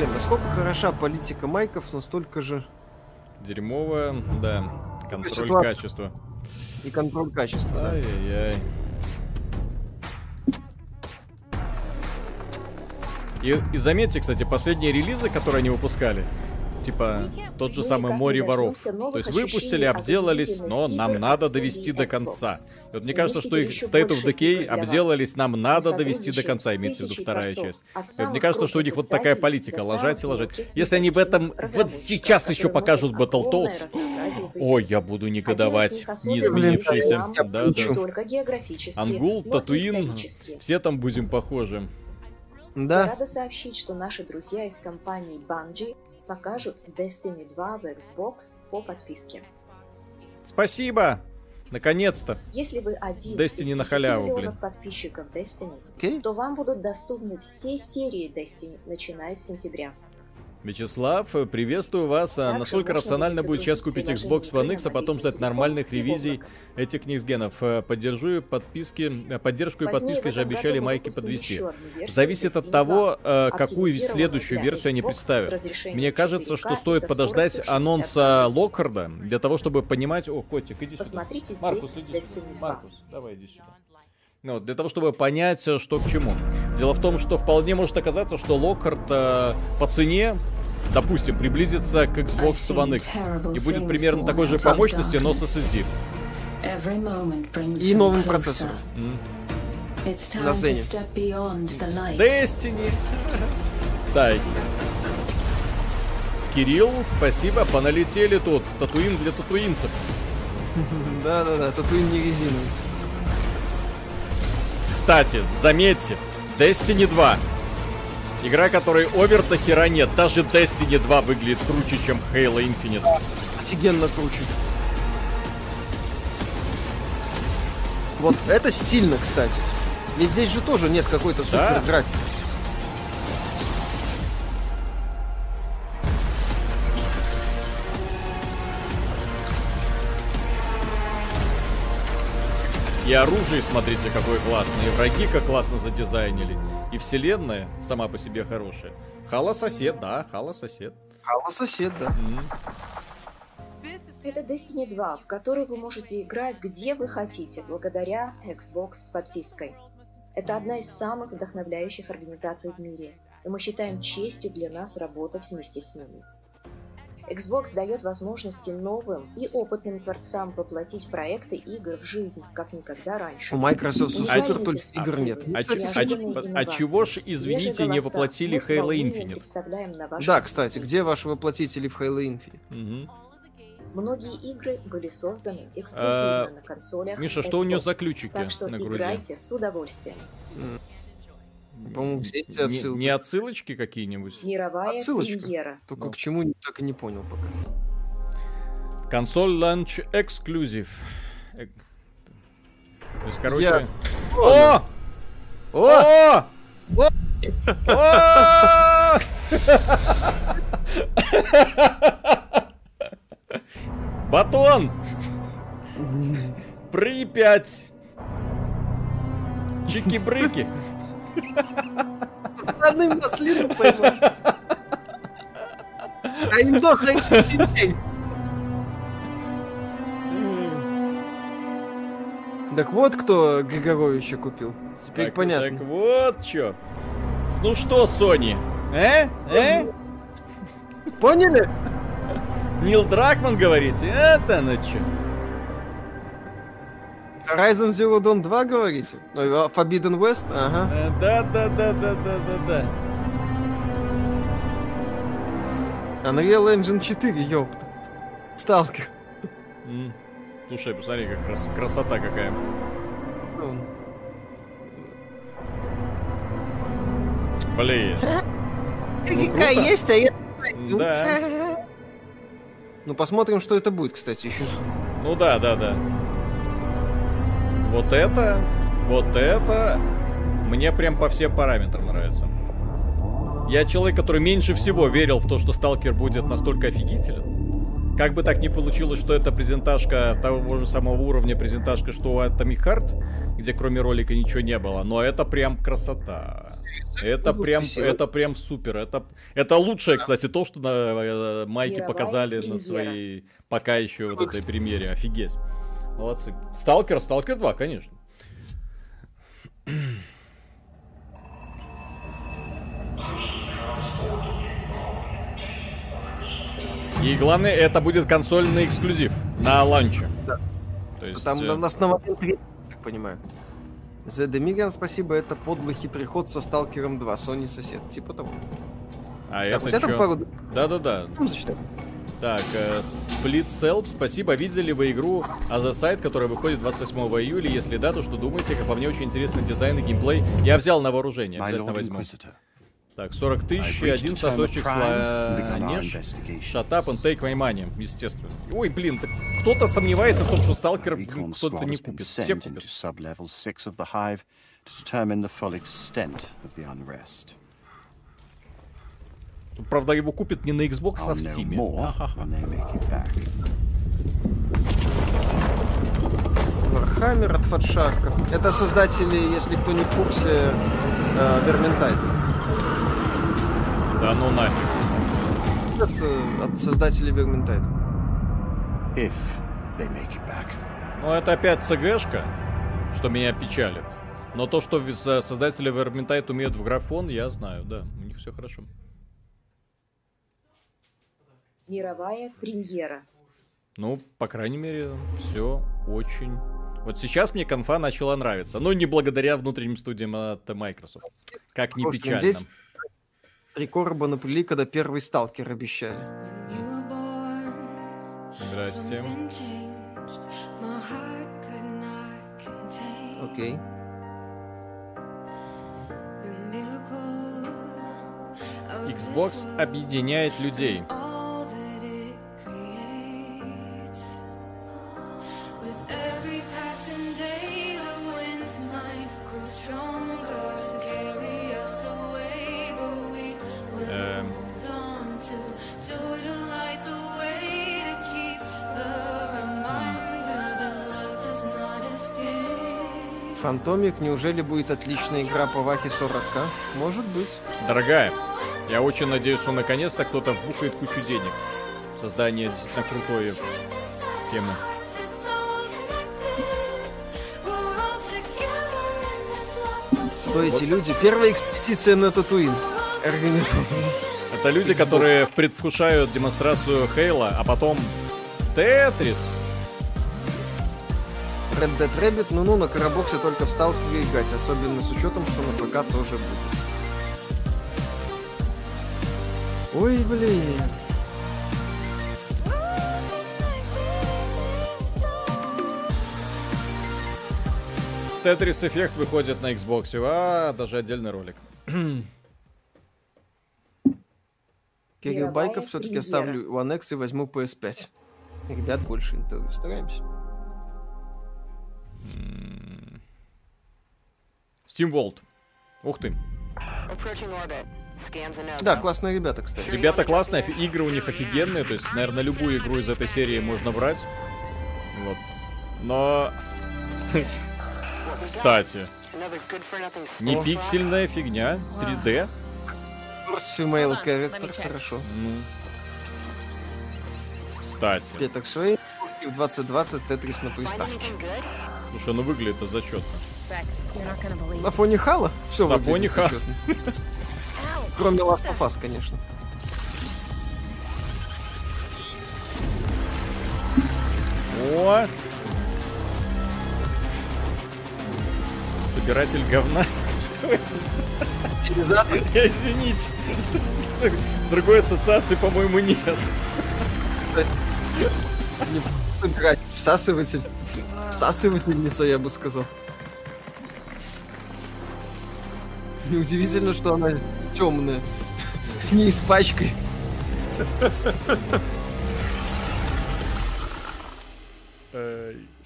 Блин, насколько хороша политика Майков, настолько же Дерьмовая, да. Контроль ситуация. качества. и контроль качества. Ай-яй-яй. И, и заметьте, кстати, последние релизы, которые они выпускали, типа тот же Мы самый море воров. То есть выпустили, обделались, но нам надо довести до конца. И вот мне кажется, что их State of Decay обделались, нам надо довести до конца, имеется в виду вторая часть. И вот мне кажется, что у них вот такая политика, ложать и ложать. Если они в этом вот сейчас еще покажут Battletoads, ой, я буду негодовать, не изменившийся. Да, да. Ангул, Татуин, все там будем похожи. Я Да. рада сообщить, что наши друзья из компании Bungie покажут Destiny 2 в Xbox по подписке. Спасибо! Наконец-то! Если вы один Destiny из на 10 халяву, миллионов блин. подписчиков Destiny, Окей. то вам будут доступны все серии Destiny, начиная с сентября. Вячеслав, приветствую вас. А насколько рационально будет сейчас купить Xbox One X, а потом ждать нормальных ревизий этих Никсгенов? Э, Поддержу подписки, э, поддержку и подпиской же обещали майки подвести. Зависит от того, 2, э, какую следующую версию они представят. Мне кажется, 4K что стоит подождать скоростью 60 анонса Гц. Локкарда для того, чтобы понимать... О, котик, иди сюда. Посмотрите Маркус, здесь иди сюда. Destiny 2. Маркус, давай иди сюда. Ну, вот, для того, чтобы понять, э, что к чему. Дело в том, что вполне может оказаться, что Локкард э, по цене, допустим, приблизится к Xbox One X и будет примерно такой же по мощности, но с SSD. И новым процессором. М. На Зене. Destiny. Так. Кирилл, спасибо, поналетели тут. Татуин для татуинцев. Да-да-да, татуин не резиновый. Кстати, заметьте, Destiny 2. Игра, которой овер до хера нет. Даже Destiny 2 выглядит круче, чем Halo Infinite. Офигенно круче. Вот это стильно, кстати. Ведь здесь же тоже нет какой-то Да. супер графики. И оружие, смотрите, какое классное. И враги как классно задизайнили. И вселенная сама по себе хорошая. Хала сосед, да, Хала сосед. Хала сосед, да. Это Destiny 2, в который вы можете играть где вы хотите, благодаря Xbox с подпиской. Это одна из самых вдохновляющих организаций в мире, и мы считаем честью для нас работать вместе с ними. Xbox дает возможности новым и опытным творцам воплотить проекты игр в жизнь, как никогда раньше. У Microsoft Уникальные супер, только игр нет. А, а а инновации, чего ж, извините, не воплотили Halo Infinite? представляем на ваш Да, кстати, где ваши воплотители в Halo Infinite? Мгм. Многие игры были созданы эксклюзивно А, на консолях Миша, что у нее Xbox, за ключики Так что на груди? играйте с удовольствием. По-моему, где эти Не, отсылки? не отсылочки какие-нибудь? Мировая Отсылочка. премьера. Только к чему, не- так и не понял пока. Консоль Launch Exclusive. Э, То есть, короче... Я- О! О! О! Батон! Припять! Чики-брыки! Одним маслину поймал. А индоха и Так вот, кто Григоровича купил. Теперь Так, понятно. Так вот чё. Ну что, Сони? Э? Э? Поняли? Нил Дракман говорите? Это ну чё? Horizon Zero Dawn 2 говорите? А Forbidden West? Ага. Э, Да, да, да, да, да, да, да. Unreal Engine 4, ёпта. Сталкер. М. Слушай, посмотри, как крас- красота какая. Ну, Блин. Какая круто. есть, а я... Да. Ну, посмотрим, что это будет, кстати, еще. Ну да, да, да. Вот это, вот это мне прям по всем параметрам нравится. Я человек, который меньше всего верил в то, что Сталкер будет настолько офигителен. Как бы так ни получилось, что это презентажка того же самого уровня презентажка, что у Atomic Heart, где кроме ролика ничего не было, но это прям красота. Это прям, это прям супер. Это, это лучшее, кстати, то, что на э, майке Мировая показали на своей пока еще вот этой премьере. Офигеть. Молодцы. Сталкер, Сталкер 2, конечно. И главное, это будет консольный эксклюзив на ланче. Да. То есть, Там э, на нас на момент так понимаю. The Demigan, спасибо, это подлый хитрый ход со Сталкером 2, Sony сосед, типа того. А Так, это у тебя там чё? пару- Да-да-да. Ну. Так, э, Split Self, спасибо. Видели вы игру Other Side, которая выходит 28 июля? Если да, то что думаете? Как по мне, очень интересный дизайн и геймплей. Я взял на вооружение, обязательно возьму. Так, 40 тысяч, один сосочек Слаанеш. Shut up and take my money, естественно. Ой, блин, так кто-то сомневается в том, что Сталкер кто-то не купит. Все купят. into sub-level 6 of the Hive to determine the full extent of the unrest. Тут, Правда, его купят не на Xbox, а в Steam. Warhammer от Fatshark а. Это создатели, если кто не в курсе, э, Vermintide. Да ну нафиг. Это от создателей Vermintide. If they make it back. Ну, это опять ЦГшка, что меня печалит. Но то, что создатели Vermintide умеют в графон, я знаю, да. У них все хорошо. Мировая премьера. Ну, по крайней мере, все очень... Вот сейчас мне конфа начала нравиться. Но не благодаря внутренним студиям от Microsoft. Как ни Может, печально. здесь Три короба наплели, когда первый сталкер обещали. Здрасте. Окей. Xbox объединяет людей. Фантомик, неужели будет отличная игра по Вахе 40к? Может быть. Дорогая, я очень надеюсь, что наконец-то кто-то вбухает кучу денег. в Создание действительно крутой темы. Кто эти люди? Первая экспедиция на Татуин. Организована. Это люди, которые предвкушают демонстрацию Хейла, а потом Тетрис. Red Dead Rabbit, ну-ну, на Карабоксе только в сталкере играть, особенно с учетом, что на ПК тоже будет. Ой, блин. Тетрис эффект выходит на Xbox. А, даже отдельный ролик. Кирилл Байков все-таки оставлю One X и возьму PS5. Ребят, больше интервью. Стараемся. Steam World. Ух ты. Да, классные ребята, кстати. Ребята классные, игры у них офигенные, то есть, наверное, любую игру из этой серии можно брать. Вот. Но... Кстати, не пиксельная фигня, 3D. First Female Character, хорошо. Ну. Кстати. Петр Швейн в 2020 Тетрис на приставке. Слушай, ну выглядит это зачетно. На фоне Хала? Все На фоне Хала. Кроме Last of Us, конечно. О! Собиратель говна. Что это? Извините. Другой ассоциации, по-моему, нет. Не играть. Всасыватель. Всасывательница, я бы сказал. Неудивительно, что она темная. Не испачкает.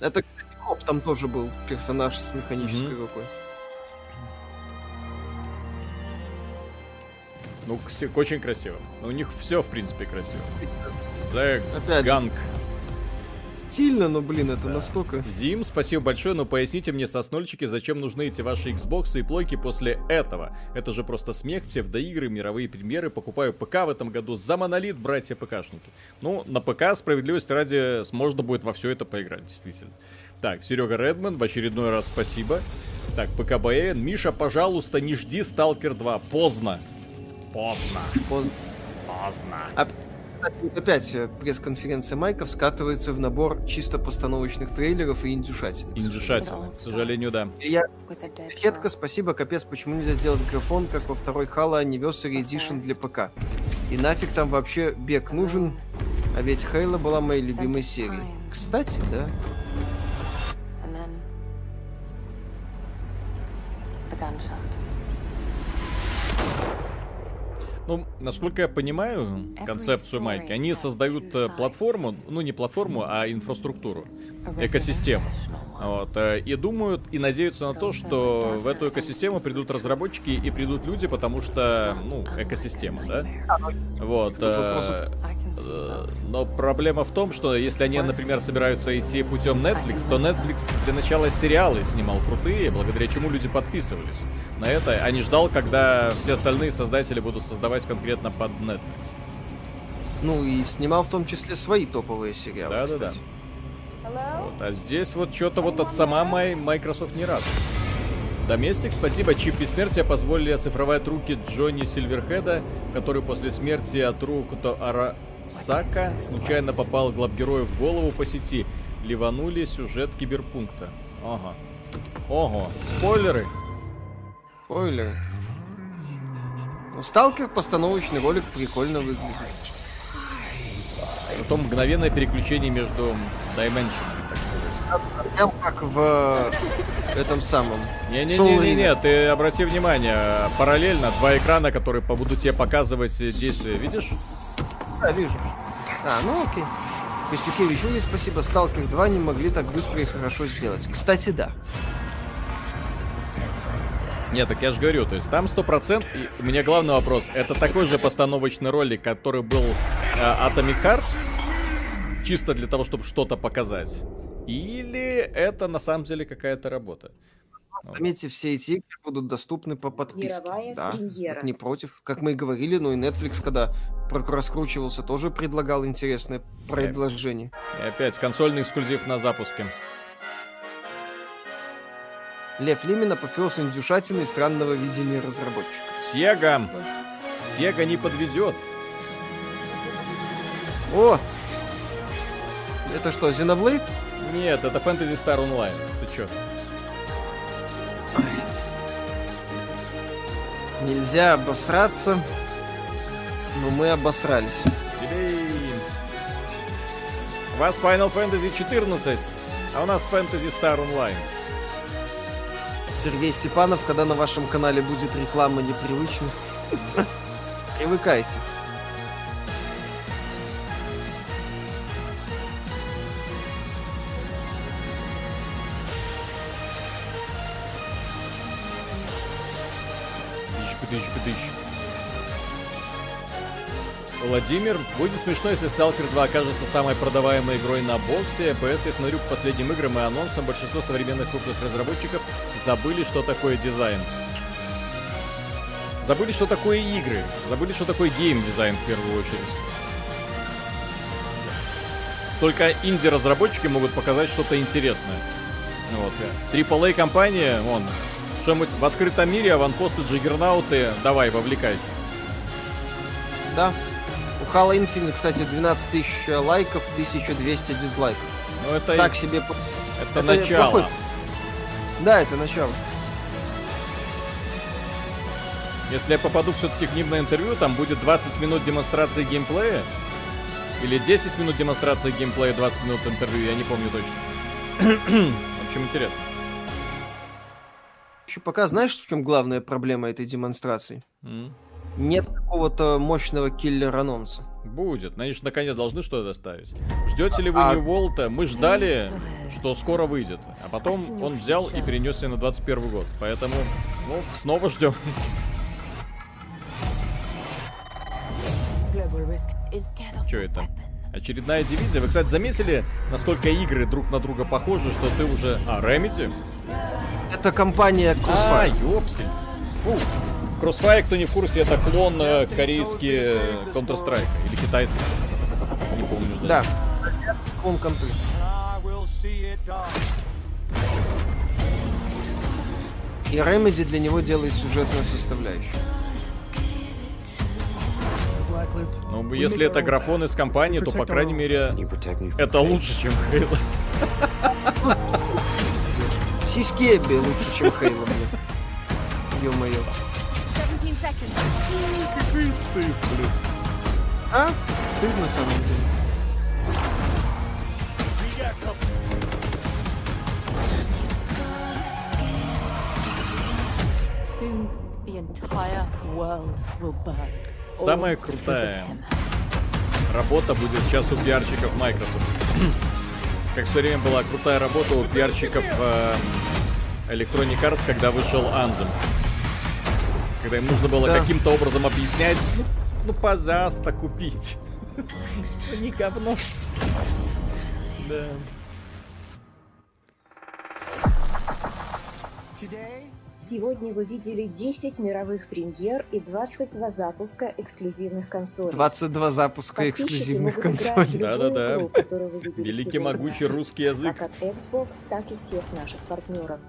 Это, кстати, Коп там тоже был персонаж с механической рукой. Ну, очень красиво. Но у них все, в принципе, красиво. The Опять же. Gang. Сильно, но, блин, это настолько... Зим, спасибо большое, но поясните мне, соснольчики, зачем нужны эти ваши Xbox и плойки после этого? Это же просто смех, псевдоигры, мировые премьеры. Покупаю ПК в этом году за монолит, братья ПКшники. Ну, на ПК, справедливости ради, можно будет во все это поиграть, действительно. Так, Серега Редман, в очередной раз спасибо. Так, ПКБН. Миша, пожалуйста, не жди Сталкер 2. Поздно. Поздно. Поздно. Поздно. А Кстати, вот опять э, пресс-конференция Майков скатывается в набор чисто постановочных трейлеров и индюшатин. Индюшатина, к сожалению, да. Я... Хетка, спасибо, капец, почему нельзя сделать графон, как во второй Halo Anniversary Edition для ПК? И нафиг там вообще бег нужен? А ведь Хейла была моей любимой серией. Кстати, да. Ну, насколько я понимаю концепцию Майки, они создают э, платформу, ну не платформу, а инфраструктуру, экосистему. Вот, э, и думают и надеются на то, что в эту экосистему придут разработчики и придут люди, потому что, ну, экосистема, да? Вот. э, э, Но проблема в том, что если они, например, собираются идти путем Netflix, то Netflix для начала сериалы снимал крутые, благодаря чему люди подписывались на это, а не ждал, когда все остальные создатели будут создавать конкретно под Netflix. Ну и снимал в том числе свои топовые сериалы, Да, да, да. Вот, а здесь вот что-то вот от сама Май- Microsoft не рад. Доместик, спасибо. Чип бессмертия позволили оцифровать руки Джонни Сильверхеда, который после смерти от рук то Арасака случайно попал главгерою в голову по сети. Ливанули сюжет киберпункта. Ага. Ого. Спойлеры. Спойлеры. Ну, Сталкер постановочный ролик прикольно выглядит. Потом мгновенное переключение между Dimension, так сказать. Прям как в э, этом самом. Не-не-не-не, ты обрати внимание, параллельно два экрана, которые будут тебе показывать действия, видишь? Да, вижу. А, ну окей. Костюкевич, Юрий, спасибо. Сталкер 2 не могли так быстро и хорошо сделать. Кстати, да. Нет, так я же говорю, то есть там 100%, и у меня главный вопрос, это такой же постановочный ролик, который был э, Atomic Heart, чисто для того, чтобы что-то показать? Или это на самом деле какая-то работа? Заметьте, все эти игры будут доступны по подписке. Мировая да, премьера. так не против. Как мы и говорили, ну и Netflix, когда раскручивался, тоже предлагал интересное предложение. И опять консольный эксклюзив на запуске. Лев Лимин апофеоз индюшатины и странного видения разработчика. Сега! Сега не подведет. О! Это что, Xenoblade? Нет, это Fantasy Star Online. Ты чё? Нельзя обосраться, но мы обосрались. Блин. У вас Final Fantasy 14, а у нас Fantasy Star Online. Сергей Степанов, когда на вашем канале будет реклама непривычна. Привыкайте. Тыщ-пытыщ-пытыщ. Владимир, будет смешно, если Stalker 2 окажется самой продаваемой игрой на боксе. PS, я смотрю по последним играм и анонсам, большинство современных крупных разработчиков забыли, что такое дизайн. Забыли, что такое игры. Забыли, что такое game design в первую очередь. Только инди-разработчики могут показать что-то интересное. Вот. AAA компания, вон, что-нибудь в открытом мире, аванпосты, джиггернауты, давай, вовлекайся. Да. У Halo Infinite, кстати, 12 тысяч лайков, 1200 дизлайков. Ну это, Так себе... по- это, начало. плохой- Да, это начало. Если я попаду все-таки к ним на интервью, там будет 20 минут демонстрации геймплея. Или 10 минут демонстрации геймплея, 20 минут интервью, я не помню точно. В общем, интересно. Еще пока знаешь, в чем главная проблема этой демонстрации? М. Нет какого-то мощного киллер-анонса. Будет. Они же наконец должны что-то доставить. Ждете ли вы А- World? Мы ждали, что скоро выйдет. А потом он взял и перенесся на 21 год. Поэтому, ну, снова ждем. Что это? Очередная дивизия. Вы, кстати, заметили, насколько игры друг на друга похожи, что ты уже... А, Remedy? Это компания А, Crossfire. ёпсель. Фу. Crossfire, кто не в курсе, это клон э, корейский э, Counter-Strike. Или китайский. Не помню. Да. Клон конты. И Remedy для него делает сюжетную составляющую. Ну, если это графон из компании, то, по крайней мере, это лучше, чем Хейла. Сиськи лучше, чем Хейла, блин. Ё-моё. Стыд, блин. А? Стыд на самом деле. Самая крутая работа будет сейчас у пиарщиков Microsoft. Как все время была крутая работа у пиарщиков э, Electronic Arts, когда вышел Anthem. Когда им нужно было Да. каким-то образом объяснять, ну, ну пожалуйста, купить. Не говно. Да. Сегодня вы видели 10 мировых премьер и 22 запуска эксклюзивных консолей. 22 запуска Подписчики эксклюзивных консолей. Да-да-да. Великий сегодня. могучий русский язык. Как от Xbox, так и всех наших партнеров.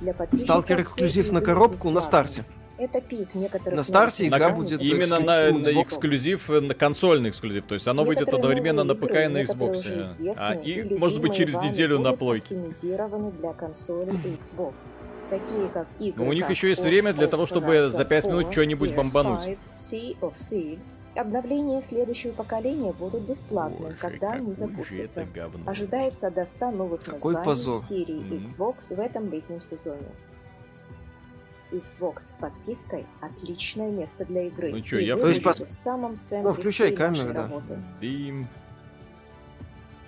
Для подписчиков Сталкер эксклюзив на коробку на бесплатны. старте. Это пик некоторых На старте игра будет Именно на, на эксклюзив, э, на консольный эксклюзив. То есть оно выйдет Некоторые одновременно на ПК и на Xbox. известные А, и, и может быть, через неделю на плойке. для консолей и Xbox. Такие как игры Но у них как еще есть время для того, чтобы за 5 минут 4, что-нибудь бомбануть. 5, Sea of Thieves. Обновления следующего поколения будут бесплатны, когда они запустятся. Ожидается до 100 новых Какой названий позор. серии. Xbox в этом летнем сезоне. Xbox с подпиской – отличное место для игры. Ну И я То есть под- в самом центре Ну, включай всей нашей камеру, да. работы. Дим.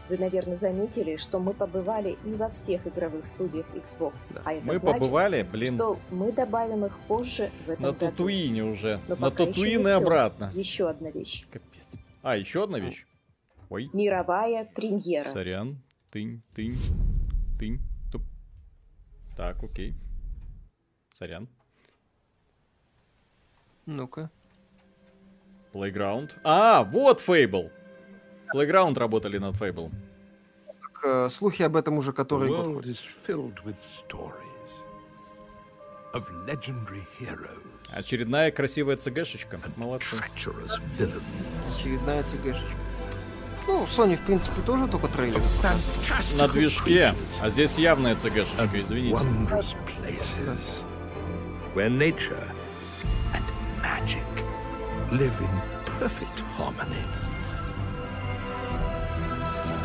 Вы, наверное, заметили, что мы побывали не во всех игровых студиях Xbox. А это Мы значит, побывали, блин, что мы добавим их позже в этом на году. Татуине уже. Но На пока еще не Татуин и всё. обратно. Еще одна вещь. А, еще одна вещь. Ой, Мировая премьера. сорян. Тынь, тынь, тынь, туп. Так, окей. Сорян. Ну-ка. Playground. А, вот Fable. Playground работали над Fable. Так, э, слухи об этом уже который год world ходят. is filled with stories of legendary heroes, Очередная красивая ЦГшечка. Молодцы. Очередная ЦГшечка. Ну, Sony, в принципе, тоже только трейлер. На движке. А здесь явная ЦГшечка, извините. where nature live in perfect harmony.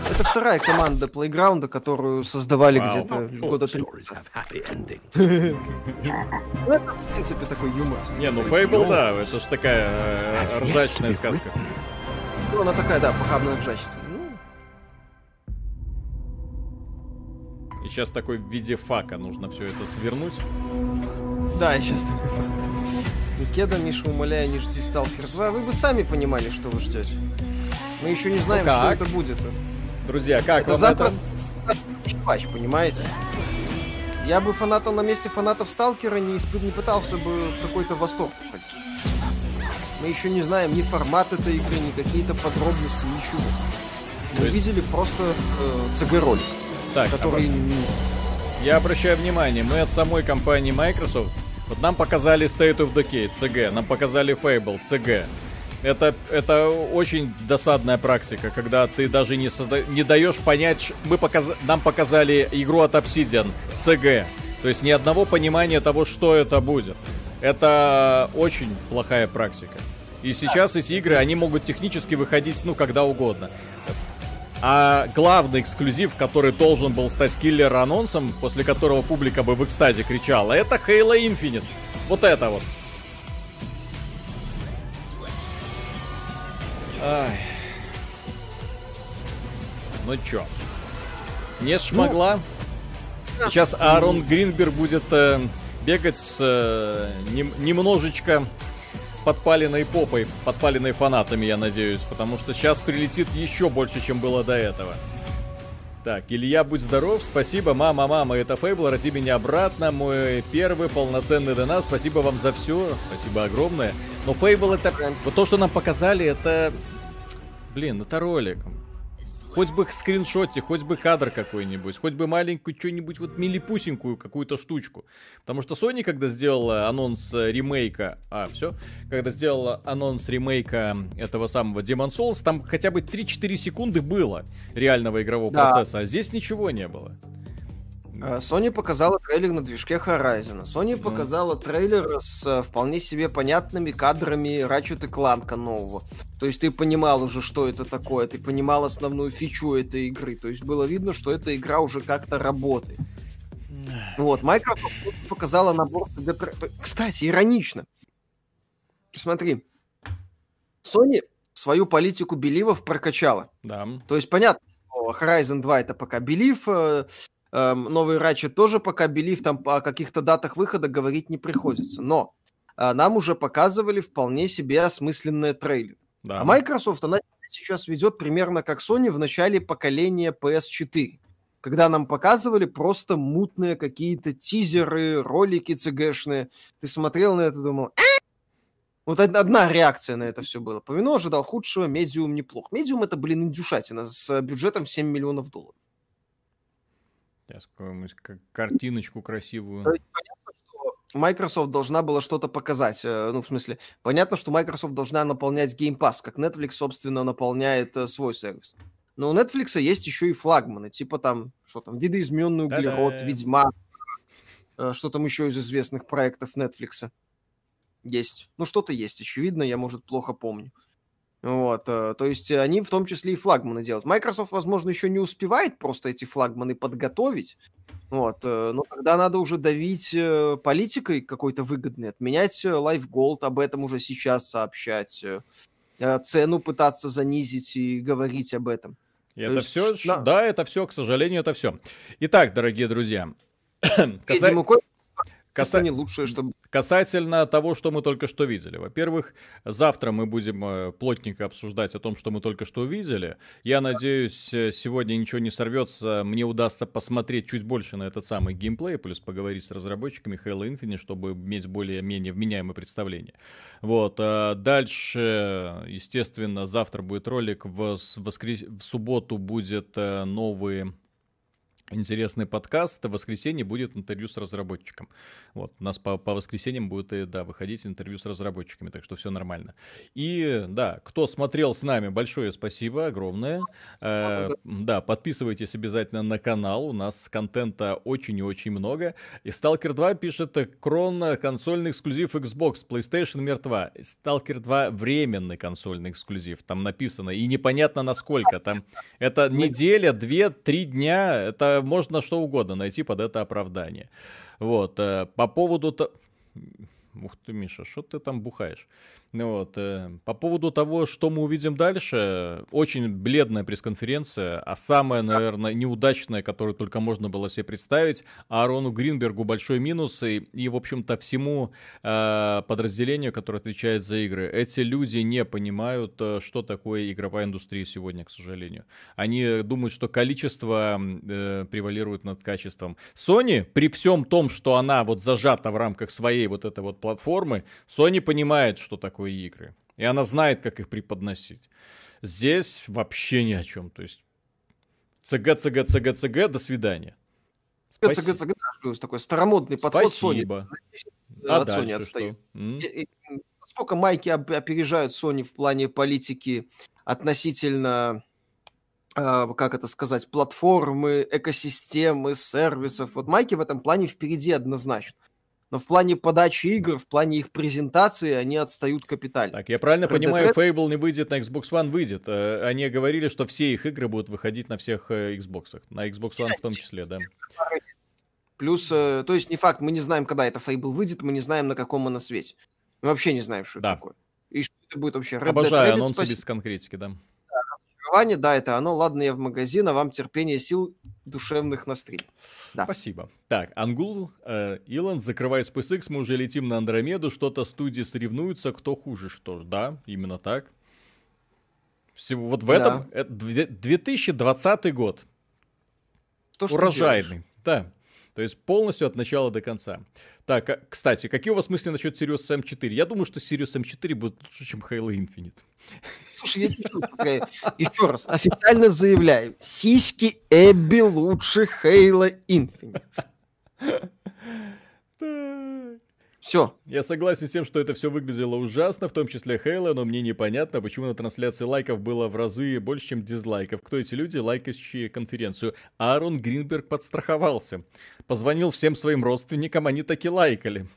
Это вторая команда Playground, которую создавали Вау. где-то All года три. stories have happy endings. Ну, это, в принципе, такой юмор. Не, ну Fable, да, это ж такая э, ржачная сказка. Ну, она такая, да, похабная ржачная. Ну, И сейчас такой в виде фака нужно все это свернуть. да, я сейчас... Никеда, Миша, умоляю, не жди Сталкер 2. Вы бы сами понимали, что вы ждете. Мы еще не знаем, Ну что это будет. Друзья, как Это вам запад... это? Патч, понимаете? Я бы фанатом на месте фанатов Сталкера не, исп- не пытался бы в какой-то восторг входить. Мы еще не знаем ни формат этой игры, ни какие-то подробности, ничего. Мы есть- видели просто э, CG-ролик, Так, который... а я обращаю внимание, мы от самой компании Microsoft, вот нам показали State of Decay, CG, нам показали Fable, CG. Это, это очень досадная практика, когда ты даже не, созда... не даешь понять, мы показ... нам показали игру от Obsidian, CG. То есть ни одного понимания того, что это будет. Это очень плохая практика. И сейчас эти игры, они могут технически выходить, ну, когда угодно. А главный эксклюзив, который должен был стать киллер-анонсом, после которого публика бы в экстазе кричала, это Halo Infinite. Вот это вот. Ай. Ну чё? Не шмогла? Сейчас Аарон Гринберг будет э, бегать с э, нем- немножечко подпаленной попой, подпаленной фанатами, я надеюсь, потому что сейчас прилетит еще больше, чем было до этого. Так, Илья, будь здоров, спасибо, мама, мама, это Фейбл, роди меня обратно, мой первый полноценный донат, спасибо вам за все, спасибо огромное. Но Фейбл это, вот то, что нам показали, это, блин, это ролик. Хоть бы скриншоте, хоть бы кадр какой-нибудь, хоть бы маленькую что-нибудь вот милипусенькую какую-то штучку. Потому что Sony, когда сделала анонс ремейка, а, все, когда сделала анонс ремейка этого самого Demon Souls, там хотя бы 3-4 секунды было реального игрового Да. процесса, а здесь ничего не было. Э, Sony показала трейлер на движке Horizon. Sony показала трейлер с э, вполне себе понятными кадрами Ratchet и Clank нового. То есть ты понимал уже, что это такое, ты понимал основную фичу этой игры. То есть было видно, что эта игра уже как-то работает. Вот, Microsoft показала набор Кстати, иронично. Смотри, Sony свою политику беливов прокачала. Да. То есть понятно, что Horizon 2 это пока белив, эм, новый Ratchet тоже пока белив, там о каких-то датах выхода говорить не приходится. Но э, нам уже показывали вполне себе осмысленные трейлеры. Да. А Microsoft, она сейчас ведет примерно как Sony в начале поколения PS4. Когда нам показывали просто мутные какие-то тизеры, ролики цгшные. Ты смотрел на это думал, «А?» Вот од- одна реакция на это все было. Помимо ожидал худшего, Медиум неплох. Медиум это, блин, индюшатина с бюджетом в 7 миллионов долларов. Сейчас какую-нибудь картиночку красивую. Понятно, что Microsoft должна была что-то показать. э, Ну, в смысле, понятно, что Microsoft должна наполнять Game Pass, как Netflix, собственно, наполняет э, свой сервис. Но у Netflix есть еще и флагманы, типа там, что там, видоизмененный углерод, Та-дам. Ведьмак, э, что там еще из известных проектов Netflix. Есть. Ну, что-то есть, очевидно, я, может, плохо помню. Вот, э, то есть э, они в том числе и флагманы делают. Microsoft, возможно, еще не успевает просто эти флагманы подготовить, вот, э, но тогда надо уже давить политикой какой-то выгодной, отменять Life Gold, об этом уже сейчас сообщать, цену пытаться занизить и говорить об этом. И это есть все, на- да, это все, к сожалению, это все. Итак, дорогие друзья, Мукой каса- не лучшее, что... Касательно того, что мы только что видели. Во-первых, завтра мы будем э, плотненько обсуждать о том, что мы только что увидели. Я надеюсь, э, сегодня ничего не сорвется. Мне удастся посмотреть чуть больше на этот самый геймплей, плюс поговорить с разработчиками Halo Infinite, чтобы иметь более-менее вменяемое представление. Вот. а Дальше, естественно, завтра будет ролик. В, воскрес... в субботу будет новый интересный подкаст. В воскресенье будет интервью с разработчиком. Вот, у нас по, по воскресеньям будет, э, да, выходить интервью с разработчиками, так что все нормально. И, да, кто смотрел с нами, большое спасибо, огромное. Э, да, подписывайтесь обязательно на канал, у нас контента очень и очень много. И Stalker 2 пишет, э, крон э, консольный эксклюзив Xbox, PlayStation мертва. Stalker 2 временный консольный эксклюзив, там написано, и непонятно насколько, там это неделя, две, три дня, это можно что угодно найти под это оправдание. Вот, э, по поводу... Ух ты, Миша, что ты там бухаешь? Ну Вот, э, по поводу того, что мы увидим дальше, очень бледная пресс-конференция, а самая, наверное, неудачная, которую только можно было себе представить, Аарону Гринбергу большой минус и, и, в общем-то, всему э, подразделению, которое отвечает за игры. Эти люди не понимают, э, что такое игровая индустрия сегодня, к сожалению. Они думают, что количество э, превалирует над качеством. Sony, при всем том, что она вот зажата в рамках своей вот этой вот платформы, Sony понимает, что такое игры. И она знает, как их преподносить. Здесь вообще ни о чем. То есть ЦГ, ЦГ, ЦГ, ЦГ, до свидания. ЦГ, ЦГ, ЦГ, такой старомодный подход Sony. Спасибо. Э, А От Sony отстаю. Насколько майки оп- опережают Sony в плане политики относительно, э, как это сказать, платформы, экосистемы, сервисов. Вот майки в этом плане впереди однозначно. Но в плане подачи игр, в плане их презентации они отстают капитально. Так, я правильно Red Dead понимаю, Red- Fable не выйдет на Xbox One, выйдет. Э, Они говорили, что все их игры будут выходить на всех э, Xbox. На Xbox One в том числе, да. Плюс, э, то есть не факт, мы не знаем, когда это Fable выйдет, мы не знаем, на каком она свете. Мы вообще не знаем, что Да. это такое. И что это будет вообще. Red Dead Обожаю Redemption, анонсы спасибо. без конкретики, да. разочарование, да, это оно. Ладно, я в магазин, а вам терпение сил душевных на стрим. Да. Спасибо. Так, Ангул, э, Илон, закрывай SpaceX, мы уже летим на Андромеду, что-то студии соревнуются, кто хуже, что ж, да, именно так. Всего, вот в Да. этом, это две- 2020 год. Ты Урожайный, да. То есть полностью от начала до конца. Так, а, кстати, какие у вас мысли насчет Sirius M4? Я думаю, что Sirius M4 будет лучше, чем Halo Infinite. Слушай, я повторяю. Еще раз, официально заявляю. Сиськи Эбби лучше Halo Infinite. Все. Я согласен с тем, что это все выглядело ужасно, в том числе Хейла, но мне непонятно, почему на трансляции лайков было в разы больше, чем дизлайков. Кто эти люди, лайкающие конференцию? Аарон Гринберг подстраховался. Позвонил всем своим родственникам, они таки лайкали.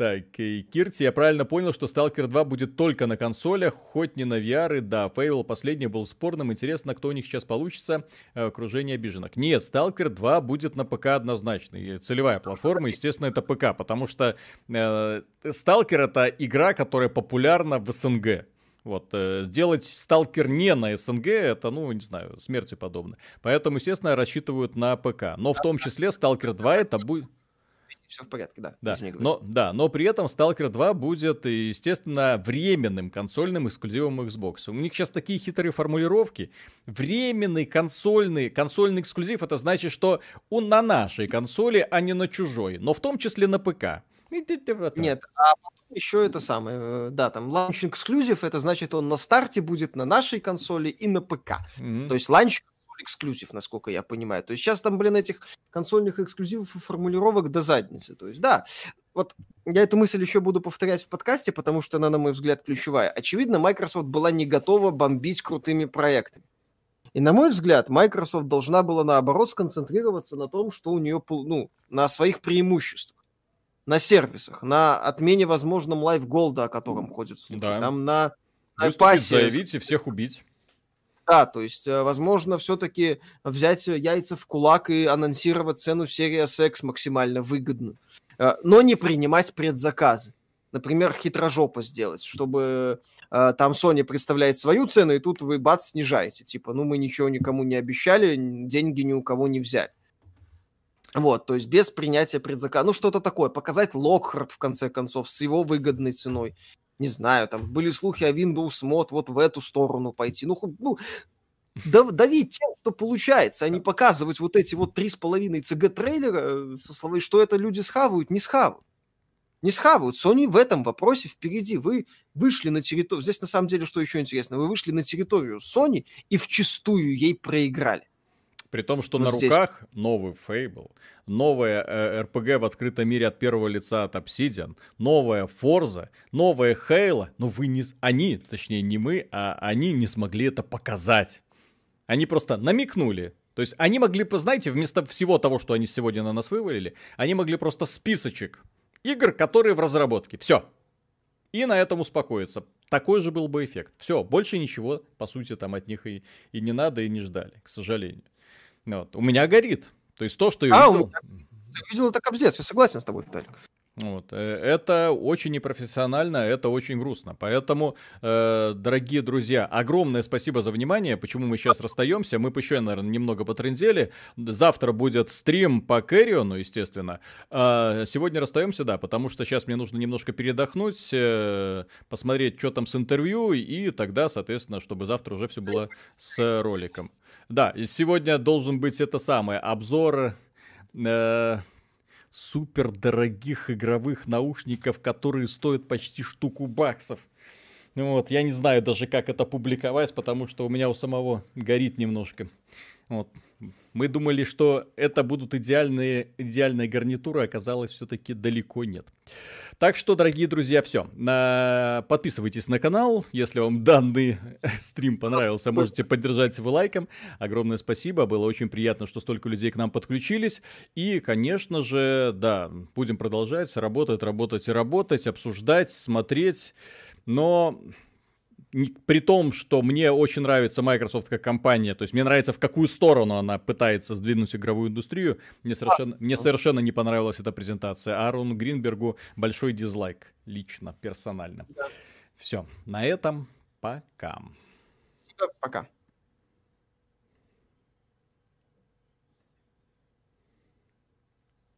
Так, и Кирти, я правильно понял, что Stalker 2 будет только на консолях, хоть не на VR, и да, Фейвел последний был спорным, интересно, кто у них сейчас получится, э, окружение обиженок. Нет, Stalker 2 будет на ПК однозначно, и целевая платформа, естественно, это ПК, потому что э, Stalker это игра, которая популярна в СНГ. Вот, э, сделать сталкер не на СНГ, это, ну, не знаю, смерти подобно. Поэтому, естественно, рассчитывают на ПК. Но в том числе Сталкер 2 это будет все в порядке, да. Да, но, да, но при этом Stalker 2 будет, естественно, временным консольным эксклюзивом Xbox. У них сейчас такие хитрые формулировки. Временный консольный, консольный эксклюзив, это значит, что он на нашей консоли, а не на чужой, но в том числе на ПК. Нет, а потом еще это самое, э, да, там Launch Exclusive, это значит, он на старте будет на нашей консоли и на ПК. Mm-hmm. То есть Launch эксклюзив, насколько я понимаю. То есть сейчас там, блин, этих консольных эксклюзивов и формулировок до задницы. То есть, да, вот я эту мысль еще буду повторять в подкасте, потому что она, на мой взгляд, ключевая. Очевидно, Microsoft была не готова бомбить крутыми проектами. И, на мой взгляд, Microsoft должна была, наоборот, сконцентрироваться на том, что у нее, ну, на своих преимуществах на сервисах, на отмене возможном Live Gold, о котором ходят слухи, да. там на, на пасе. заявить и всех убить. Да, то есть, э, возможно, все-таки взять яйца в кулак и анонсировать цену Series X максимально выгодную, э, но не принимать предзаказы. Например, хитрожопо сделать, чтобы э, там Sony представляет свою цену, и тут вы бац снижаете. Типа, ну мы ничего никому не обещали, деньги ни у кого не взяли. Вот, то есть без принятия предзаказа. Ну, что-то такое. Показать Локхард, в конце концов, с его выгодной ценой не знаю, там были слухи о Windows Mod вот в эту сторону пойти. Ну, ну давить тем, что получается, а не показывать вот эти вот три с половиной CG-трейлера э, со словами, что это люди схавают, не схавают. Не схавают. Sony в этом вопросе впереди. Вы вышли на территорию... Здесь на самом деле что еще интересно? Вы вышли на территорию Sony и вчистую ей проиграли. При том, что вот на здесь. руках новый Fable, новая э, RPG в открытом мире от первого лица от Obsidian, новая Forza, новая Halo, но вы не... Они, точнее не мы, а они не смогли это показать. Они просто намекнули. То есть они могли, знаете, вместо всего того, что они сегодня на нас вывалили, они могли просто списочек игр, которые в разработке. Все. И на этом успокоиться. Такой же был бы эффект. Все, больше ничего, по сути, там от них и, и не надо, и не ждали, к сожалению. Вот. У меня горит. То есть то, что я а, видел... Я видел это кобзец, я согласен с тобой, Виталик. Вот. Э, это очень непрофессионально, это очень грустно. Поэтому, э, дорогие друзья, огромное спасибо за внимание. Почему мы сейчас расстаемся? Мы еще, наверное, немного потрендели. Завтра будет стрим по Кэриону, естественно. А сегодня расстаемся, да, потому что сейчас мне нужно немножко передохнуть, э, посмотреть, что там с интервью, и тогда, соответственно, чтобы завтра уже все было с роликом. Да, сегодня должен быть это самое, обзор... Э, супер дорогих игровых наушников, которые стоят почти штуку баксов. Вот, я не знаю даже, как это публиковать, потому что у меня у самого горит немножко. Вот. Мы думали, что это будут идеальные, идеальные гарнитуры, оказалось все-таки далеко нет. Так что, дорогие друзья, все. На... Подписывайтесь на канал. Если вам данный стрим понравился, можете поддержать его лайком. Огромное спасибо. Было очень приятно, что столько людей к нам подключились. И, конечно же, да, будем продолжать работать, работать и работать, обсуждать, смотреть. Но при том, что мне очень нравится Microsoft как компания, то есть мне нравится, в какую сторону она пытается сдвинуть игровую индустрию, мне совершенно, мне совершенно не понравилась эта презентация. Аарону Гринбергу большой дизлайк, лично, персонально. Все, на этом пока. Пока.